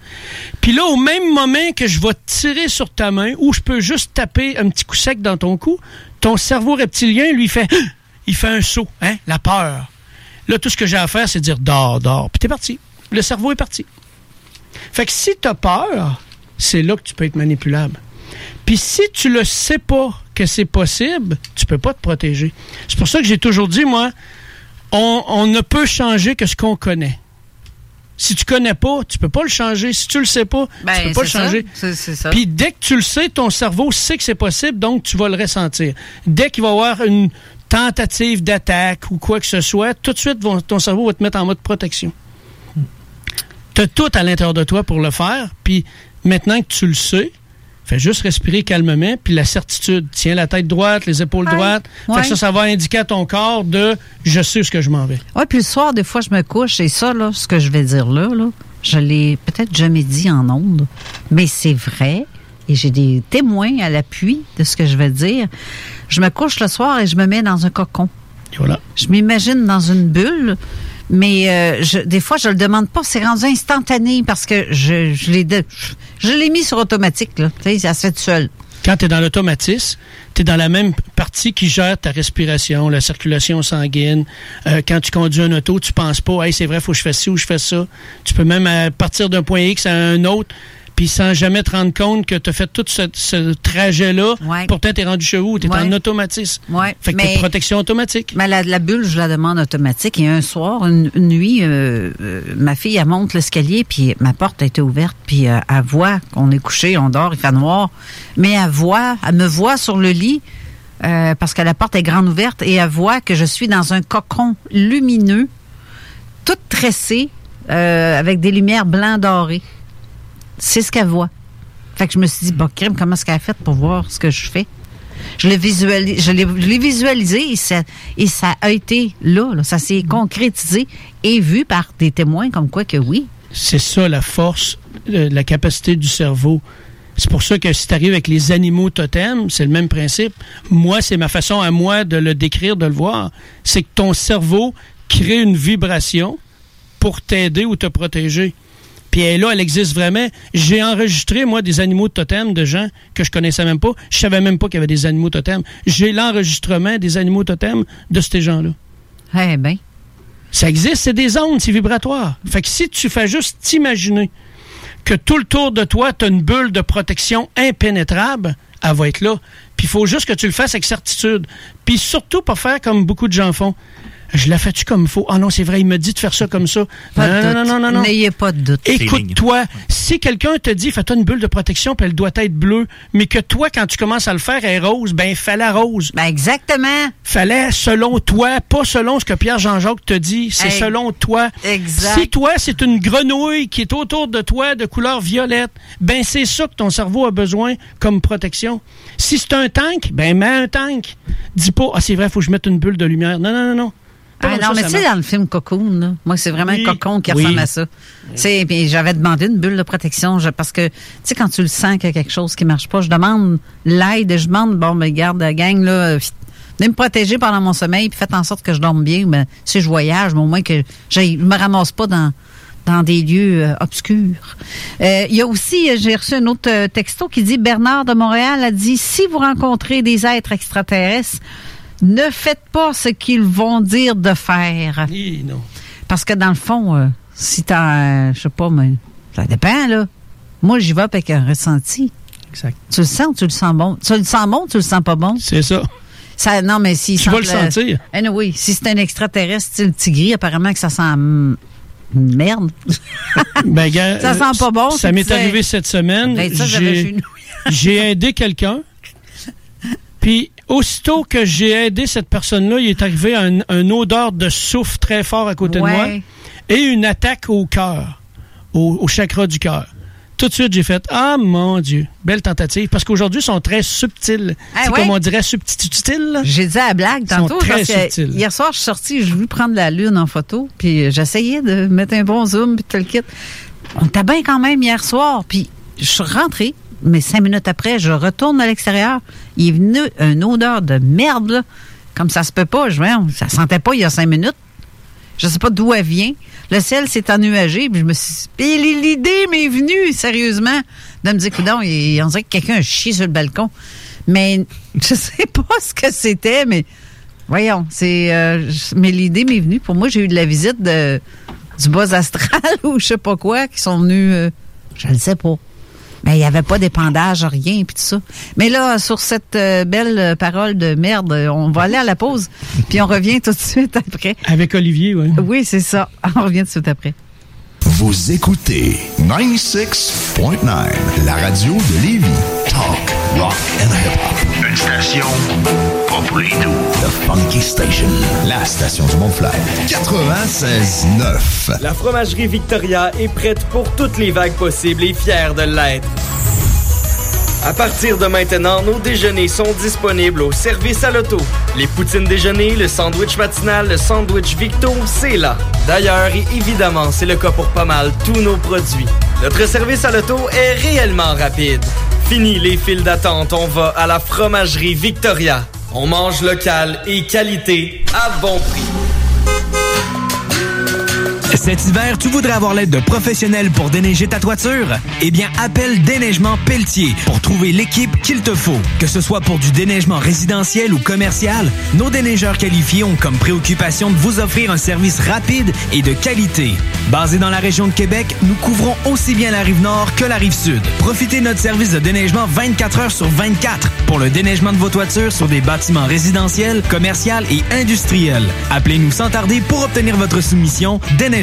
Puis là, au même moment que je vais tirer sur ta main, ou je peux juste taper un petit coup sec dans ton cou, ton cerveau reptilien, lui, fait, (gasps) il fait un saut, hein, la peur. Là, tout ce que j'ai à faire, c'est dire dors, dors. Puis t'es parti. Le cerveau est parti. Fait que si t'as peur, c'est là que tu peux être manipulable. Puis si tu le sais pas que c'est possible, tu peux pas te protéger. C'est pour ça que j'ai toujours dit, moi, on, on ne peut changer que ce qu'on connaît. Si tu connais pas, tu peux pas le changer. Si tu le sais pas, tu peux pas le changer. Puis dès que tu le sais, ton cerveau sait que c'est possible, donc tu vas le ressentir. Dès qu'il va y avoir une tentative d'attaque ou quoi que ce soit, tout de suite, vont- ton cerveau va te mettre en mode protection. Tu as tout à l'intérieur de toi pour le faire, puis maintenant que tu le sais, fais juste respirer calmement, puis la certitude. Tiens la tête droite, les épaules droites. Fait Ouais. que ça, ça va indiquer à ton corps de « je sais où ce que je m'en vais ». Oui, puis le soir, des fois, je me couche et ça, là, ce que je vais dire là, là je l'ai peut-être jamais dit en ondes, mais c'est vrai et j'ai des témoins à l'appui de ce que je vais dire. Je me couche le soir et je me mets dans un cocon. Et voilà. Je m'imagine dans une bulle, mais euh, des fois, je le demande pas. C'est rendu instantané parce que je, je l'ai je l'ai mis sur automatique. Là. Ça se fait tout seul. Quand tu es dans l'automatisme, tu dans la même partie qui gère ta respiration, la circulation sanguine. Euh, quand tu conduis un auto, tu penses pas, hey, c'est vrai, faut que je fasse ci ou je fais ça. Tu peux même euh, partir d'un point X à un autre, puis sans jamais te rendre compte que tu as fait tout ce, ce trajet-là. Pourtant, tu es rendu chez vous, tu es Ouais. en automatisme. Ouais, Fait que mais- protection automatique. Mais la, la bulle, je la demande automatique. Et un soir, une, une nuit, euh, euh, ma fille, elle monte l'escalier, puis ma porte a été ouverte, puis euh, elle voit qu'on est couché, on dort, il fait noir. Mais elle voit, elle me voit sur le lit, parce que la porte est grande ouverte, et elle voit que je suis dans un cocon lumineux, tout tressé, avec des lumières blanc dorées. C'est ce qu'elle voit. Fait que je me suis dit, bon, crime, comment est-ce qu'elle a fait pour voir ce que je fais? Je l'ai visualisé, je l'ai, visualisé et ça, a été là, là. ça s'est concrétisé et vu par des témoins comme quoi que oui. C'est ça la force, la capacité du cerveau. C'est pour ça que si tu arrives avec les animaux totems, c'est le même principe. Moi, c'est ma façon à moi de le décrire, de le voir. C'est que ton cerveau crée une vibration pour t'aider ou te protéger. Puis elle là, elle existe vraiment. J'ai enregistré, moi, des animaux totems de gens que je connaissais même pas. Je savais même pas qu'il y avait des animaux totems. J'ai l'enregistrement des animaux totems de ces gens-là. Eh ben. Ça existe, c'est des ondes, c'est vibratoire. Fait que si tu fais juste t'imaginer que tout le tour de toi, tu as une bulle de protection impénétrable, elle va être là. Puis il faut juste que tu le fasses avec certitude. Puis surtout, pas faire comme beaucoup de gens font. Je la fais-tu comme il faut? Ah non, c'est vrai, il me dit de faire ça comme ça. Pas non, de non, doute. non, non, non. N'ayez pas de doute. Écoute-toi. Si quelqu'un te dit, fais-toi une bulle de protection, puis elle doit être bleue, mais que toi, quand tu commences à le faire, elle est rose, ben, fais-la rose. Ben, exactement. Fallait selon toi, pas selon ce que Pierre-Jean-Jacques te dit, c'est Hey. selon toi. Exact. Si toi, c'est une grenouille qui est autour de toi de couleur violette, ben, c'est ça que ton cerveau a besoin comme protection. Si c'est un tank, ben, mets un tank. Dis pas, ah, c'est vrai, faut que je mette une bulle de lumière. Non, non, non, non. Pas Ah non, mais tu sais, dans le film Cocoon, là, moi, c'est vraiment Oui. un cocon qui Oui. ressemble à ça. Tu sais, puis j'avais demandé une bulle de protection je- parce que, tu sais, quand tu le sens qu'il y a quelque chose qui marche pas, je demande l'aide et je demande, bon, mais garde, la gang, là, euh, venez me protéger pendant mon sommeil puis faites en sorte que je dorme bien. Ben, si je voyage, mais au moins que je me ramasse pas dans dans des lieux euh, obscurs. Euh, Il y a aussi, j'ai reçu un autre texto qui dit, Bernard de Montréal a dit, si vous rencontrez des êtres extraterrestres, ne faites pas ce qu'ils vont dire de faire. Hi, non. Parce que dans le fond, euh, si t'as, euh, je sais pas, mais ça dépend, là. Moi, j'y vais avec un ressenti. Exact. Tu le sens ou tu le sens bon? Tu le sens bon ou tu le sens pas bon? C'est ça. Ça, non, mais si. Tu vas le sentir. Eh oui, si c'est un extraterrestre style tigri, apparemment que ça sent hum, merde. (laughs) Ben, gars, Ça sent pas bon, Ça m'est arrivé cette semaine. Ben, j'ai aidé quelqu'un. Puis, aussitôt que j'ai aidé cette personne-là, il est arrivé un, un odeur de souffle très fort à côté Ouais. de moi et une attaque au cœur, au, au chakra du cœur. Tout de suite, j'ai fait Ah mon Dieu, belle tentative. Parce qu'aujourd'hui, ils sont très subtils. Ah c'est comme on dirait subtil. J'ai dit à la blague tantôt. très parce que. Hier soir, je suis sortie, je voulais prendre la lune en photo, puis j'essayais de mettre un bon zoom, puis tout le kit. On était bien quand même hier soir, puis je suis rentrée, mais cinq minutes après, je retourne à l'extérieur. Il est venu une odeur de merde, comme ça se peut pas. Je vois, ça sentait pas il y a cinq minutes. Je sais pas d'où elle vient. Le ciel s'est ennuagé, puis je me suis... Puis l'idée m'est venue, sérieusement, de me dire, coudonc, il- on dirait que quelqu'un a chié sur le balcon. Mais (laughs) je sais pas ce que c'était, mais voyons, c'est... euh, mais l'idée m'est venue. Pour moi, j'ai eu de la visite du bas astral (laughs) ou je sais pas quoi, qui sont venus... euh, je le sais pas. Mais il n'y avait pas d'épandage, rien, puis tout ça. Mais là, sur cette euh, belle euh, parole de merde, euh, on va aller à la pause, (laughs) puis on revient tout de suite après. Avec Olivier, oui. Oui, c'est ça. (laughs) On revient tout de suite après. Vous écoutez 96.9, la radio de Lévis. Talk, rock and hip-hop. Une station pas pour les doux. The Funky Station, la station du Mont-Flair. 96.9. La fromagerie Victoria est prête pour toutes les vagues possibles et fière de l'être. À partir de maintenant, nos déjeuners sont disponibles au service à l'auto. Les poutines déjeuner, le sandwich matinal, le sandwich Victo, c'est là. D'ailleurs, et évidemment, c'est le cas pour pas mal tous nos produits. Notre service à l'auto est réellement rapide. Fini les files d'attente, on va à la fromagerie Victoria. On mange local et qualité à bon prix. Cet hiver, tu voudrais avoir l'aide de professionnels pour déneiger ta toiture? Eh bien, appelle Déneigement Pelletier pour trouver l'équipe qu'il te faut. Que ce soit pour du déneigement résidentiel ou commercial, nos déneigeurs qualifiés ont comme préoccupation de vous offrir un service rapide et de qualité. Basé dans la région de Québec, nous couvrons aussi bien la rive nord que la rive sud. Profitez de notre service de déneigement 24 heures sur 24 pour le déneigement de vos toitures sur des bâtiments résidentiels, commerciaux et industriels. Appelez-nous sans tarder pour obtenir votre soumission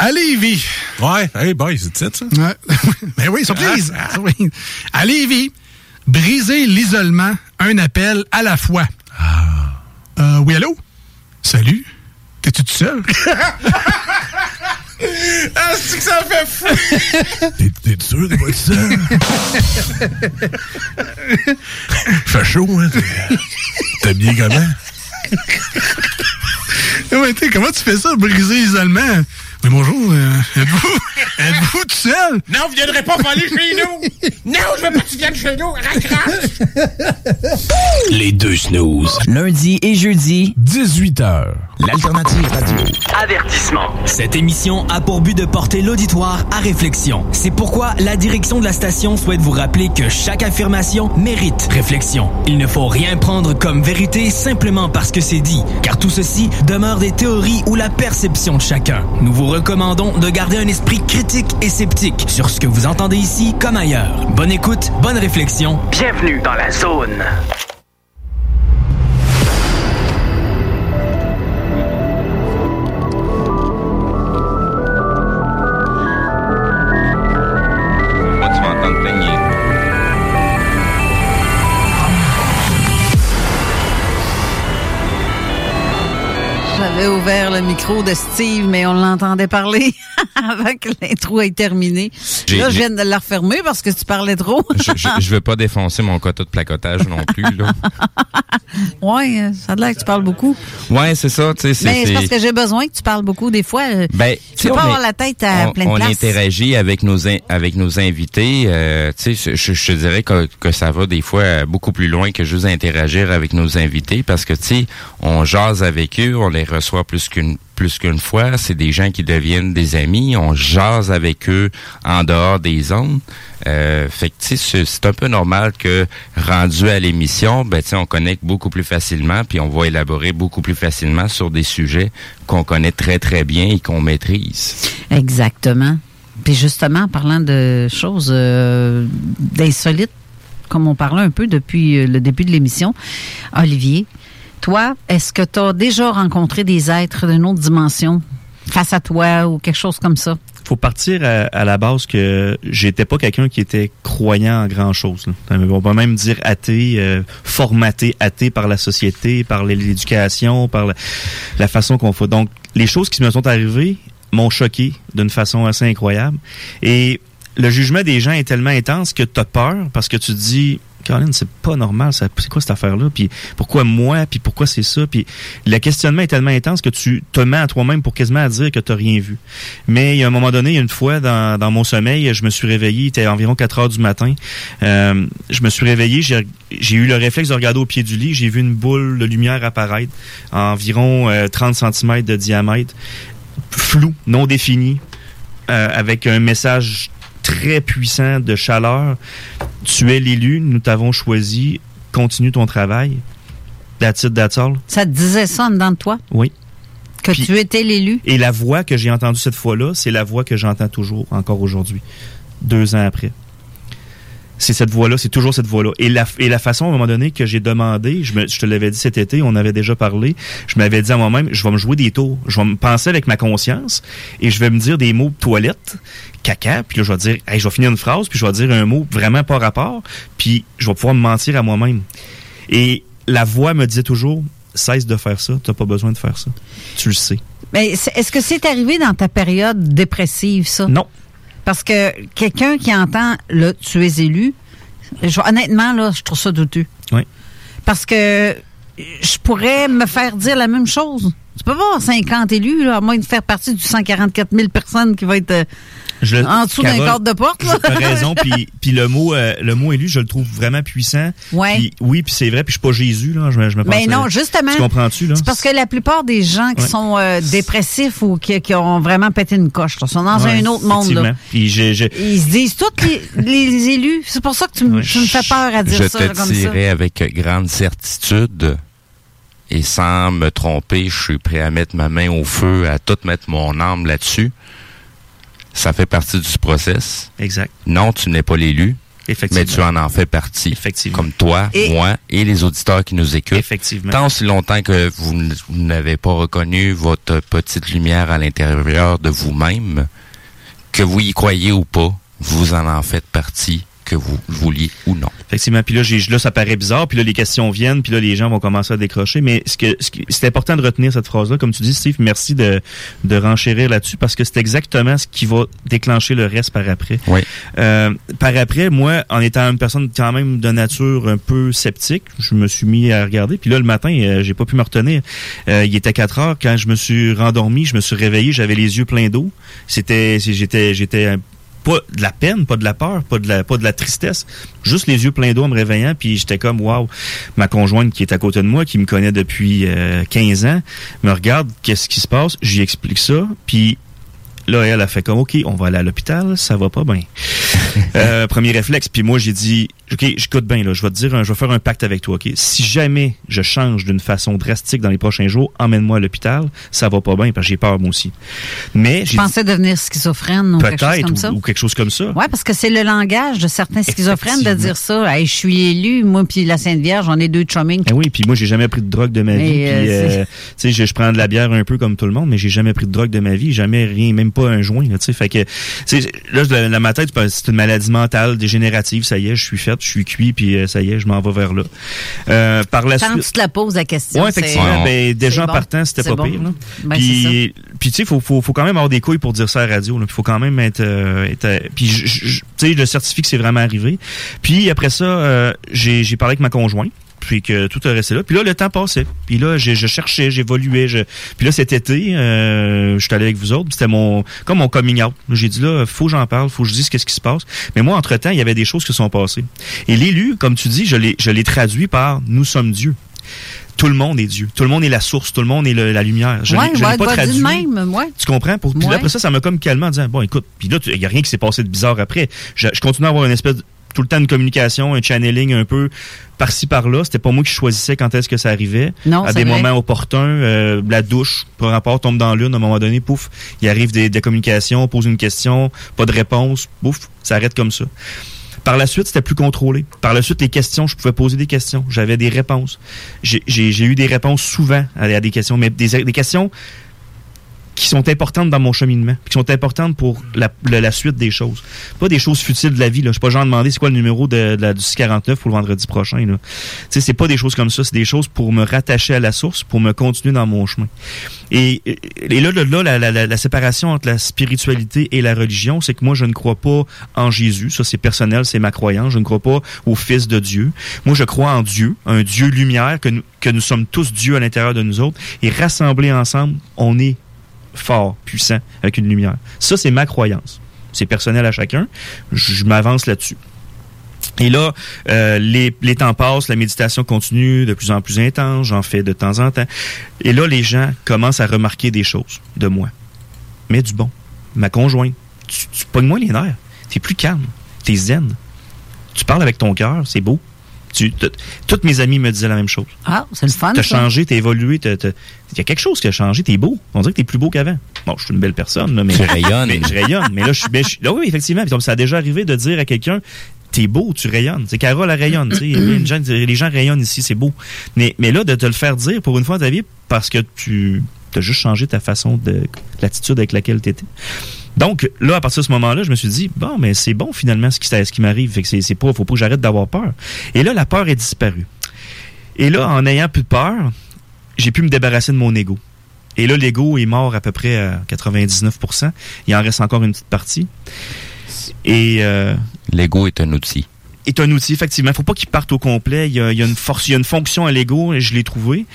À Lévis. Ouais, hey boy, c'est ça, ça? Ouais. (laughs) ben oui, surprise. À Lévis, briser l'isolement, un appel à la fois. Euh, oui, allô? Salut? T'es-tu tout seul? (laughs) Ah, c'est que ça fait fou! (laughs) T'es- sûr de pas ça? Fait chaud, hein? T'es- habillé comment? Ouais, comment tu fais ça, briser l'isolement? Mais bonjour, euh, êtes-vous (laughs) êtes-vous tout seul? Non, vous viendrez pas voler chez nous! Non, je veux pas que tu viennes chez nous! Raccroche! (laughs) Les deux snooze. Lundi et jeudi, 18h. L'alternative radio. Avertissement. Cette émission a pour but de porter l'auditoire à réflexion. C'est pourquoi la direction de la station souhaite vous rappeler que chaque affirmation mérite réflexion. Il ne faut rien prendre comme vérité simplement parce que c'est dit, car tout ceci demeure des théories ou la perception de chacun. Nous vous recommandons de garder un esprit critique et sceptique sur ce que vous entendez ici comme ailleurs. Bonne écoute, bonne réflexion. Bienvenue dans la zone. J'avais ouvert le micro de Steve, mais on l'entendait parler (laughs) avant que l'intro ait terminé. Là, je viens de la refermer parce que tu parlais trop. (laughs) je, je, je veux pas défoncer mon quota de placotage non plus, là. (laughs) ouais, ça a l'air que tu parles beaucoup. Ouais, c'est ça, Mais c'est parce que j'ai besoin que tu parles beaucoup. Des fois, euh, Ben, tu peux on pas avoir la tête à on, plein de on place. interagit avec nos in- avec nos invités. euh, tu sais, je, je te dirais que, que ça va des fois beaucoup plus loin que juste interagir avec nos invités parce que tu sais, on jase avec eux, on les reçoit plus qu'une plus qu'une fois. C'est des gens qui deviennent des amis. On jase avec eux en dehors des zones. Euh, fait que c'est- un peu normal que rendu à l'émission, ben on connecte beaucoup plus facilement, puis on va élaborer beaucoup plus facilement sur des sujets qu'on connaît très très bien et qu'on maîtrise. Exactement. Puis justement, en parlant de choses euh, d'insolites, comme on parlait un peu depuis euh, le début de l'émission, Olivier, toi, est-ce que tu as déjà rencontré des êtres d'une autre dimension face à toi ou quelque chose comme ça? faut partir à, la base que j'étais pas quelqu'un qui était croyant en grand chose. là. On va même dire athée, euh, formaté athée par la société, par l'éducation, par la, la façon qu'on fait. Donc, les choses qui me sont arrivées m'ont choqué d'une façon assez incroyable. Et le jugement des gens est tellement intense que tu as peur parce que tu te dis Caroline, c'est pas normal, ça- c'est quoi cette affaire-là? Puis pourquoi moi? Puis pourquoi c'est ça? Puis le questionnement est tellement intense que tu te mets à toi-même pour quasiment à dire que tu rien vu. Mais il un moment donné, une fois dans, mon sommeil, je me suis réveillé, il était environ 4 heures du matin. Euh, je me suis réveillé, j'ai eu le réflexe de regarder au pied du lit, j'ai vu une boule de lumière apparaître, environ euh, 30 cm de diamètre, flou, non défini, euh, avec un message très puissant de chaleur. Tu es l'élu, nous t'avons choisi, continue ton travail. That's it, that's all. Ça te disait ça en dedans de toi? Oui. Que tu étais l'élu? Et la voix que j'ai entendue cette fois-là, c'est la voix que j'entends toujours, encore aujourd'hui, deux ans après. C'est cette voix-là, c'est toujours cette voix-là. Et la, et la façon, à un moment donné, que j'ai demandé, je, me- je te l'avais dit cet été, on avait déjà parlé, je m'avais dit à moi-même, je vais me jouer des tours, je vais me penser avec ma conscience, et je vais me dire des mots toilette, caca, puis là, je vais dire, hey, je vais finir une phrase, puis je vais dire un mot vraiment pas rapport, puis je vais pouvoir me mentir à moi-même. Et la voix me disait toujours, cesse de faire ça, t'as pas besoin de faire ça. Tu le sais. Mais est-ce que c'est arrivé dans ta période dépressive, ça? Non. Parce que quelqu'un qui entend là, tu es élu, je- honnêtement, là, je trouve ça douteux. Oui. Parce que je pourrais me faire dire la même chose. Tu peux pas avoir 50 élus, là, à moins de faire partie du 144 000 personnes qui va être euh, Je le- en dessous d'un cadre de porte. là. Raison, puis, puis le mot euh, le mot élu, je le trouve vraiment puissant. Ouais. Puis oui, puis c'est vrai, puis je suis pas Jésus là, je me, je me Mais pense, non, justement. Tu comprends-tu là? C'est parce que la plupart des gens qui Ouais. sont euh, dépressifs ou qui, qui ont vraiment pété une coche, là, sont dans Ouais, un autre monde. Là. Puis j'ai j'ai- Ils se disent tous les, les élus. C'est pour ça que tu, me- tu me fais peur à dire Je ça te là, comme ça. dirais avec grande certitude et sans me tromper, je suis prêt à mettre ma main au feu, à tout mettre mon âme là-dessus. Ça fait partie du process. Exact. Non, tu n'es pas l'élu. Effectivement. Mais tu en en fais partie. Effectivement. Comme toi, Et- moi et les auditeurs qui nous écoutent. Effectivement. Tant si longtemps que vous n'avez pas reconnu votre petite lumière à l'intérieur de vous-même, que vous y croyez ou pas, vous en en faites partie, que vous vouliez ou non. Effectivement. Puis là, là, ça paraît bizarre. Puis là, les questions viennent. Puis là, les gens vont commencer à décrocher. Mais ce que, ce c'est important de retenir cette phrase-là. Comme tu dis, Steve, merci de, de renchérir là-dessus parce que c'est exactement ce qui va déclencher le reste par après. Oui. Euh, par après, moi, en étant une personne quand même de nature un peu sceptique, je me suis mis à regarder. Puis là, le matin, euh, j'ai pas pu me retenir. Euh, il était 4 heures. Quand je me suis rendormi, je me suis réveillé, j'avais les yeux pleins d'eau. C'était, j'étais, j'étais un- pas de la peine, pas de la peur, pas de la, pas de la tristesse, juste les yeux pleins d'eau en me réveillant, puis j'étais comme waouh, ma conjointe qui est à côté de moi, qui me connaît depuis euh, 15 ans, me regarde, qu'est-ce qui se passe, j'y explique ça, puis là elle a fait comme ok, on va aller à l'hôpital, ça va pas bien. (laughs) Euh, premier réflexe, puis moi j'ai dit ok, j'écoute bien là, je vais te dire, un- je vais faire un pacte avec toi, ok? Si jamais je change d'une façon drastique dans les prochains jours, emmène-moi à l'hôpital, ça va pas bien parce que j'ai peur moi aussi. Mais Je pensais devenir schizophrène ou quelque chose peut-être comme ou, ça? ou quelque chose comme ça. Ouais, parce que c'est le langage de certains schizophrènes de dire ça. Hey, je suis élu, moi puis la Sainte Vierge, on est deux chumming. Eh oui, puis moi j'ai jamais pris de drogue de ma vie. Mais, euh, euh, tu sais, je, je prends de la bière un peu comme tout le monde, mais j'ai jamais pris de drogue de ma vie, jamais rien, même pas un joint. Tu sais, fait que, là, dans ma tête, c'est une maladie mentale dégénérative. Ça y est, je suis fait, je suis cuit, puis euh, ça y est, je m'en vais vers là. Euh, par la Quand suite. tu te la poses la question, c'est- effectivement. Ben, déjà en partant, c'était pas bon. pire. Là. Ben, puis, tu sais, faut, faut, faut quand même avoir des couilles pour dire ça à la radio. Là. Puis faut quand même être, euh, être euh, puis tu sais, je certifie que c'est vraiment arrivé. Puis après ça, euh, j'ai j'ai parlé avec ma conjointe. Puis que tout est resté là. Puis là, le temps passait. Puis là, j'ai- je cherchais, j'évoluais. Je... Puis là, cet été, euh, je suis allé avec vous autres. C'était mon comme mon coming out. J'ai dit là, faut que j'en parle, faut que je dise qu'est-ce qui se passe. Mais moi, entre-temps, il y avait des choses qui sont passées. Et l'élu, comme tu dis, je l'ai je l'ai traduit par « nous sommes Dieu ». Tout le monde est Dieu. Tout le monde est la source. Tout le monde est le- la lumière. Je ouais, je l'ai ouais, pas va traduit. même, ouais. Tu comprends? Pour, puis là, après ça, ça m'a comme calmé en disant, bon, écoute, puis là, il n'y a rien qui s'est passé de bizarre après. Je, je continue à avoir une espèce, de- tout le temps, une communication, un channeling un peu par-ci, par-là. C'était pas moi qui choisissais quand est-ce que ça arrivait. Non, à des vrai. moments opportuns, euh, la douche, par rapport, tombe dans l'une, à un moment donné, pouf, il arrive des, des communications, on pose une question, pas de réponse, pouf, ça arrête comme ça. Par la suite, c'était plus contrôlé. Par la suite, les questions, je pouvais poser des questions. J'avais des réponses. J'ai- eu des réponses souvent à, à des questions, mais des, des questions qui sont importantes dans mon cheminement, qui sont importantes pour la, suite des choses. Pas des choses futiles de la vie. Là. Je suis pas genre demander c'est quoi le numéro de, du 649 pour le vendredi prochain. Là. Tu c'est pas des choses comme ça. C'est des choses pour me rattacher à la source, pour me continuer dans mon chemin. Et, et là, là, là, la séparation entre la spiritualité et la religion, c'est que moi, je ne crois pas en Jésus. Ça, c'est personnel, c'est ma croyance. Je ne crois pas au Fils de Dieu. Moi, je crois en Dieu, un Dieu lumière, que nous, que nous sommes tous Dieu à l'intérieur de nous autres. Et rassemblés ensemble, on est fort, puissant, avec une lumière. Ça, c'est ma croyance. C'est personnel à chacun. Je, m'avance là-dessus. Et là, euh, les, les temps passent, la méditation continue de plus en plus intense, j'en fais de temps en temps. Et là, les gens commencent à remarquer des choses de moi. Mais du bon. Ma conjointe, tu, tu pognes moins les nerfs. T'es plus calme. T'es zen. Tu parles avec ton cœur, c'est beau. Tu, toutes mes amis me disaient la même chose. Ah, c'est le fun. T'as changé, t'as évolué, il y a quelque chose qui a changé, t'es beau. On dirait que t'es plus beau qu'avant. Bon, je suis une belle personne, là, mais. Tu rayonnes. Mais je rayonne. Mais là, je suis. ben, je- là, oui, effectivement. Puis donc, ça a déjà arrivé de dire à quelqu'un, t'es beau, tu rayonnes. C'est Carole, elle rayonne. tu sais. les, gens, les gens rayonnent ici, c'est beau. Mais, mais là, de te le faire dire pour une fois dans ta vie, parce que tu as juste changé ta façon de. l'attitude avec laquelle t'étais. Donc, là, à partir de ce moment-là, je me suis dit, bon, mais c'est bon finalement ce qui, ce qui m'arrive. Fait que c'est, pas, faut pas que j'arrête d'avoir peur. Et là, la peur est disparue. Et là, en ayant plus de peur, j'ai pu me débarrasser de mon ego. Et là, l'ego est mort à peu près à 99%. Il en reste encore une petite partie. Et euh, L'ego est un outil. est un outil, effectivement. faut pas qu'il parte au complet. Il y a, il y a une force, il y a une fonction à l'ego, et je l'ai trouvé.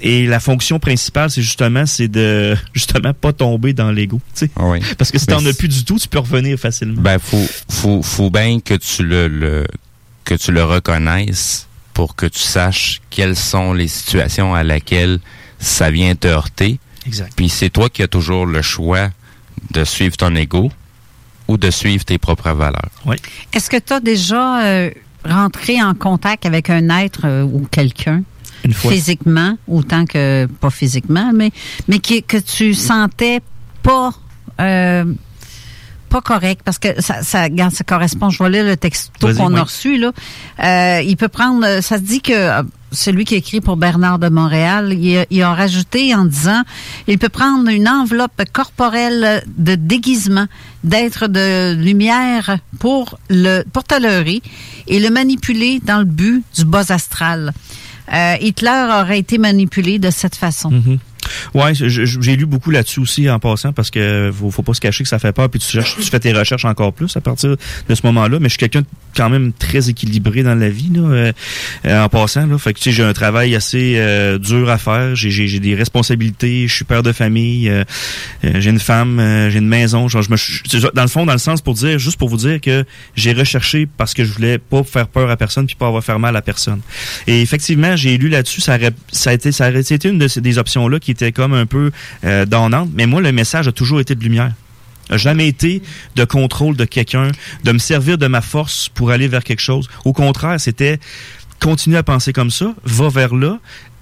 Et la fonction principale, c'est justement, c'est de (laughs) justement pas tomber dans l'ego. tu sais. Ah oui. Parce que si t'en as plus du tout, tu peux revenir facilement. Ben, faut, faut, faut bien que tu le, le- que tu le reconnaisses pour que tu saches quelles sont les situations à laquelle ça vient te heurter. Exact. Puis c'est toi qui as toujours le choix de suivre ton ego ou de suivre tes propres valeurs. Oui. Est-ce que tu as déjà euh, rentré en contact avec un être euh, ou quelqu'un? Une fois. Physiquement, autant que pas physiquement, mais, mais qui- que tu sentais pas euh, pas correct parce que ça, ça, regarde, ça correspond. Je vais lire le texto qu'on oui. a reçu là. Euh, il peut prendre. Ça se dit que euh, celui qui écrit pour Bernard de Montréal, il, a- il a rajouté en disant, il peut prendre une enveloppe corporelle de déguisement, d'être de lumière pour le pour te leurrer et le manipuler dans le but du bas astral. Euh, Hitler aurait été manipulé de cette façon. Mhm. Ouais, j'ai lu beaucoup là-dessus aussi en passant parce que faut, faut pas se cacher que ça fait peur puis tu, cherches, tu fais tes recherches encore plus à partir de ce moment-là. Mais je suis quelqu'un quand même très équilibré dans la vie là, euh, euh, en passant. Là. Fait que tu sais, j'ai un travail assez euh, dur à faire. J'ai, des responsabilités. Je suis père de famille. euh, euh, j'ai une femme. euh, j'ai une maison. Genre, je me, je- dans le fond, dans le sens pour dire, juste pour vous dire que j'ai recherché parce que je voulais pas faire peur à personne puis pas avoir faire mal à personne. Et effectivement, j'ai lu là-dessus. Ça, ça a été, ça aurait été une des options là qui était comme un peu euh, donnante. Mais moi, le message a toujours été de lumière a jamais été de contrôle de quelqu'un, de me servir de ma force pour aller vers quelque chose. Au contraire, c'était continue à penser comme ça, va vers là.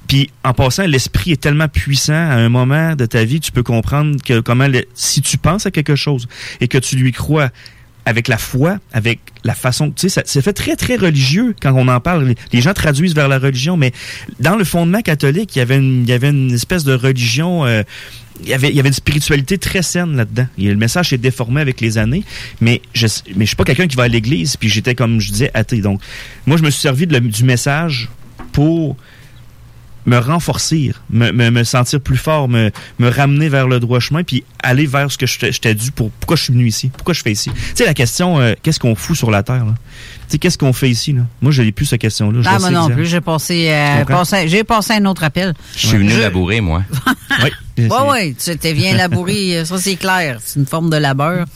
Puis en passant, l'esprit est tellement puissant à un moment de ta vie, tu peux comprendre que comment si tu penses à quelque chose et que tu lui crois avec la foi, avec la façon, tu sais, ça, ça fait très très religieux quand on en parle. Les, gens traduisent vers la religion, mais dans le fondement catholique, il y avait une, il y avait une espèce de religion. euh, il y avait il y avait une spiritualité très saine là-dedans. Et le message s'est déformé avec les années, mais je mais je suis pas quelqu'un qui va à l'église puis j'étais comme je disais athée. Donc moi je me suis servi du message pour me renforcer, me, me, me sentir plus fort, me, me ramener vers le droit chemin, puis aller vers ce que je t'ai- je t'ai dû pour pourquoi je suis venu ici, pourquoi je fais ici. Tu sais, la question, euh, qu'est-ce qu'on fout sur la Terre? là? Tu sais, qu'est-ce qu'on fait ici? Là? Moi, je n'ai plus cette question-là. Ah, moi non plus, j'ai passé, euh, passé- j'ai passé un autre appel. Je suis venu Je- labourer, moi. (laughs) oui. Ouais, ouais, tu t'es bien labouré, ça c'est clair. C'est une forme de labeur.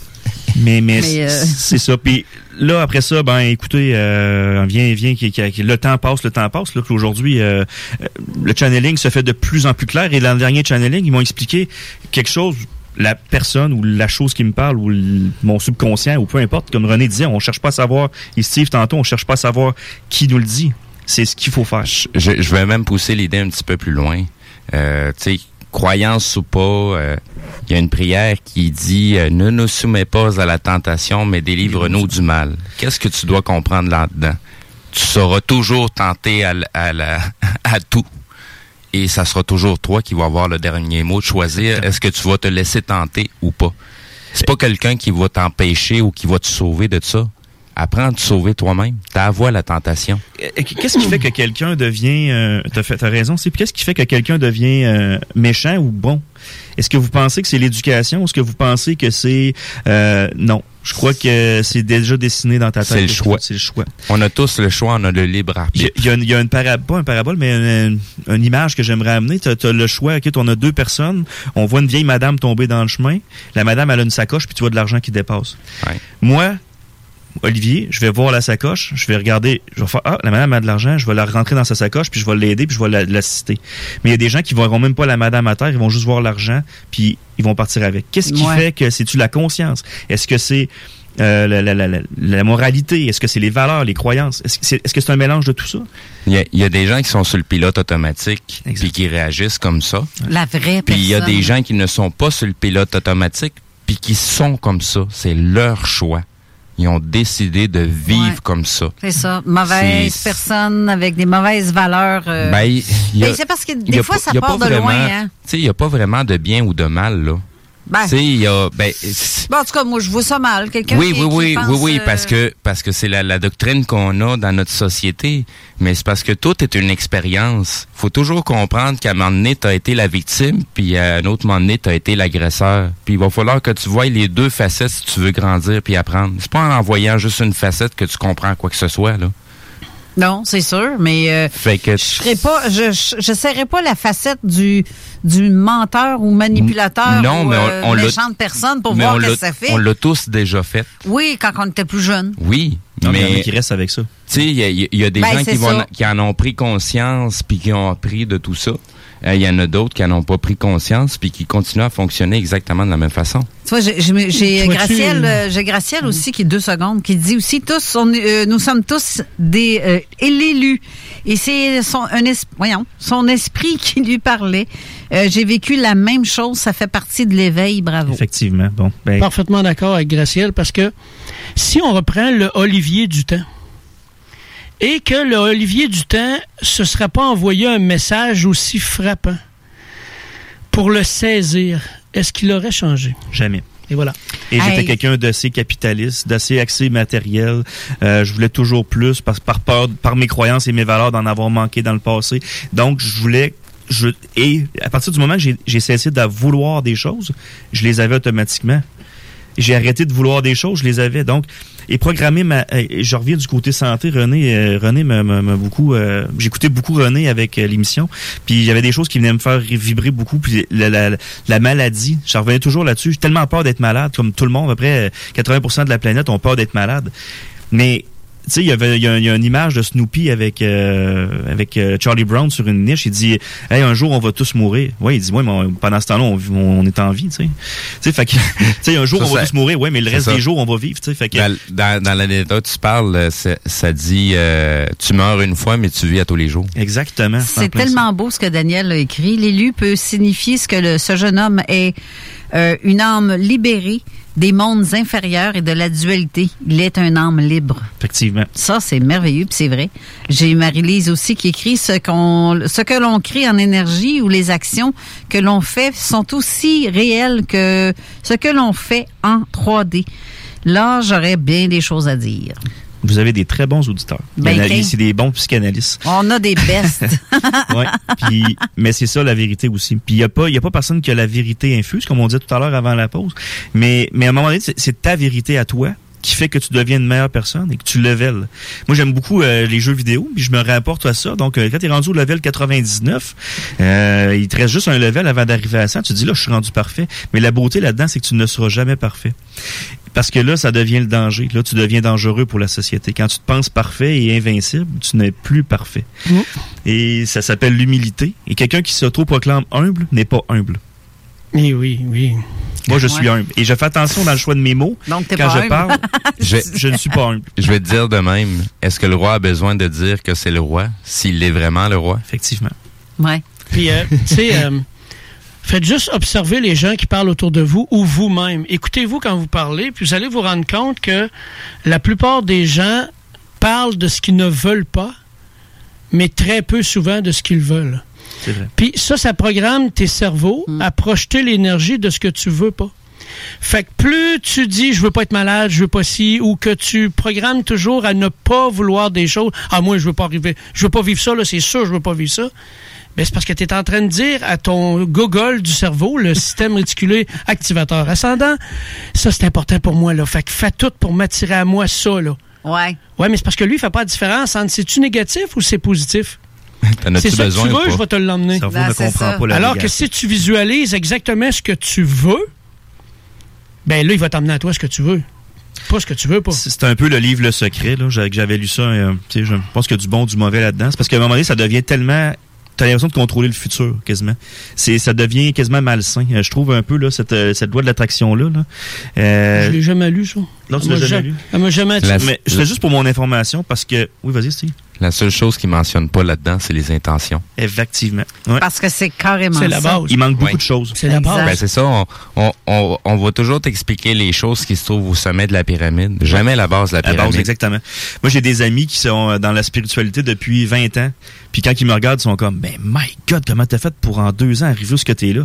Mais, mais, Mais, euh, c'est ça. Puis là, après ça, ben écoutez, euh, vient, vient, qui, le temps passe, le temps passe. Là, qu'aujourd'hui, euh, euh, le channeling se fait de plus en plus clair. Et dans le dernier channeling, ils m'ont expliqué quelque chose. La personne ou la chose qui me parle ou mon subconscient ou peu importe, comme René disait, on cherche pas à savoir, et Steve tantôt, on cherche pas à savoir qui nous le dit. C'est ce qu'il faut faire. Je, je vais même pousser l'idée un petit peu plus loin. Euh, tu sais, croyance ou pas, euh, il y a une prière qui dit euh, ne nous soumets pas à la tentation, mais délivre-nous du mal. Qu'est-ce que tu dois comprendre là-dedans? Tu seras toujours tenté à, à, (laughs) à tout. Et ça sera toujours toi qui vas avoir le dernier mot de choisir est-ce que tu vas te laisser tenter ou pas? C'est pas quelqu'un qui va t'empêcher ou qui va te sauver de ça. Apprends à te sauver toi-même. Voir la tentation. Euh, Qu'est-ce qui fait que quelqu'un devient, euh, t'as fait, t'as raison, c'est qu'est-ce qui fait que quelqu'un devient euh, méchant ou bon? Est-ce que vous pensez que c'est l'éducation Est-ce que vous pensez que c'est euh, non? Je crois que c'est déjà dessiné dans ta tête. C'est le choix. C'est le choix. On a tous le choix, on a le libre arbitre. il y a une, il y a une parabole, pas une parabole, mais une, une image que j'aimerais amener. Tu as, le choix, ok, on a deux personnes. On voit une vieille madame tomber dans le chemin. La madame, elle a une sacoche, puis tu vois de l'argent qui dépasse. Moi, Olivier, je vais voir la sacoche, je vais regarder, je vais faire, ah, la madame a de l'argent, je vais la rentrer dans sa sacoche, puis je vais l'aider, puis je vais la- l'assister. Mais il y a des gens qui ne verront même pas la madame à terre, ils vont juste voir l'argent, puis ils vont partir avec. Qu'est-ce qui Ouais. fait que c'est-tu la conscience? Est-ce que c'est euh, la, la- la- la- la moralité? Est-ce que c'est les valeurs, les croyances? Est-ce que c'est c'est un mélange de tout ça? Il y, a, il y a des gens qui sont sur le pilote automatique puis qui réagissent comme ça. La vraie Puis il y a des gens qui ne sont pas sur le pilote automatique puis qui sont comme ça. C'est leur choix. Ils ont décidé de vivre Ouais. comme ça. C'est ça. Mauvaise C'est- personne avec des mauvaises valeurs. euh. Ben, Ben, c'est parce que des fois, pas- ça part de loin. Hein? Il n'y a pas vraiment de bien ou de mal, là. Ben. Tu sais, il y a... Ben, Bon, en tout cas, moi, je vois ça mal. Quelqu'un oui, qui, oui, qui oui, pense, oui, oui, euh, parce que parce que c'est la, la doctrine qu'on a dans notre société, mais c'est parce que tout est une expérience. Faut toujours comprendre qu'à un moment donné, t'as été la victime, puis à un autre moment donné, t'as été l'agresseur. Puis il va falloir que tu vois les deux facettes si tu veux grandir puis apprendre. C'est pas en voyant juste une facette que tu comprends quoi que ce soit là. Non, c'est sûr, mais euh, Fait que je serais pas, je, je, je serais pas la facette du du menteur ou manipulateur Non, ou mais on- euh, on l'a- méchante personne pour voir on ce l'a- que ça fait. On l'a tous déjà fait. Oui, quand on était plus jeune. Oui, Non, mais il y en a mais qui restent avec ça. Tu sais, il y, a- il y a des Ben, gens qui, vont, qui en ont pris conscience puis qui ont appris de tout ça. Euh, Il y en a d'autres qui en ont pas pris conscience puis qui continuent à fonctionner exactement de la même façon. Tu vois, j'ai- Gracielle, euh, j'ai Gracielle aussi qui est deux secondes, qui dit aussi tous, on euh, nous sommes tous des euh, l'élus. Et c'est son un es- voyons, son esprit (laughs) qui lui parlait. Euh, j'ai vécu la même chose, ça fait partie de l'éveil, bravo. Effectivement. Bon, ben, Parfaitement d'accord avec Gracielle parce que si on reprend le Olivier du temps, et que le Olivier Dutemps se serait pas envoyé un message aussi frappant pour le saisir, est-ce qu'il aurait changé? Jamais. Et voilà. Et j'étais Hey. quelqu'un d'assez capitaliste, d'assez axé matériel. Euh, je voulais toujours plus par, par peur, par mes croyances et mes valeurs d'en avoir manqué dans le passé. Donc, je voulais... Je, et à partir du moment que j'ai- j'ai cessé de vouloir des choses, je les avais automatiquement. J'ai arrêté de vouloir des choses, je les avais. Donc, et programmer ma... euh, Je reviens du côté santé. René, euh, René m'a beaucoup... euh, J'écoutais beaucoup René avec l'émission. Puis il y avait des choses qui venaient me faire vibrer beaucoup. Puis la, la, la maladie, je revenais toujours là-dessus. J'ai tellement peur d'être malade, comme tout le monde. À peu près euh, 80% de la planète ont peur d'être malade. Mais sais, il y avait il y, a, il y a une image de Snoopy avec euh, avec euh, Charlie Brown sur une niche. Il dit, hey, un jour on va tous mourir. Ouais, il dit, ouais, mais on- pendant ce temps-là, on, on est en vie, tu sais. Tu sais, fait que, (laughs) tu sais, un jour Ça, on va tous mourir. Ouais, mais le reste ça. des jours on va vivre, tu sais. Fait que, Dans, dans, dans l'anecdote tu parles, euh, ça dit euh, tu meurs une fois, mais tu vis à tous les jours. Exactement. C'est tellement beau ce que Daniel a écrit. L'élu peut signifier ce que le- ce jeune homme est euh, une âme libérée des mondes inférieurs et de la dualité. Il est un âme libre. Effectivement. Ça, c'est merveilleux, puis c'est vrai. J'ai Marie-Lise aussi qui écrit ce qu'on, ce que l'on crée en énergie ou les actions que l'on fait sont aussi réelles que ce que l'on fait en 3D. Là, j'aurais bien des choses à dire. Vous avez des très bons auditeurs. Ben, Il y en a- quin. c'est des bons psychanalystes. On a des bestes. (laughs) ouais. Puis, mais c'est ça la vérité aussi. Puis il y a pas, y a pas personne qui a la vérité infuse, comme on disait tout à l'heure avant la pause. Mais, mais à un moment donné, c'est ta vérité à toi qui fait que tu deviens une meilleure personne et que tu level. Moi, j'aime beaucoup euh, les jeux vidéo, puis je me rapporte à ça. Donc, euh, quand tu es rendu au level 99, euh, il te reste juste un level avant d'arriver à 100. Tu te dis, là, je suis rendu parfait. Mais la beauté là-dedans, c'est que tu ne seras jamais parfait. Parce que là, ça devient le danger. Là, tu deviens dangereux pour la société. Quand tu te penses parfait et invincible, tu n'es plus parfait. Et ça s'appelle l'humilité. Et quelqu'un qui s'auto-proclame humble n'est pas humble. Oui, oui, oui. Moi, je suis humble. Et je fais attention dans le choix de mes mots. Donc, t'es Quand pas je humble. parle, (laughs) Je vais, je ne suis pas humble. (laughs) Je vais te dire de même, est-ce que le roi a besoin de dire que c'est le roi, s'il est vraiment le roi? Effectivement. Ouais. Puis, euh, (laughs) tu sais, euh, faites juste observer les gens qui parlent autour de vous ou vous-même. Écoutez-vous quand vous parlez, puis vous allez vous rendre compte que la plupart des gens parlent de ce qu'ils ne veulent pas, mais très peu souvent de ce qu'ils veulent. C'est vrai. Puis ça, ça programme tes cerveaux à projeter l'énergie de ce que tu veux pas. Fait que plus tu dis je veux pas être malade, je veux pas ci, ou que tu programmes toujours à ne pas vouloir des choses. Ah moi je veux pas arriver, je veux pas vivre ça là, c'est sûr je veux pas vivre ça. Ben, c'est parce que tu es en train de dire à ton gogol du cerveau, le système réticulé activateur ascendant, ça c'est important pour moi là. Fait que fais tout pour m'attirer à moi ça là. Ouais. Ouais, mais c'est parce que lui il fait pas la différence entre c'est-tu négatif ou c'est positif? (laughs) T'en as-tu C'est ça que besoin tu ou veux, pas? je vais te l'emmener. Ben, ne c'est comprend ça. pas la Alors que si tu visualises exactement ce que tu veux, ben là, il va t'emmener à toi ce que tu veux. Pas ce que tu veux pas. C'est un peu le livre Le Secret, là. J'avais- que J'avais lu ça. euh, tu sais, je pense qu'il y a du bon, du mauvais là-dedans. C'est parce qu'à un moment donné, ça devient tellement. T'as l'impression de contrôler le futur, quasiment. C'est, ça devient quasiment malsain. Euh, je trouve un peu, là, cette, euh, cette loi de l'attraction-là, là. Euh, Je l'ai jamais lu, ça. Non, tu l'as m'a jamais ja- lu? Elle m'a jamais attiré. Mais je fais juste pour mon information parce que. Oui, vas-y, Steve. La seule chose qu'il mentionne pas là-dedans, c'est les intentions. Effectivement. Ouais. Parce que c'est carrément C'est la ça. base. Il manque beaucoup de choses. C'est la base. Ben, c'est ça, on, on, on, on va toujours t'expliquer les choses qui se trouvent au sommet de la pyramide. Jamais la base de la pyramide. base, exactement. Moi, j'ai des amis qui sont euh, dans la spiritualité depuis 20 ans. Puis quand ils me regardent, ils sont comme, ben, my God, comment t'as fait pour en deux ans arriver où ce que t'es là?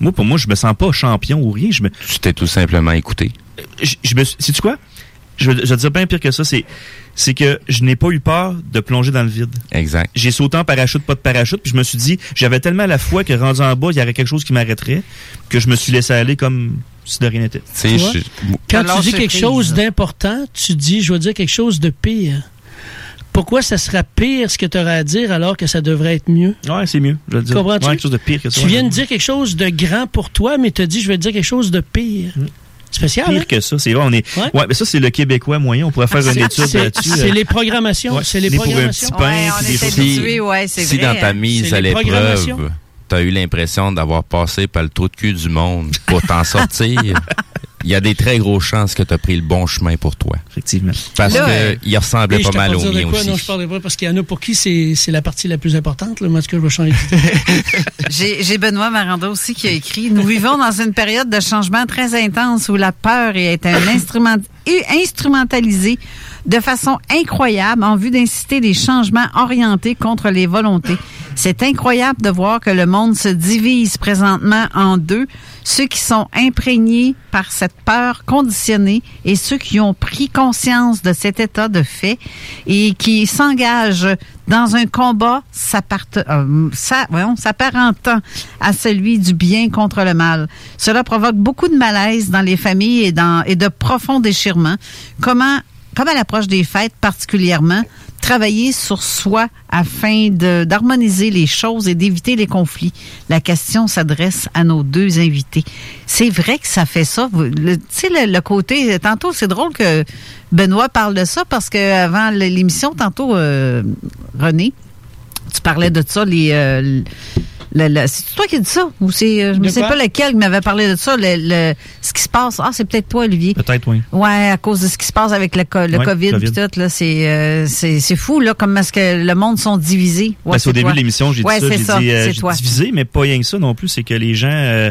Moi, pour moi, je me sens pas champion ou rien. Je me, Tu t'es tout simplement écouté. je, je me, sais-tu quoi? Je, je te dire bien pire que ça. C'est, c'est que je n'ai pas eu peur de plonger dans le vide. Exact. J'ai sauté en parachute, pas de parachute, puis je me suis dit, j'avais tellement la foi que rendu en bas, il y aurait quelque chose qui m'arrêterait, que je me suis laissé aller comme si de rien n'était. Je- Quand Alors, tu dis quelque chose d'important, tu dis, je vais dire quelque chose de pire. Pourquoi ça sera pire ce que tu auras à dire alors que ça devrait être mieux? Ouais, c'est mieux. Je te dire. Comprends-tu? Ouais, quelque chose de pire que ça. Tu viens de dire quelque chose de grand pour toi, mais tu dis, je vais te dire quelque chose de pire. Spécial, Pire hein? que ça, c'est vrai, on est. Ouais. Ouais, mais ça, c'est le Québécois moyen. On pourrait faire une C'est- étude là-dessus. C'est euh. les programmations. Ouais, c'est les les pour un programmations. petit pain, Ouais, on puis des est choses habitué, ouais, c'est si vrai. dans ta hein. mise à l'épreuve, programmations. tu as eu l'impression d'avoir passé par le trou de cul du monde pour t'en sortir, (laughs) il y a des très grosses chances que tu as pris le bon chemin pour toi. Effectivement. Parce Là, que il ressemblait pas mal pas au mien aussi. Non, je parle de vrai parce qu'il y en a pour qui c'est c'est la partie la plus importante. Là. Moi, en tout cas, je vais changer. (laughs) J'ai j'ai Benoît Maranda aussi qui a écrit Nous vivons dans une période de changement très intense où la peur est un instrument, instrumentalisée de façon incroyable en vue d'inciter des changements orientés contre les volontés. C'est incroyable de voir que le monde se divise présentement en deux, ceux qui sont imprégnés par cette peur conditionnée et ceux qui ont pris conscience de cet état de fait et qui s'engagent dans un combat euh, ça- voyons, s'apparentant à celui du bien contre le mal. Cela provoque beaucoup de malaise dans les familles et, dans, et de profonds déchirements. Comment, comme à l'approche des fêtes particulièrement, travailler sur soi afin d'harmoniser les choses et d'éviter les conflits. La question s'adresse à nos deux invités. C'est vrai que ça fait ça. Tu sais, le, le côté... Tantôt, c'est drôle que Benoît parle de ça parce que avant l'émission, tantôt, euh, René, tu parlais de ça, les... euh, c'est toi qui dit ça? Ou c'est euh, je ne sais pas lequel qui m'avait parlé de ça le, le- ce qui se passe ah c'est peut-être toi Olivier Peut-être, oui. Ouais, à cause de ce qui se passe avec le, co- le Ouais, COVID, COVID. tout, là, c'est, euh, c'est, c'est fou, là, comme est-ce que le monde sont divisés. Ouais, Ben, c'est au début toi. de l'émission, j'ai Ouais, dit ça. c'est J'ai ça, dit, euh, toi. divisé, mais pas rien que ça non plus. C'est que les gens, euh,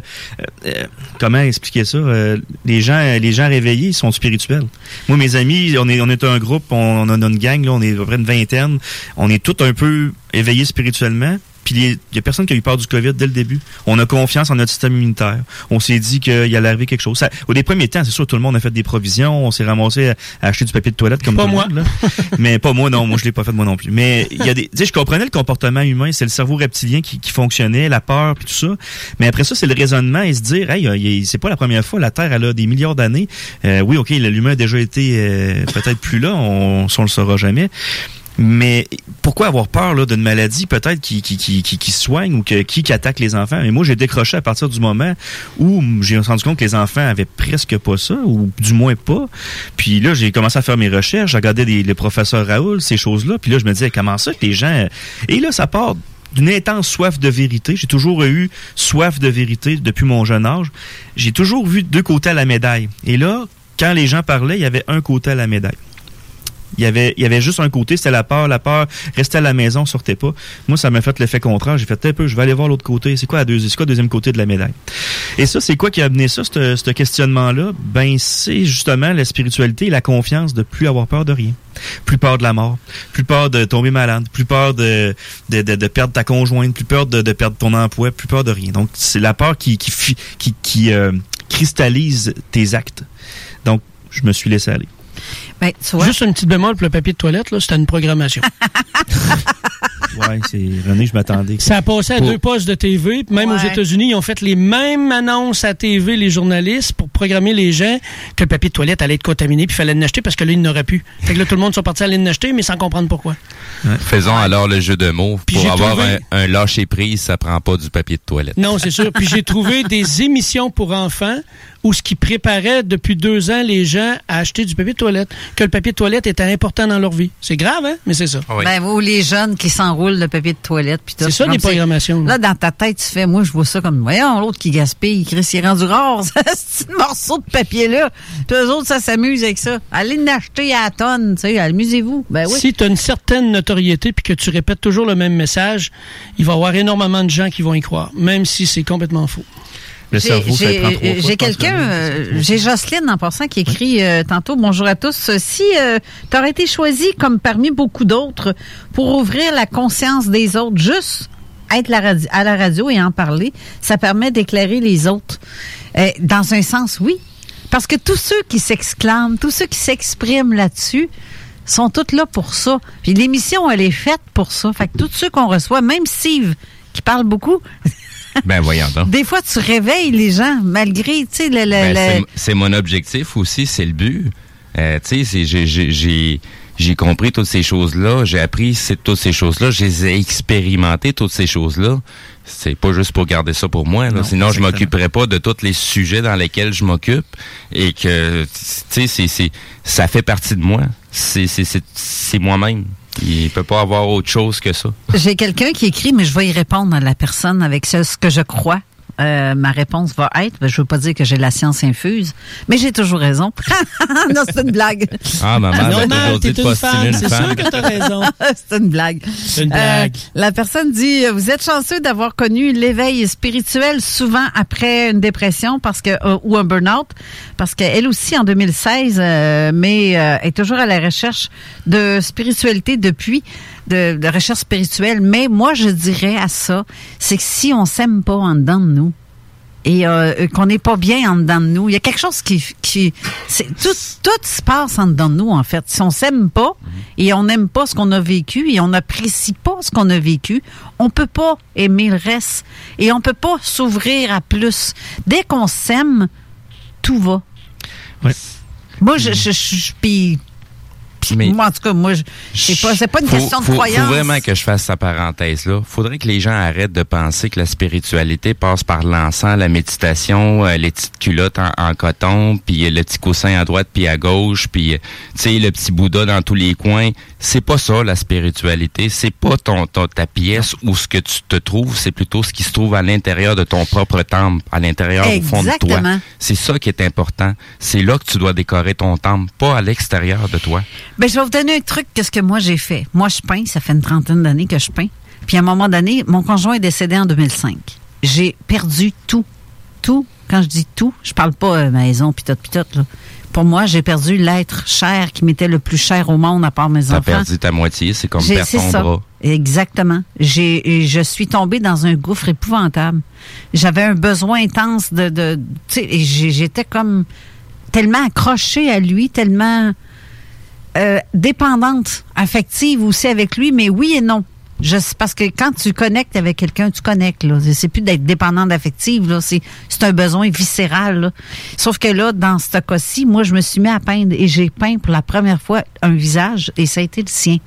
euh, comment expliquer ça Euh, Les gens, les gens réveillés, ils sont spirituels. Moi, mes amis, on est, on est un groupe, on, on a une gang, là, on est à peu près une vingtaine. On est tous un peu éveillés spirituellement. Puis il y a personne qui a eu peur du COVID dès le début. On a confiance en notre système immunitaire. On s'est dit qu'il allait arriver quelque chose. Ça- au des premiers temps, c'est sûr, tout le monde a fait des provisions. On s'est ramassé à, à acheter du papier de toilette comme Pas tout le moi. monde. là. Mais pas moi, non. Moi, je l'ai pas fait moi non plus. Mais il y a des, tu sais, je comprenais le comportement humain. C'est le cerveau reptilien qui, qui fonctionnait, la peur puis tout ça. Mais après ça, c'est le raisonnement et se dire, hey, il- c'est pas la première fois. La Terre, elle a des milliards d'années. Euh, oui, ok, l'humain a déjà été euh, peut-être plus là. On, on le saura jamais. Mais pourquoi avoir peur là, d'une maladie peut-être qui, qui, qui, qui, soigne ou que, qui, qui attaque les enfants? Et moi, j'ai décroché à partir du moment où j'ai rendu compte que les enfants avaient presque pas ça, ou du moins pas. Puis là, j'ai commencé à faire mes recherches, j'ai regardé des, le professeur Raoul, ces choses-là. Puis là, je me disais, comment ça que les gens... Et là, ça part d'une intense soif de vérité. J'ai toujours eu soif de vérité depuis mon jeune âge. J'ai toujours vu deux côtés à la médaille. Et là, quand les gens parlaient, il y avait un côté à la médaille. Il y avait, il y avait juste un côté, c'était la peur. La peur restait à la maison, sortait pas. Moi, ça m'a fait l'effet contraire. J'ai fait un peu, je vais aller voir l'autre côté. C'est quoi la deuxième, quoi deuxième côté de la médaille? Et ça, c'est quoi qui a amené ça, ce questionnement-là? Ben, c'est justement la spiritualité et la confiance de plus avoir peur de rien. Plus peur de la mort, plus peur de tomber malade, plus peur de, de, de, de perdre ta conjointe, plus peur de, de perdre ton emploi, plus peur de rien. Donc, c'est la peur qui, qui, qui, qui euh, cristallise tes actes. Donc, je me suis laissé aller. Ben, tu vois. Juste une petite bémol pour le papier de toilette, là, c'était une programmation. (laughs) Ouais, c'est René, je m'attendais. Ça a passé à Pour- deux postes de TV. puis Même aux. États-Unis, ils ont fait les mêmes annonces à TV, les journalistes, pour programmer les gens que le papier de toilette allait être contaminé, puis il fallait l'acheter parce que là, il n'aurait plus. Fait que là, tout le monde sont partis à l'acheter, mais sans comprendre pourquoi. Faisons alors le jeu de mots. Puis Pour avoir trouvé- un, un lâcher prise, ça prend pas du papier de toilette. Non, c'est sûr. Puis j'ai trouvé (laughs) des émissions pour enfants où ce qui préparait depuis deux ans les gens à acheter du papier de toilette, que le papier de toilette était important dans leur vie. C'est grave, hein? Mais c'est ça. Ben, vous, les jeunes qui s'enroulent le papier de toilette. puis tout. C'est ça, les programmations. Là, dans ta tête, tu fais, moi, je vois ça comme, voyons, l'autre qui gaspille, Chris, il est rendu rare, (laughs) ce petit morceau de papier-là. Puis eux autres, ça s'amuse avec ça. Allez l'acheter à la tonne, tu sais, amusez-vous. Ben oui. Si tu as une certaine notoriété puis que tu répètes toujours le même message, il va y avoir énormément de gens qui vont y croire, même si c'est complètement faux. Le J'ai- cerveau, ça j'ai- prend trois fois, J'ai je pense, quelqu'un, euh, j'ai Jocelyne en passant qui écrit euh, tantôt Bonjour à tous. Si tu aurais été choisi comme parmi beaucoup d'autres pour ouvrir la conscience des autres, juste être la à la radio et en parler, ça permet d'éclairer les autres. Euh, dans un sens, oui. Parce que tous ceux qui s'exclament, tous ceux qui s'expriment là-dessus, sont tous là pour ça. Puis l'émission, elle est faite pour ça. Fait que tous ceux qu'on reçoit, même Steve, qui parle beaucoup, (laughs) (laughs) Ben voyons donc. des fois, tu réveilles les gens, malgré, tu sais, le... le- Ben, le- c'est- mon objectif aussi, c'est le but. Euh, tu sais, j'ai- j'ai- j'ai j'ai compris toutes ces choses-là, j'ai appris toutes ces choses-là, je les ai expérimentées toutes ces choses-là. C'est pas juste pour garder ça pour moi, là. Non, sinon je m'occuperais pas de tous les sujets dans lesquels je m'occupe et que tu sais c'est c'est ça fait partie de moi. C'est c'est c'est c'est moi-même. Il peut pas avoir autre chose que ça. J'ai quelqu'un qui écrit, mais je vais y répondre à la personne avec ce, ce que je crois. Euh, ma réponse va être, ben, je veux pas dire que j'ai la science infuse, mais j'ai toujours raison. (laughs) non, c'est une blague. Ah, maman, Non, toujours t'es une femme, c'est sûr que t'as raison. (laughs) c'est une blague. C'est une blague. Euh, la personne dit euh, vous êtes chanceux d'avoir connu l'éveil spirituel souvent après une dépression parce que euh, ou un burn-out parce qu'elle aussi en 2016 euh, mais euh, est toujours à la recherche de spiritualité depuis de, de recherche spirituelle mais moi je dirais à ça c'est que si on s'aime pas en dedans de nous et euh, qu'on n'est pas bien en dedans de nous. Il y a quelque chose qui... qui c'est, tout, tout se passe en dedans de nous, en fait. Si on s'aime pas et on n'aime pas ce qu'on a vécu et on n'apprécie pas ce qu'on a vécu, on peut pas aimer le reste et on peut pas s'ouvrir à plus. Dès qu'on s'aime, tout va. Ouais. Moi, je... je, je, je- puis- puis Mais- moi, en tout cas, moi, je pas, c'est pas une Faut- question de faut- croyance. Faut vraiment que je fasse sa parenthèse là. Faudrait que les gens arrêtent de penser que la spiritualité passe par l'encens, la méditation, euh, les petites culottes en, en coton, puis euh, le petit coussin à droite puis à gauche, puis euh, tu sais le petit Bouddha dans tous les coins. C'est pas ça la spiritualité. C'est pas ton, ton- ta pièce ou ce que tu te trouves. C'est plutôt ce qui se trouve à l'intérieur de ton propre temple, à l'intérieur au fond de toi. C'est ça qui est important. C'est là que tu dois décorer ton temple, pas à l'extérieur de toi. Ben, je vais vous donner un truc, qu'est-ce que moi j'ai fait? Moi, je peins, ça fait une trentaine d'années que je peins. Puis à un moment donné, mon conjoint est décédé en 2005. J'ai perdu tout. Tout. Quand je dis tout, je parle pas euh, maison, pis tout, là. Pour moi, j'ai perdu l'être cher qui m'était le plus cher au monde à part mes T'as enfants. perdu ta moitié, c'est comme J'ai- perdre c'est ton ça. bras. Exactement. J'ai, et je suis tombée dans un gouffre épouvantable. J'avais un besoin intense de, de tu sais, et j'ai- j'étais comme tellement accrochée à lui, tellement euh, dépendante, affective aussi avec lui, mais oui et non. Je, c'est parce que quand tu connectes avec quelqu'un, tu connectes. Là. C'est plus d'être dépendante affective. Là. C'est, c'est un besoin viscéral. là. Sauf que là, dans ce cas-ci, moi, je me suis mis à peindre et j'ai peint pour la première fois un visage et ça a été le sien.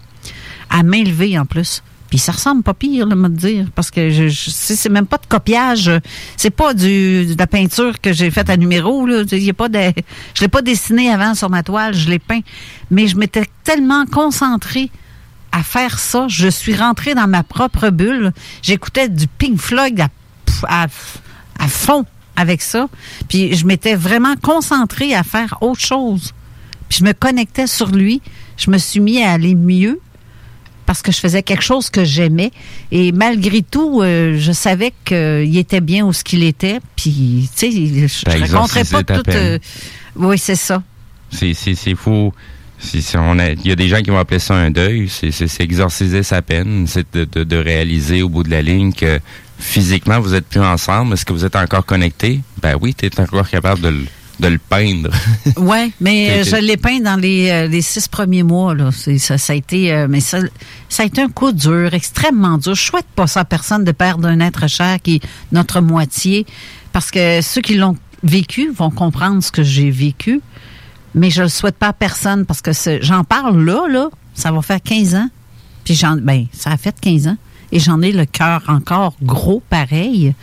À main levée en plus. Ça ressemble pas pire, le de dire, parce que c'est même pas de copiage. C'est pas du de la peinture que j'ai faite à numéro. Là. Il y a pas de, je l'ai pas dessiné avant sur ma toile, je l'ai peint. Mais je m'étais tellement concentrée à faire ça. Je suis rentrée dans ma propre bulle. J'écoutais du Pink Floyd à, à, à fond avec ça. Puis je m'étais vraiment concentrée à faire autre chose. Puis je me connectais sur lui. Je me suis mis à aller mieux parce que je faisais quelque chose que j'aimais. Et malgré tout, euh, je savais qu'il était bien où ce qu'il était. Puis, tu sais, je ne raconterais exorcisé pas tout... euh, oui, c'est ça. C'est, fou. Il y a des gens qui vont appeler ça un deuil. C'est, exorciser sa peine. C'est de, de- de réaliser au bout de la ligne que physiquement, vous êtes plus ensemble. Est-ce que vous êtes encore connectés? Ben oui, tu es encore capable de, le- de le peindre. (laughs) Ouais, mais euh, je l'ai peint dans les, euh, les six premiers mois. Là. Ça, ça a été, euh, mais ça, ça a été un coup dur, extrêmement dur. Je souhaite pas ça à personne de perdre un être cher qui est notre moitié, parce que ceux qui l'ont vécu vont comprendre ce que j'ai vécu, mais je le souhaite pas à personne parce que j'en parle là, là, ça va faire 15 ans, puis j'en, ben, ça a fait 15 ans, et j'en ai le cœur encore gros pareil,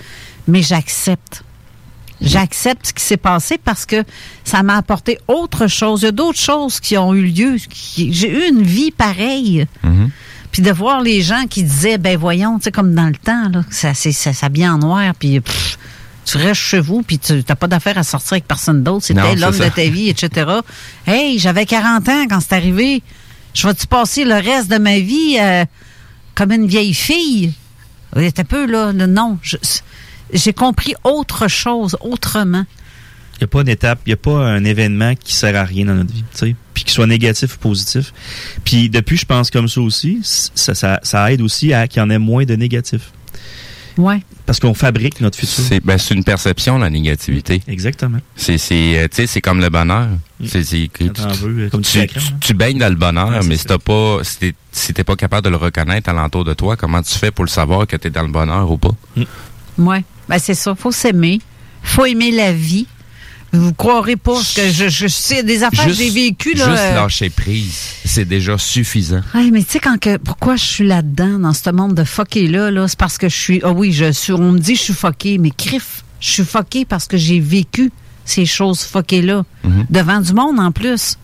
mais j'accepte. J'accepte ce qui s'est passé parce que ça m'a apporté autre chose. Il y a d'autres choses qui ont eu lieu. J'ai eu une vie pareille. Puis de voir les gens qui disaient, ben voyons, tu sais, comme dans le temps, là, ça, c'est- ça s'habille en noir, puis pff, tu restes chez vous, puis tu n'as pas d'affaire à sortir avec personne d'autre. C'était l'homme ça. de ta vie, etc. Hey, j'avais 40 ans quand c'est arrivé. Je vais-tu passer le reste de ma vie euh, comme une vieille fille? Il un peu, là, le non. je- J'ai compris autre chose, autrement. Il n'y a pas d'étape, il n'y a pas un événement qui sert à rien dans notre vie, tu sais, puis qu'il soit négatif ou positif. Puis depuis, je pense comme ça aussi, ça, ça, ça aide aussi à qu'il y en ait moins de négatifs. Ouais. Parce qu'on fabrique notre futur. C'est, ben, c'est une perception, la négativité. Exactement. C'est, c'est, euh, tu sais, c'est comme le bonheur. C'est, du tu, tu- hein. tu baignes dans le bonheur, Ouais, mais si t'as pas, si t'es, si t'es pas capable de le reconnaître alentour de toi, comment tu fais pour le savoir que t'es dans le bonheur ou pas? Ouais. Ben, c'est ça. Faut s'aimer. Faut aimer la vie. Vous croirez pas que je, je sais des affaires que j'ai vécues, là. Juste euh, lâcher prise, c'est déjà suffisant. Ouais, mais tu sais, quand que, pourquoi je suis là-dedans, dans ce monde de fucké là, là, c'est parce que je suis, ah oui, je suis, on me dit que je suis fucké, mais crif, je suis fucké parce que j'ai vécu ces choses fuckées là, Mhm. devant du monde en plus.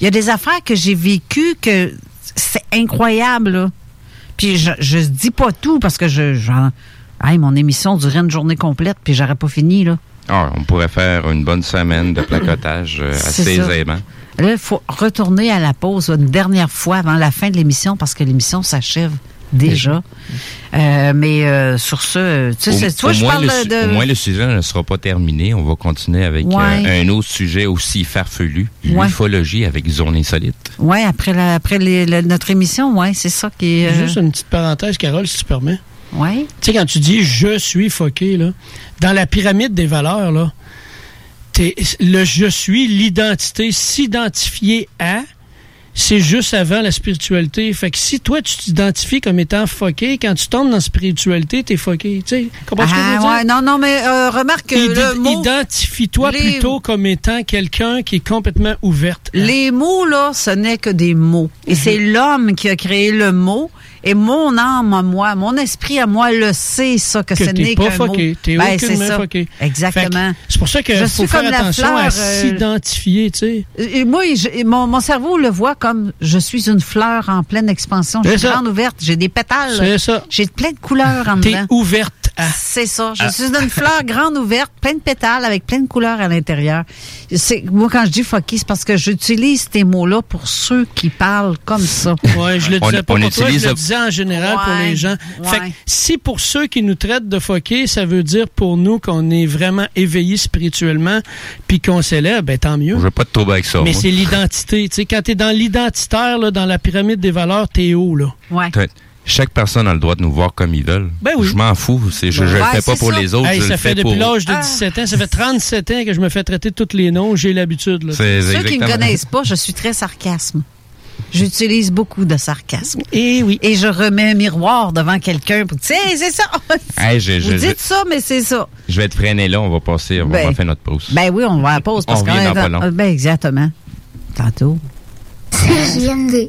Il y a des affaires que j'ai vécues que c'est incroyable, là. Puis je, je dis pas tout parce que je, j'en- Hey, mon émission durait une journée complète, puis j'aurais pas fini, là. Ah, on pourrait faire une bonne semaine de placotage euh, assez ça. aisément. Là, il faut retourner à la pause une dernière fois avant la fin de l'émission parce que l'émission s'achève déjà. Euh, mais euh, sur ce, tu sais, au je parle le de... Au moins, le sujet ne sera pas terminé. On va continuer avec Ouais. euh, un autre sujet aussi farfelu, Ouais. l'ufologie avec Zone Insolite. Ouais, après, la, après les- la- notre émission, ouais, c'est ça qui est... euh, Juste une petite parenthèse, Carole, si tu permets. Ouais. Tu sais, quand tu dis je suis foqué, là, dans la pyramide des valeurs, là, t'es- le je suis, l'identité, s'identifier à, c'est juste avant la spiritualité. Fait que si toi, tu t'identifies comme étant foqué, quand tu tombes dans la spiritualité, t'es foqué. Tu sais, comprends ce que je veux Ah, dire? ouais, non, non, mais euh, remarque que Ide- le mot... Identifie-toi les- plutôt comme étant quelqu'un qui est complètement ouverte. à- Les mots, là, ce n'est que des mots. Et Mhm. c'est l'homme qui a créé le mot. Et mon âme à moi, mon esprit à moi le sait, ça, que, que ce t'es n'est pas qu'un mot. T'es Ben, c'est ça. Exactement. Que C'est pour ça Je qu'il faut suis faire comme la attention fleur, à euh, s'identifier, tu sais. Et moi, je- mon, mon cerveau le voit comme je suis une fleur en pleine expansion. Je suis grande ouverte. J'ai des pétales. C'est ça. J'ai plein de couleurs en T'es dedans. ouverte à. C'est ça. Je Ah. suis une fleur (laughs) grande ouverte, plein de pétales avec plein de couleurs à l'intérieur. C'est moi quand je dis fucky, c'est parce que j'utilise ces mots-là pour ceux qui parlent comme ça. (laughs) Ouais, je le On- disais pas on pour toi, utilise je le disais en général pour les gens. ouais. Fait que si pour ceux qui nous traitent de foqués, ça veut dire pour nous qu'on est vraiment éveillés spirituellement puis qu'on s'élève, ben tant mieux. Je veux pas te trouver avec ça. Mais c'est l'identité. Tu sais, quand t'es dans l'identitaire, là, dans la pyramide des valeurs, t'es haut, là. Ouais. Chaque personne a le droit de nous voir comme ils veulent. Ben oui. Je m'en fous. C'est, je ne le fais pas c'est pour ça. les autres. Hey, je ça le fait fais depuis pour... l'âge de 17 ans. Ça fait 37 ans que je me fais traiter de tous les noms. J'ai l'habitude. C'est Ceux qui me exactement- connaissent pas, je suis très sarcasme. J'utilise beaucoup de sarcasme. Et oui. Et je remets un miroir devant quelqu'un pour dire, c'est ça. (laughs) Hey, je, Vous je- dites ça, mais c'est ça. je vais te freiner là. On va passer. On Ben, va faire notre pause. Ben oui, on va à la pause parce On qu'on revient est dans pas long. Ben exactement. Tantôt. (laughs) CJMD.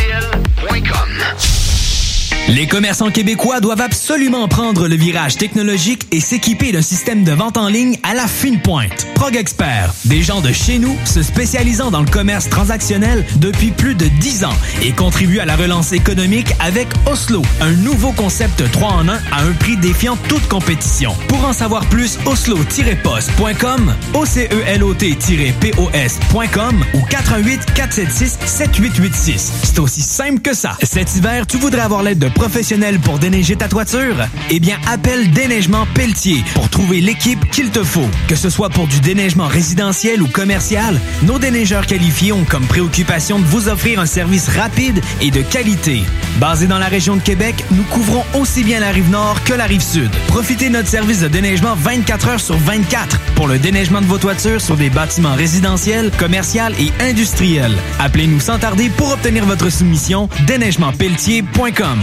RTL.com. Les commerçants québécois doivent absolument prendre le virage technologique et s'équiper d'un système de vente en ligne à la fine pointe. Prog Expert, des gens de chez nous se spécialisant dans le commerce transactionnel depuis plus de 10 ans et contribuent à la relance économique avec Oslo, un nouveau concept 3 en 1 à un prix défiant toute compétition. Pour en savoir plus, oslo-post.com, OCELOT-POS.com ou 88 476 7886. C'est aussi simple que ça. Cet hiver, tu voudrais avoir l'aide de professionnels pour déneiger ta toiture? Eh bien, appelle Déneigement Pelletier pour trouver l'équipe qu'il te faut. Que ce soit pour du déneigement résidentiel ou commercial, nos déneigeurs qualifiés ont comme préoccupation de vous offrir un service rapide et de qualité. Basé dans la région de Québec, nous couvrons aussi bien la rive nord que la rive sud. Profitez de notre service de déneigement 24 heures sur 24 pour le déneigement de vos toitures sur des bâtiments résidentiels, commerciaux et industriels. Appelez-nous sans tarder pour obtenir votre soumission déneigementpelletier.com.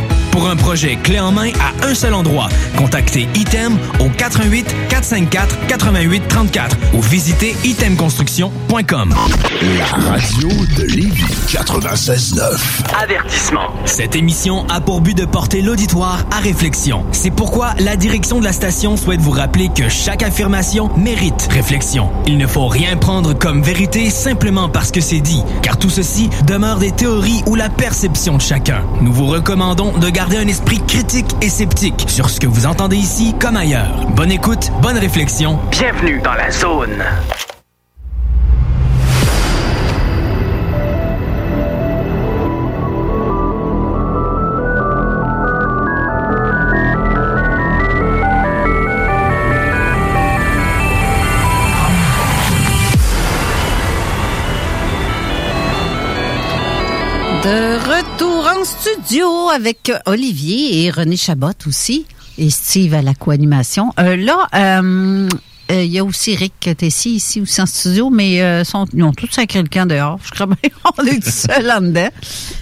Pour un projet clé en main à un seul endroit, contactez Item au 88 454 88 34 ou visitez itemconstruction.com. La radio de Lévis 96.9. Avertissement. Cette émission a pour but de porter l'auditoire à réflexion. C'est pourquoi la direction de la station souhaite vous rappeler que chaque affirmation mérite réflexion. Il ne faut rien prendre comme vérité simplement parce que c'est dit, car tout ceci demeure des théories ou la perception de chacun. Nous vous recommandons de garder garder un esprit critique et sceptique sur ce que vous entendez ici comme ailleurs. Bonne écoute, bonne réflexion. Bienvenue dans la zone. De retour en studio avec Olivier et René Chabot aussi. Et Steve à la co-animation. Euh, là, euh, euh, il y a aussi Rick Tessy ici aussi en studio, mais euh, sont, ils ont tous sacré le camp dehors. Je crois bien (laughs) on est tout seul en dedans.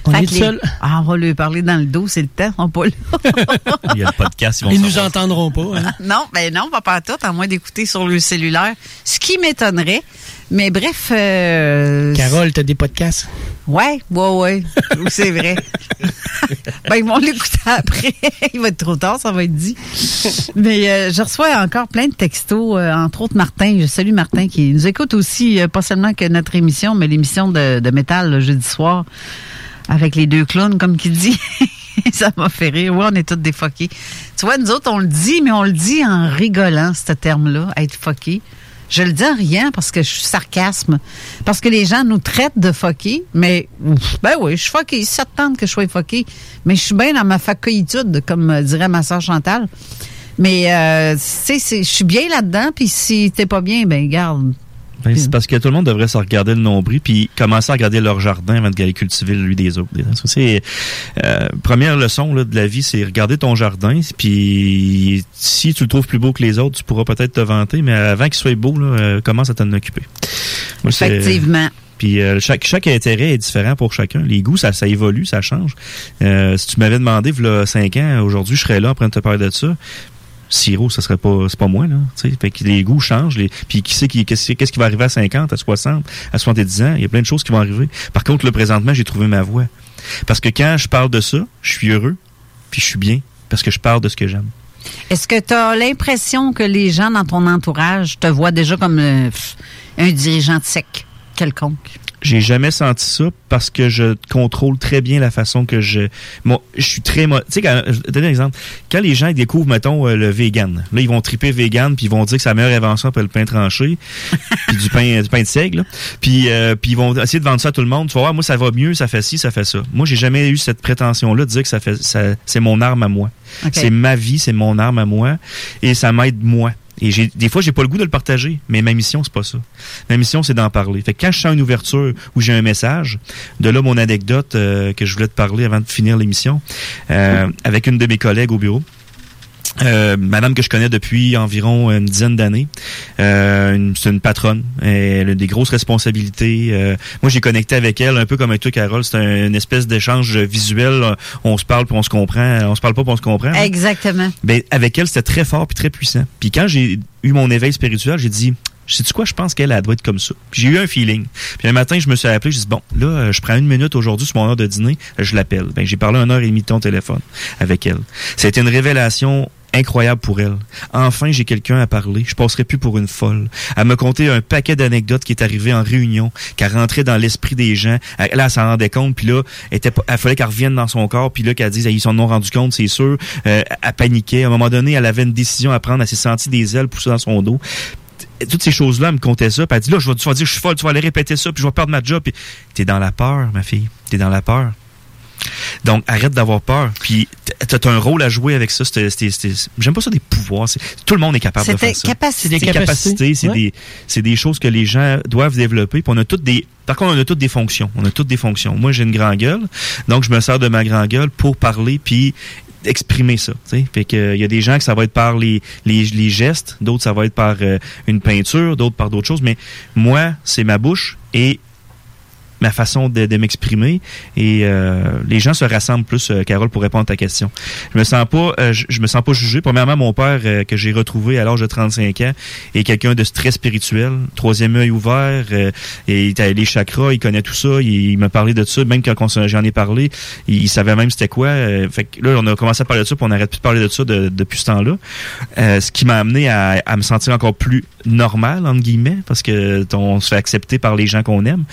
On Fait est les- seul? Ah, on va lui parler dans le dos, c'est le temps. On pas là. (laughs) Il y a le podcast. Ils nous entendront pas. hein. (laughs) non, ben non, pas pas tout, à moins d'écouter sur le cellulaire. Ce qui m'étonnerait. Mais bref. euh, Carole, t'as des podcasts? Ouais, ouais, ouais. C'est vrai. (laughs) ben, ils vont l'écouter après. (laughs) Il va être trop tard, ça va être dit. Mais euh, je reçois encore plein de textos, euh, entre autres Martin. Je salue Martin qui nous écoute aussi, euh, pas seulement que notre émission, mais l'émission de, de métal le jeudi soir avec les deux clowns, comme qu'il dit. (laughs) ça m'a fait rire. Ouais, on est tous des fuckés. Tu vois, nous autres, on le dit, mais on le dit en rigolant, ce terme-là, être fucké. Je le dis en riant parce que je suis sarcasme. Parce que les gens nous traitent de fuckés, mais ben oui, je suis fucké. Ça te tente que je sois fucké. Mais je suis bien dans ma facoïtude, comme euh, dirait ma soeur Chantal. Mais, euh, tu sais, je suis bien là-dedans, puis si t'es pas bien, ben garde. Ben, c'est parce que tout le monde devrait se regarder le nombril puis commencer à regarder leur jardin avant d'aller cultiver lui des autres. C'est euh, première leçon là, de la vie, c'est regarder ton jardin. Puis si tu le trouves plus beau que les autres, tu pourras peut-être te vanter, mais avant qu'il soit beau, là, euh, commence à t'en occuper. Moi, c'est- Effectivement. Puis euh, chaque, chaque intérêt est différent pour chacun. Les goûts, ça, ça évolue, ça change. Euh, si tu m'avais demandé, il 5 ans, aujourd'hui, je serais là en train de te parler de ça. Sirop, ça serait pas, c'est pas moi, là. tu sais. Fait que les goûts changent. Les, puis qui sait qui, qu'est-ce, qui va arriver à 50, à 60, à 70 ans? Il y a plein de choses qui vont arriver. Par contre, là, présentement, j'ai trouvé ma voie. Parce que quand je parle de ça, je suis heureux, puis je suis bien, parce que je parle de ce que j'aime. Est-ce que tu as l'impression que les gens dans ton entourage te voient déjà comme euh, un dirigeant sec quelconque? J'ai jamais senti ça parce que je contrôle très bien la façon que je. Moi, je suis très. Tu sais, quand- je vais te donner un exemple. Quand les gens découvrent, mettons, euh, le vegan, là, ils vont triper vegan, puis ils vont dire que c'est la meilleure invention après le pain tranché, (laughs) puis du pain, du pain de seigle. Puis, euh, puis ils vont essayer de vendre ça à tout le monde. Tu vas voir, moi, ça va mieux, ça fait ci, ça fait ça. Moi, j'ai jamais eu cette prétention-là de dire que ça fait, ça, c'est mon arme à moi. C'est ma vie, c'est mon arme à moi, et ça m'aide moi. Et j'ai, des fois, j'ai pas le goût de le partager, mais ma mission, c'est pas ça. Ma mission, c'est d'en parler. Fait que quand je sens une ouverture ou j'ai un message, de là mon anecdote euh, que je voulais te parler avant de finir l'émission, euh, avec une de mes collègues au bureau. Euh, madame que je connais depuis environ une dizaine d'années. Euh, c'est une patronne. Elle a des grosses responsabilités. Euh, moi, j'ai connecté avec elle un peu comme avec toi, Carole. C'est un- une espèce d'échange visuel. On se parle puis on se comprend. On se parle pas puis on se comprend. Exactement. Ben, avec elle, c'était très fort puis très puissant. Puis quand j'ai eu mon éveil spirituel, j'ai dit, sais-tu quoi, je pense qu'elle, elle doit être comme ça. J'ai eu un feeling. Puis un matin, je me suis appelé, j'ai dit, bon, là, euh, je prends une minute aujourd'hui sur mon heure de dîner, je l'appelle. Ben, j'ai parlé une heure et demie de ton téléphone avec elle. C'était une révélation incroyable pour elle. Enfin, j'ai quelqu'un à parler. Je passerai plus pour une folle. Elle me contait un paquet d'anecdotes qui est arrivé en réunion, qui rentrait dans l'esprit des gens. Là, elle s'en rendait compte, puis là, était, elle fallait qu'elle revienne dans son corps, puis là, qu'elle dise, ils s'en ont rendu compte, c'est sûr. Euh, elle paniquait. À un moment donné, elle avait une décision à prendre. Elle s'est sentie des ailes pousser dans son dos toutes ces choses-là, elle me comptait ça. Puis elle dit, là, je vais, tu vas dire, je suis folle, tu vas aller répéter ça, puis je vais perdre ma job. Puis t'es dans la peur, ma fille. T'es dans la peur. Donc, arrête d'avoir peur. Puis, t'as un rôle à jouer avec ça. C'était- c'était- c'était- J'aime pas ça des pouvoirs. C'est- Tout le monde est capable de faire ça. capacité. C'est des capacités. C'est Ouais. des, c'est des choses que les gens doivent développer. Puis on a toutes des. Par contre, on a toutes des fonctions. On a toutes des fonctions. Moi, j'ai une grande gueule. Donc, je me sers de ma grande gueule pour parler puis exprimer ça. tu sais. Fait que il y a des gens que ça va être par les, les, les gestes, d'autres ça va être par euh, une peinture, d'autres par d'autres choses. Mais moi, c'est ma bouche et ma façon de, m'exprimer et euh, les gens se rassemblent plus euh, Carole pour répondre à ta question. Je me sens pas euh, je, je me sens pas jugé. Premièrement mon père euh, que j'ai retrouvé à l'âge de 35 ans est quelqu'un de très spirituel, troisième œil ouvert euh, et il a les chakras, il connaît tout ça, il, il m'a parlé de ça même quand j'en ai parlé, il, savait même c'était quoi. fait que là on a commencé à parler de ça puis on n'arrête plus de parler de ça de- depuis ce temps-là. Ce qui m'a amené à, me sentir encore plus normal entre guillemets parce que on se fait accepter par les gens qu'on aime.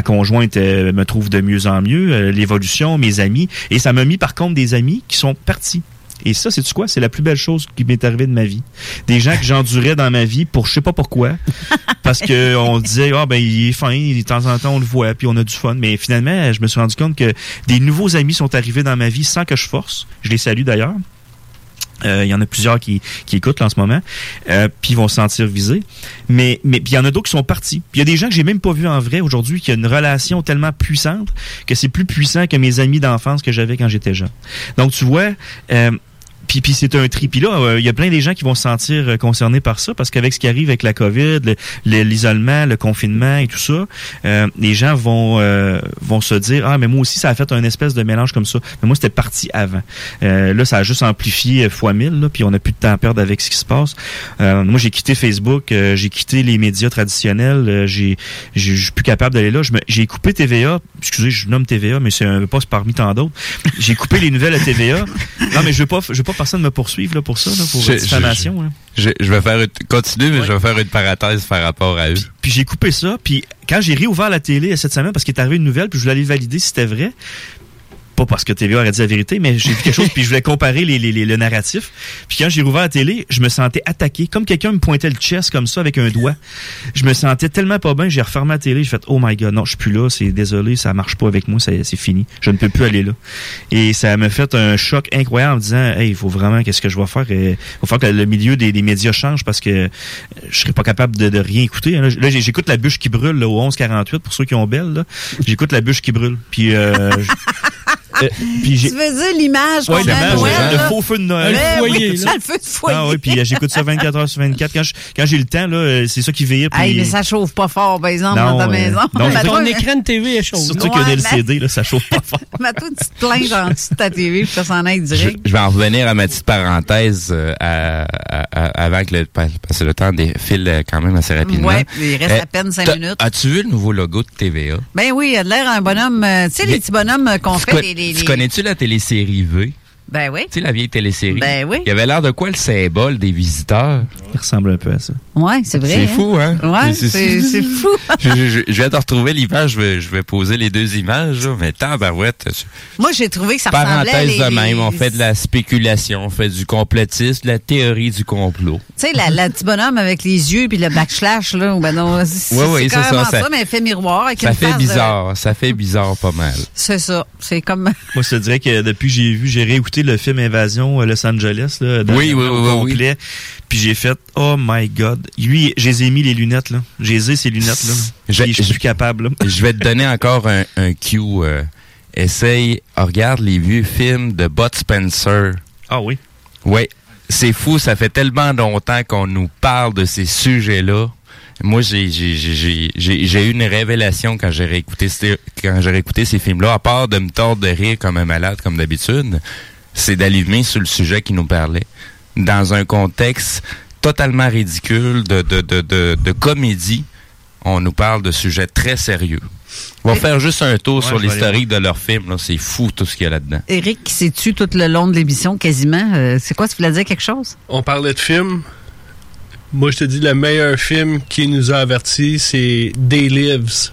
Ma conjointe euh, me trouve de mieux en mieux, euh, l'évolution, mes amis. Et ça m'a mis par contre des amis qui sont partis. Et ça, c'est quoi? C'est la plus belle chose qui m'est arrivée de ma vie. Des gens que j'endurais dans ma vie pour je sais pas pourquoi. (laughs) Parce que on disait, ah ben il est fin, de temps en temps on le voit, puis on a du fun. Mais finalement, je me suis rendu compte que des nouveaux amis sont arrivés dans ma vie sans que je force. Je les salue d'ailleurs. Euh, Il y en a plusieurs qui, qui écoutent en ce moment, euh, puis vont se sentir visés. Mais mais il y en a d'autres qui sont partis. Il y a des gens que j'ai même pas vus en vrai aujourd'hui qui ont une relation tellement puissante que c'est plus puissant que mes amis d'enfance que j'avais quand j'étais jeune. Donc tu vois. Euh, puis, puis c'est un tri. Puis là, euh, il y a plein des gens qui vont se sentir euh, concernés par ça parce qu'avec ce qui arrive avec la COVID, le- le- l'isolement, le, confinement et tout ça, euh, les gens vont euh, vont se dire ah mais moi aussi ça a fait un espèce de mélange comme ça. Mais moi c'était parti avant. Euh, là ça a juste amplifié fois mille. Là, puis on a plus de temps à perdre avec ce qui se passe. Moi j'ai quitté Facebook, j'ai quitté les médias traditionnels. j'ai je suis plus capable d'aller là. J'ai coupé TVA. Excusez, je nomme TVA, mais c'est un poste parmi tant d'autres. J'ai coupé les nouvelles à TVA. Non mais je veux pas je veux pas personne me poursuivre là, pour ça, là, pour Je- diffamation. je- là. Je, je vais faire une, continue, mais je vais faire une parenthèse par rapport à eux. Puis j'ai coupé ça. Puis quand j'ai réouvert la télé cette semaine, parce qu'il est arrivé une nouvelle, puis je voulais aller valider si c'était vrai. Pas parce que TVA aurait dit la vérité, mais j'ai vu quelque chose, puis je voulais comparer les, les- le narratif. Puis quand j'ai rouvert la télé, je me sentais attaqué, comme quelqu'un me pointait le chest comme ça avec un doigt. Je me sentais tellement pas bien, j'ai refermé la télé, j'ai fait « Oh my God, non, je suis plus là, c'est désolé, ça marche pas avec moi, c'est fini, je ne peux plus aller là. » Et ça m'a fait un choc incroyable en me disant « Hey, il faut vraiment, qu'est-ce que je vais faire? Il faut faire que le milieu des, des médias change parce que je serais pas capable de, de rien écouter. Là, Là, j'écoute la bûche qui brûle là, au 11-48 pour ceux qui ont belle. J'écoute la bûche qui brûle. Puis, euh, puis j'ai... Tu veux dire l'image Ouais, qu'on Noël, le faux feu de Noël. Ben Le oui, foyer, là. le feu de foyer. Ah oui, puis euh, j'écoute ça 24 heures sur 24. Quand je- quand j'ai le temps, là, euh, c'est ça qui veille. Puis... Hey, mais ça chauffe pas fort, par exemple, Non, dans ta euh, maison. non, (laughs) Ben, ton écran de TV est chaud. Surtout Ouais, qu'il y a des LCD, là, ça chauffe pas fort. (laughs) Mais toi, tu te plains en dessous de ta TV, puis ça s'en aille direct. je vais en revenir à ma petite parenthèse euh, à- à- à- avant que le, parce que le temps défile euh, quand même assez rapidement. Ouais, il reste Euh, à peine cinq t'as- minutes. As-tu vu le nouveau logo de TVA? Ben oui, il a de l'air un bonhomme. euh, tu sais, les petits bonhommes euh, qu'on fait. Les, tu connais-tu la télésérie V? Ben oui. Tu sais, la vieille télésérie? Ben oui. Il y avait l'air de quoi le symbole des visiteurs? Il ressemble un peu à ça. Ouais, c'est vrai. C'est fou, hein? Ouais, c'est c'est (laughs) fou. je, je- je- je viens de retrouver l'image, je vais, je vais poser les deux images, là, mais tabarouette. Moi, j'ai trouvé que ça ressemblait à Parenthèse les, de même, on fait de la spéculation, on fait du complotisme, de la théorie du complot. Tu sais, la, la petit bonhomme avec les yeux puis le backslash, là. Ben non, c'est Ouais, ouais, c'est c'est carrément ça, ça, ça- mais fait miroir avec Ça une fait de- bizarre, ça fait bizarre pas mal. C'est ça. C'est comme. Moi, je te dirais que depuis que j'ai vu, j'ai réécouté le film Invasion euh, Los Angeles, là, dans- Oui, oui, complet. Puis j'ai fait, oh my God. Lui, j'ai mis les lunettes, là. J'ai ces lunettes-là. Je- Puis Je suis capable, là. Je vais te donner encore un, un cue. euh, essaye, regarde les vieux films de Bud Spencer. Ah oui? Oui. C'est fou, ça fait tellement longtemps qu'on nous parle de ces sujets-là. Moi, j'ai eu une révélation quand j'ai réécouté, quand j'ai réécouté ces films-là. À part de me tordre de rire comme un malade, comme d'habitude, c'est d'allumer sur le sujet qui nous parlait. Dans un contexte totalement ridicule de, de, de, de, de comédie, on nous parle de sujets très sérieux. On va faire juste un tour Ouais, sur l'historique de leurs films. là. C'est fou tout ce qu'il y a là-dedans. Eric qui s'est tué tout le long de l'émission, quasiment. Euh, c'est quoi, tu voulais dire quelque chose? On parlait de films. Moi, je te dis, le meilleur film qui nous a avertis, c'est Day Lives.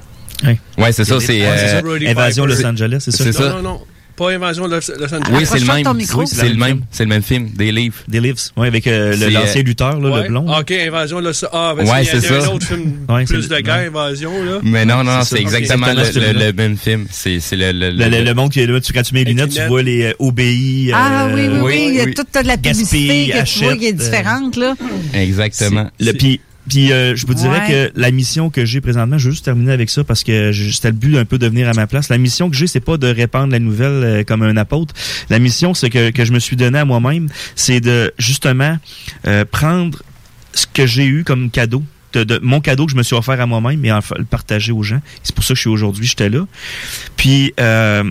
Ouais, c'est ça, c'est, euh, Roddy Invasion Piper. Los Angeles, c'est ça? C'est ça. Non, non, non. Pas Invasion Los, Los Angeles. Oui, c'est le même. Oui, c'est le même. C'est le même film, des livres. Des livres. Oui, avec euh, l'ancien euh, lutteur, là, Ouais. le blond. Ah, OK, Invasion Los Ah, parce Ouais, qu'il y a c'est un ça. autre film (laughs) Ouais, plus de guerre. Invasion, là. Mais non, non, C'est exactement le, même film. C'est c'est le, le, Le, le- le monde qui est là, tu, quand tu mets les lunettes, tu vois les euh, obéis. ah oui, oui, oui. Il y a toute la publicité que tu vois qui est différente, là. Exactement. Le, puis, puis euh, je vous dirais Ouais. que la mission que j'ai présentement, je vais juste terminer avec ça parce que c'était le but un peu de venir à ma place. La mission que j'ai, c'est pas de répandre la nouvelle euh, comme un apôtre. La mission, c'est que, que je me suis donné à moi-même, c'est de justement euh, prendre ce que j'ai eu comme cadeau. De, de- mon cadeau que je me suis offert à moi-même et en le partager aux gens. C'est pour ça que je suis aujourd'hui, j'étais là. Puis euh,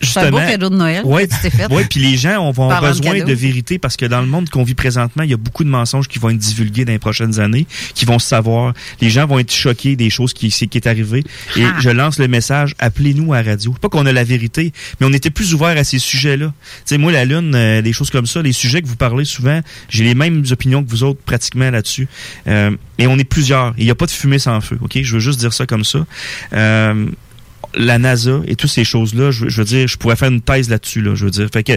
C'est un beau cadeau de Noël Ouais, que tu t'es fait. ouais, puis les gens on va avoir Parlant de besoin de, vérité parce que dans le monde qu'on vit présentement, il y a beaucoup de mensonges qui vont être divulgués dans les prochaines années, qui vont se savoir. Les gens vont être choqués des choses qui, qui est arrivé. Et Ah. je lance le message, appelez-nous à la radio. Pas qu'on a la vérité, mais on était plus ouvert à ces sujets-là. Tu sais, moi, la Lune, euh, des choses comme ça, les sujets que vous parlez souvent, j'ai les mêmes opinions que vous autres pratiquement là-dessus. Euh, et on est plusieurs. Il n'y a pas de fumée sans feu, OK? Je veux juste dire ça comme ça. Euh, la NASA et toutes ces choses-là, je, veux- je veux dire, je pourrais faire une thèse là-dessus, là, je veux dire. Fait que euh,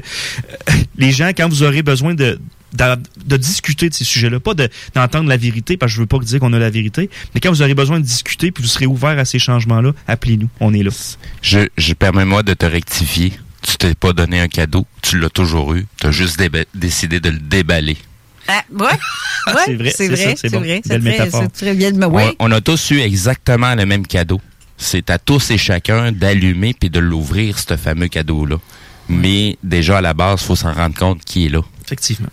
les gens, quand vous aurez besoin de de, de discuter de ces sujets-là, pas de- d'entendre la vérité, parce que je veux pas dire qu'on a la vérité, mais quand vous aurez besoin de discuter, puis vous serez ouvert à ces changements-là, appelez-nous, on est là. Je, je permets-moi de te rectifier. Tu t'es pas donné un cadeau, tu l'as toujours eu, tu as juste décidé de le déballer. Ah, ouais, (laughs) ouais, c'est vrai, c'est vrai, c'est bon. vrai. Belle C'est très, métaphore. c'est très bien. Mais ouais. On, on a tous eu exactement le même cadeau. C'est à tous et chacun d'allumer puis de l'ouvrir, ce fameux cadeau-là. Mais déjà, à la base, faut s'en rendre compte qui est là. Effectivement.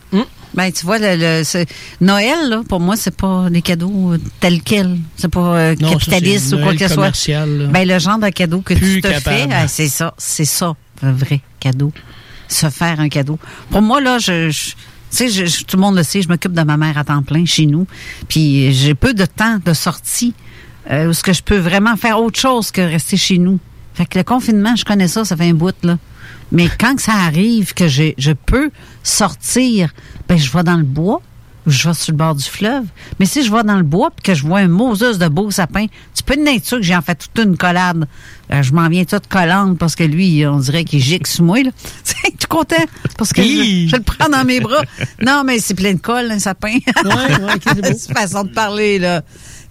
Ben, tu vois, le, Noël, là, pour moi, c'est pas des cadeaux euh, tels quels. C'est pas euh, Non, capitaliste ou quoi que ce soit. Ben, le genre de cadeau que Plus tu te capable. fais, ah, c'est ça. C'est ça, un vrai cadeau. Se faire un cadeau. Pour moi, là, je. je- tu sais, je- je- tout le monde le sait, je m'occupe de ma mère à temps plein chez nous. Puis j'ai peu de temps de sortie euh, où ce que je peux vraiment faire autre chose que rester chez nous? Fait que le confinement, je connais ça, ça fait un bout, là. Mais quand que ça arrive que j'ai- je peux sortir, ben je vais dans le bois, ou je vais sur le bord du fleuve. Mais si je vais dans le bois puis que je vois un Moses de beau sapin, tu peux être sûr que j'ai en fait toute une collade. Euh, je m'en viens toute collante parce que lui, on dirait qu'il gicle sous moi. Là. (laughs) Tu tu content? Parce que je, je le prends dans mes bras. Non, mais c'est plein de colle, un sapin. c'est (laughs) façon de parler, là.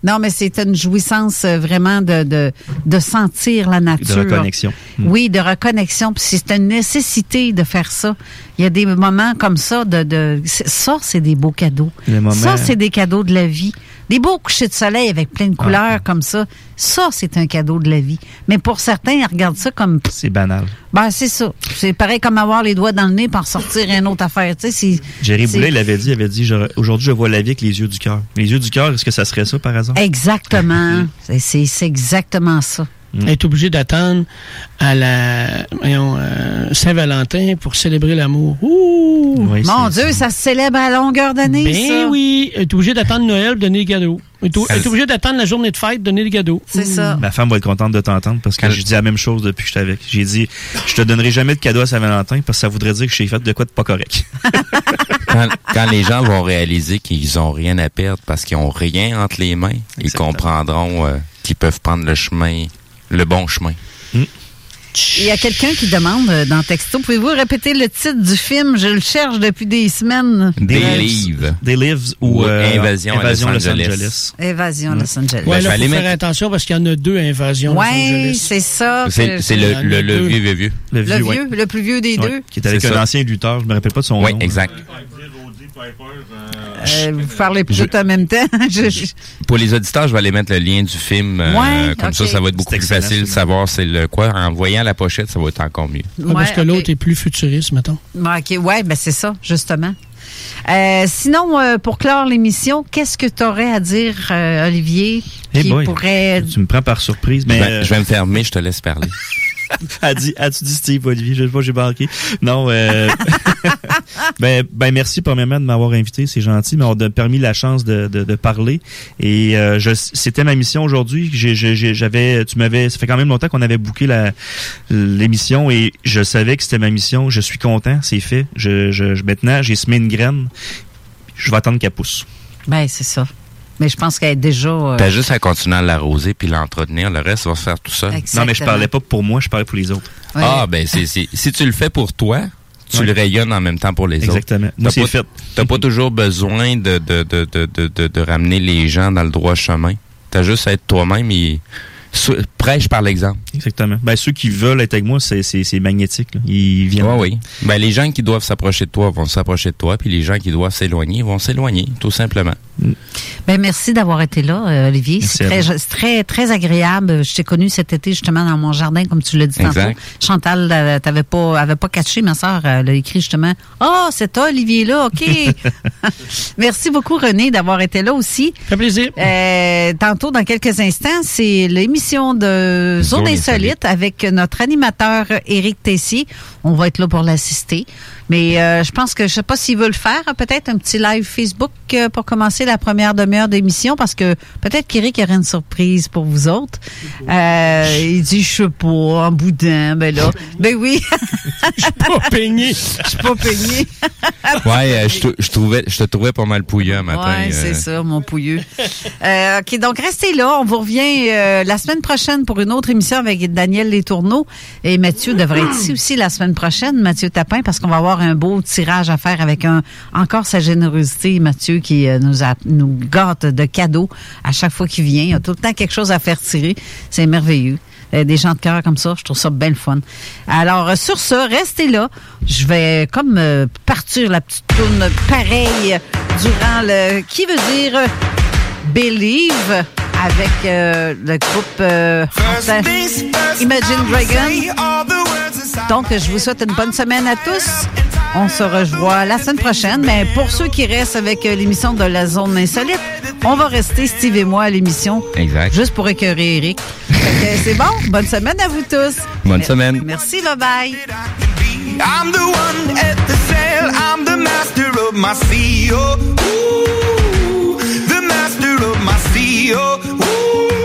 Non, mais c'est une jouissance euh, vraiment de, de, de sentir la nature. reconnexion. Mm. Oui, de reconnexion. Puis c'est une nécessité de faire ça. Il y a des moments comme ça. De, de ça, c'est des beaux cadeaux. Ça, c'est des cadeaux de la vie. Des beaux couchers de soleil avec plein de couleurs comme ça. Ça, c'est un cadeau de la vie. Mais pour certains, ils regardent ça comme... C'est banal. Ben, c'est ça. C'est pareil comme avoir les doigts dans le nez pour sortir une autre affaire. Tu sais. Jerry Boulet, il avait dit, il avait dit, aujourd'hui, je vois la vie avec les yeux du cœur. Les yeux du cœur, est-ce que ça serait ça, par hasard? Exactement. (laughs) C'est exactement ça. Être obligé d'attendre à la voyons, euh, Saint-Valentin pour célébrer l'amour. Ouh! Mon Dieu, ça se célèbre à longueur d'année, Ben ça. oui, être obligé d'attendre Noël pour donner des cadeaux. Être, être obligé d'attendre la journée de fête donner des cadeaux. C'est ça. Ma femme va être contente de t'entendre parce que je dis la même chose depuis que j'étais avec. J'ai dit, je te donnerai jamais de cadeau à Saint-Valentin parce que ça voudrait dire que j'ai fait de quoi de pas correct. (laughs) Quand, quand les gens vont réaliser qu'ils ont rien à perdre parce qu'ils ont rien entre les mains, ils comprendront euh, qu'ils peuvent prendre le chemin, le bon chemin. Il y a quelqu'un qui demande euh, dans texto, pouvez-vous répéter le titre du film? Je le cherche depuis des semaines. Des livres. Des livres ou, Ou euh, Invasion à Invasion Los Los Angeles. Angeles. Évasion à Los Angeles. Ouais, Ben, là, faut faire mettre- attention parce qu'il y en a deux invasions Ouais, Angeles. c'est ça. C'est le, le, le vieux, vieux, vieux. Le Le vieux, ouais. vieux, le plus vieux des Ouais, deux. Qui est avec C'est un ça. ancien lutteur, je me rappelle pas de son Oui, nom. Exact. Euh, vous parlez plus tout en même temps. (laughs) Je- je- Pour les auditeurs, je vais aller mettre le lien du film. euh, Ouais, comme ça, ça va être beaucoup plus facile de savoir c'est le quoi. En voyant la pochette, ça va être encore mieux. Ouais, parce que l'autre est plus futuriste, mettons. OK, ouais, ben c'est ça, justement. Euh, sinon, euh, pour clore l'émission, qu'est-ce que tu aurais à dire, euh, Olivier, Hey qui boy. pourrait... Tu me prends par surprise, mais euh, je vais me fermer, je te laisse parler. (laughs) (laughs) as-tu dit Steve Olivier? Je sais pas, j'ai manqué. Non, euh, (laughs) ben, ben, merci premièrement de m'avoir invité, c'est gentil, mais on a permis la chance de, de, parler. Et euh, c'était ma mission aujourd'hui. J'avais, tu m'avais, ça fait quand même longtemps qu'on avait booké l'émission et je savais que c'était ma mission. Je suis content, c'est fait. Je- maintenant, j'ai semé une graine. Je vais attendre qu'elle pousse. Ben, c'est ça. Mais je pense qu'elle est déjà... euh, T'as juste à continuer à l'arroser puis l'entretenir. Le reste va se faire tout seul. Non, mais je parlais pas pour moi, je parlais pour les autres. Ouais. Ah, ben, c'est, c'est- si tu le fais pour toi, tu Ouais. le rayonnes en même temps pour les Exactement. autres. Moi, T'as c'est pas- fait. T'as pas toujours besoin de, de, de, de, de, de, de ramener les gens dans le droit chemin. T'as juste à être toi-même et prêche par l'exemple. Exactement. Ben, ceux qui veulent être avec moi, c'est, c'est, c'est magnétique. là. Ils viennent. Oui, oui. Ben, les gens qui doivent s'approcher de toi vont s'approcher de toi, puis les gens qui doivent s'éloigner vont s'éloigner, tout simplement. Ben merci d'avoir été là, euh, Olivier. Merci C'est très, très, très agréable. Je t'ai connu cet été justement dans mon jardin, comme tu l'as dit Exact. tantôt. Chantal, euh, t'avais pas, avait pas catché ma soeur. Elle a écrit justement. Oh, c'est toi, Olivier là, ok. (laughs) (laughs) merci beaucoup, René, d'avoir été là aussi. Fait plaisir. Euh, tantôt, dans quelques instants, c'est l'émission de Zone, Zone Insolite Insolite. avec notre animateur Éric Tessier. On va être là pour l'assister. Mais euh, je pense que je sais pas s'il veut le faire, peut-être un petit live Facebook euh, pour commencer la première demi-heure d'émission, parce que peut-être qu'Éric aurait une surprise pour vous autres. Euh, il dit, je sais pas, en boudin, ben là. Ben oui. Je suis pas peigné. Je suis pas peigné. Ouais, euh, je, te- je trouvais, je te trouvais pas mal pouilleux un matin. Ouais, c'est euh. ça, mon pouilleux. Euh, OK, donc restez là. On vous revient euh, la semaine prochaine pour une autre émission avec Daniel Letourneau. Et Mathieu devrait être ici aussi la semaine prochaine, Mathieu Tapin, parce qu'on va avoir un beau tirage à faire avec un encore sa générosité, Mathieu, qui euh, nous, a, nous gâte de cadeaux à chaque fois qu'il vient. Il a tout le temps quelque chose à faire tirer. C'est merveilleux. Euh, Des gens de cœur comme ça, je trouve ça bien le fun. Alors, euh, sur ça, restez là. Je vais comme euh, partir la petite tourne pareille durant le... Qui veut dire Believe avec euh, le groupe euh, Imagine Dragon. Donc, je vous souhaite une bonne semaine à tous. On se revoit la semaine prochaine. Mais pour ceux qui restent avec euh, l'émission de la zone insolite, on va rester, Steve et moi, à l'émission. Exact. Juste pour écœurer Eric. Fait que C'est bon. (laughs) Bonne semaine à vous tous. Bonne semaine. Merci, bye bye. I'm the one at the sail. I'm the master of my sea. Oh, ooh, the master of my sea. Oh, ooh.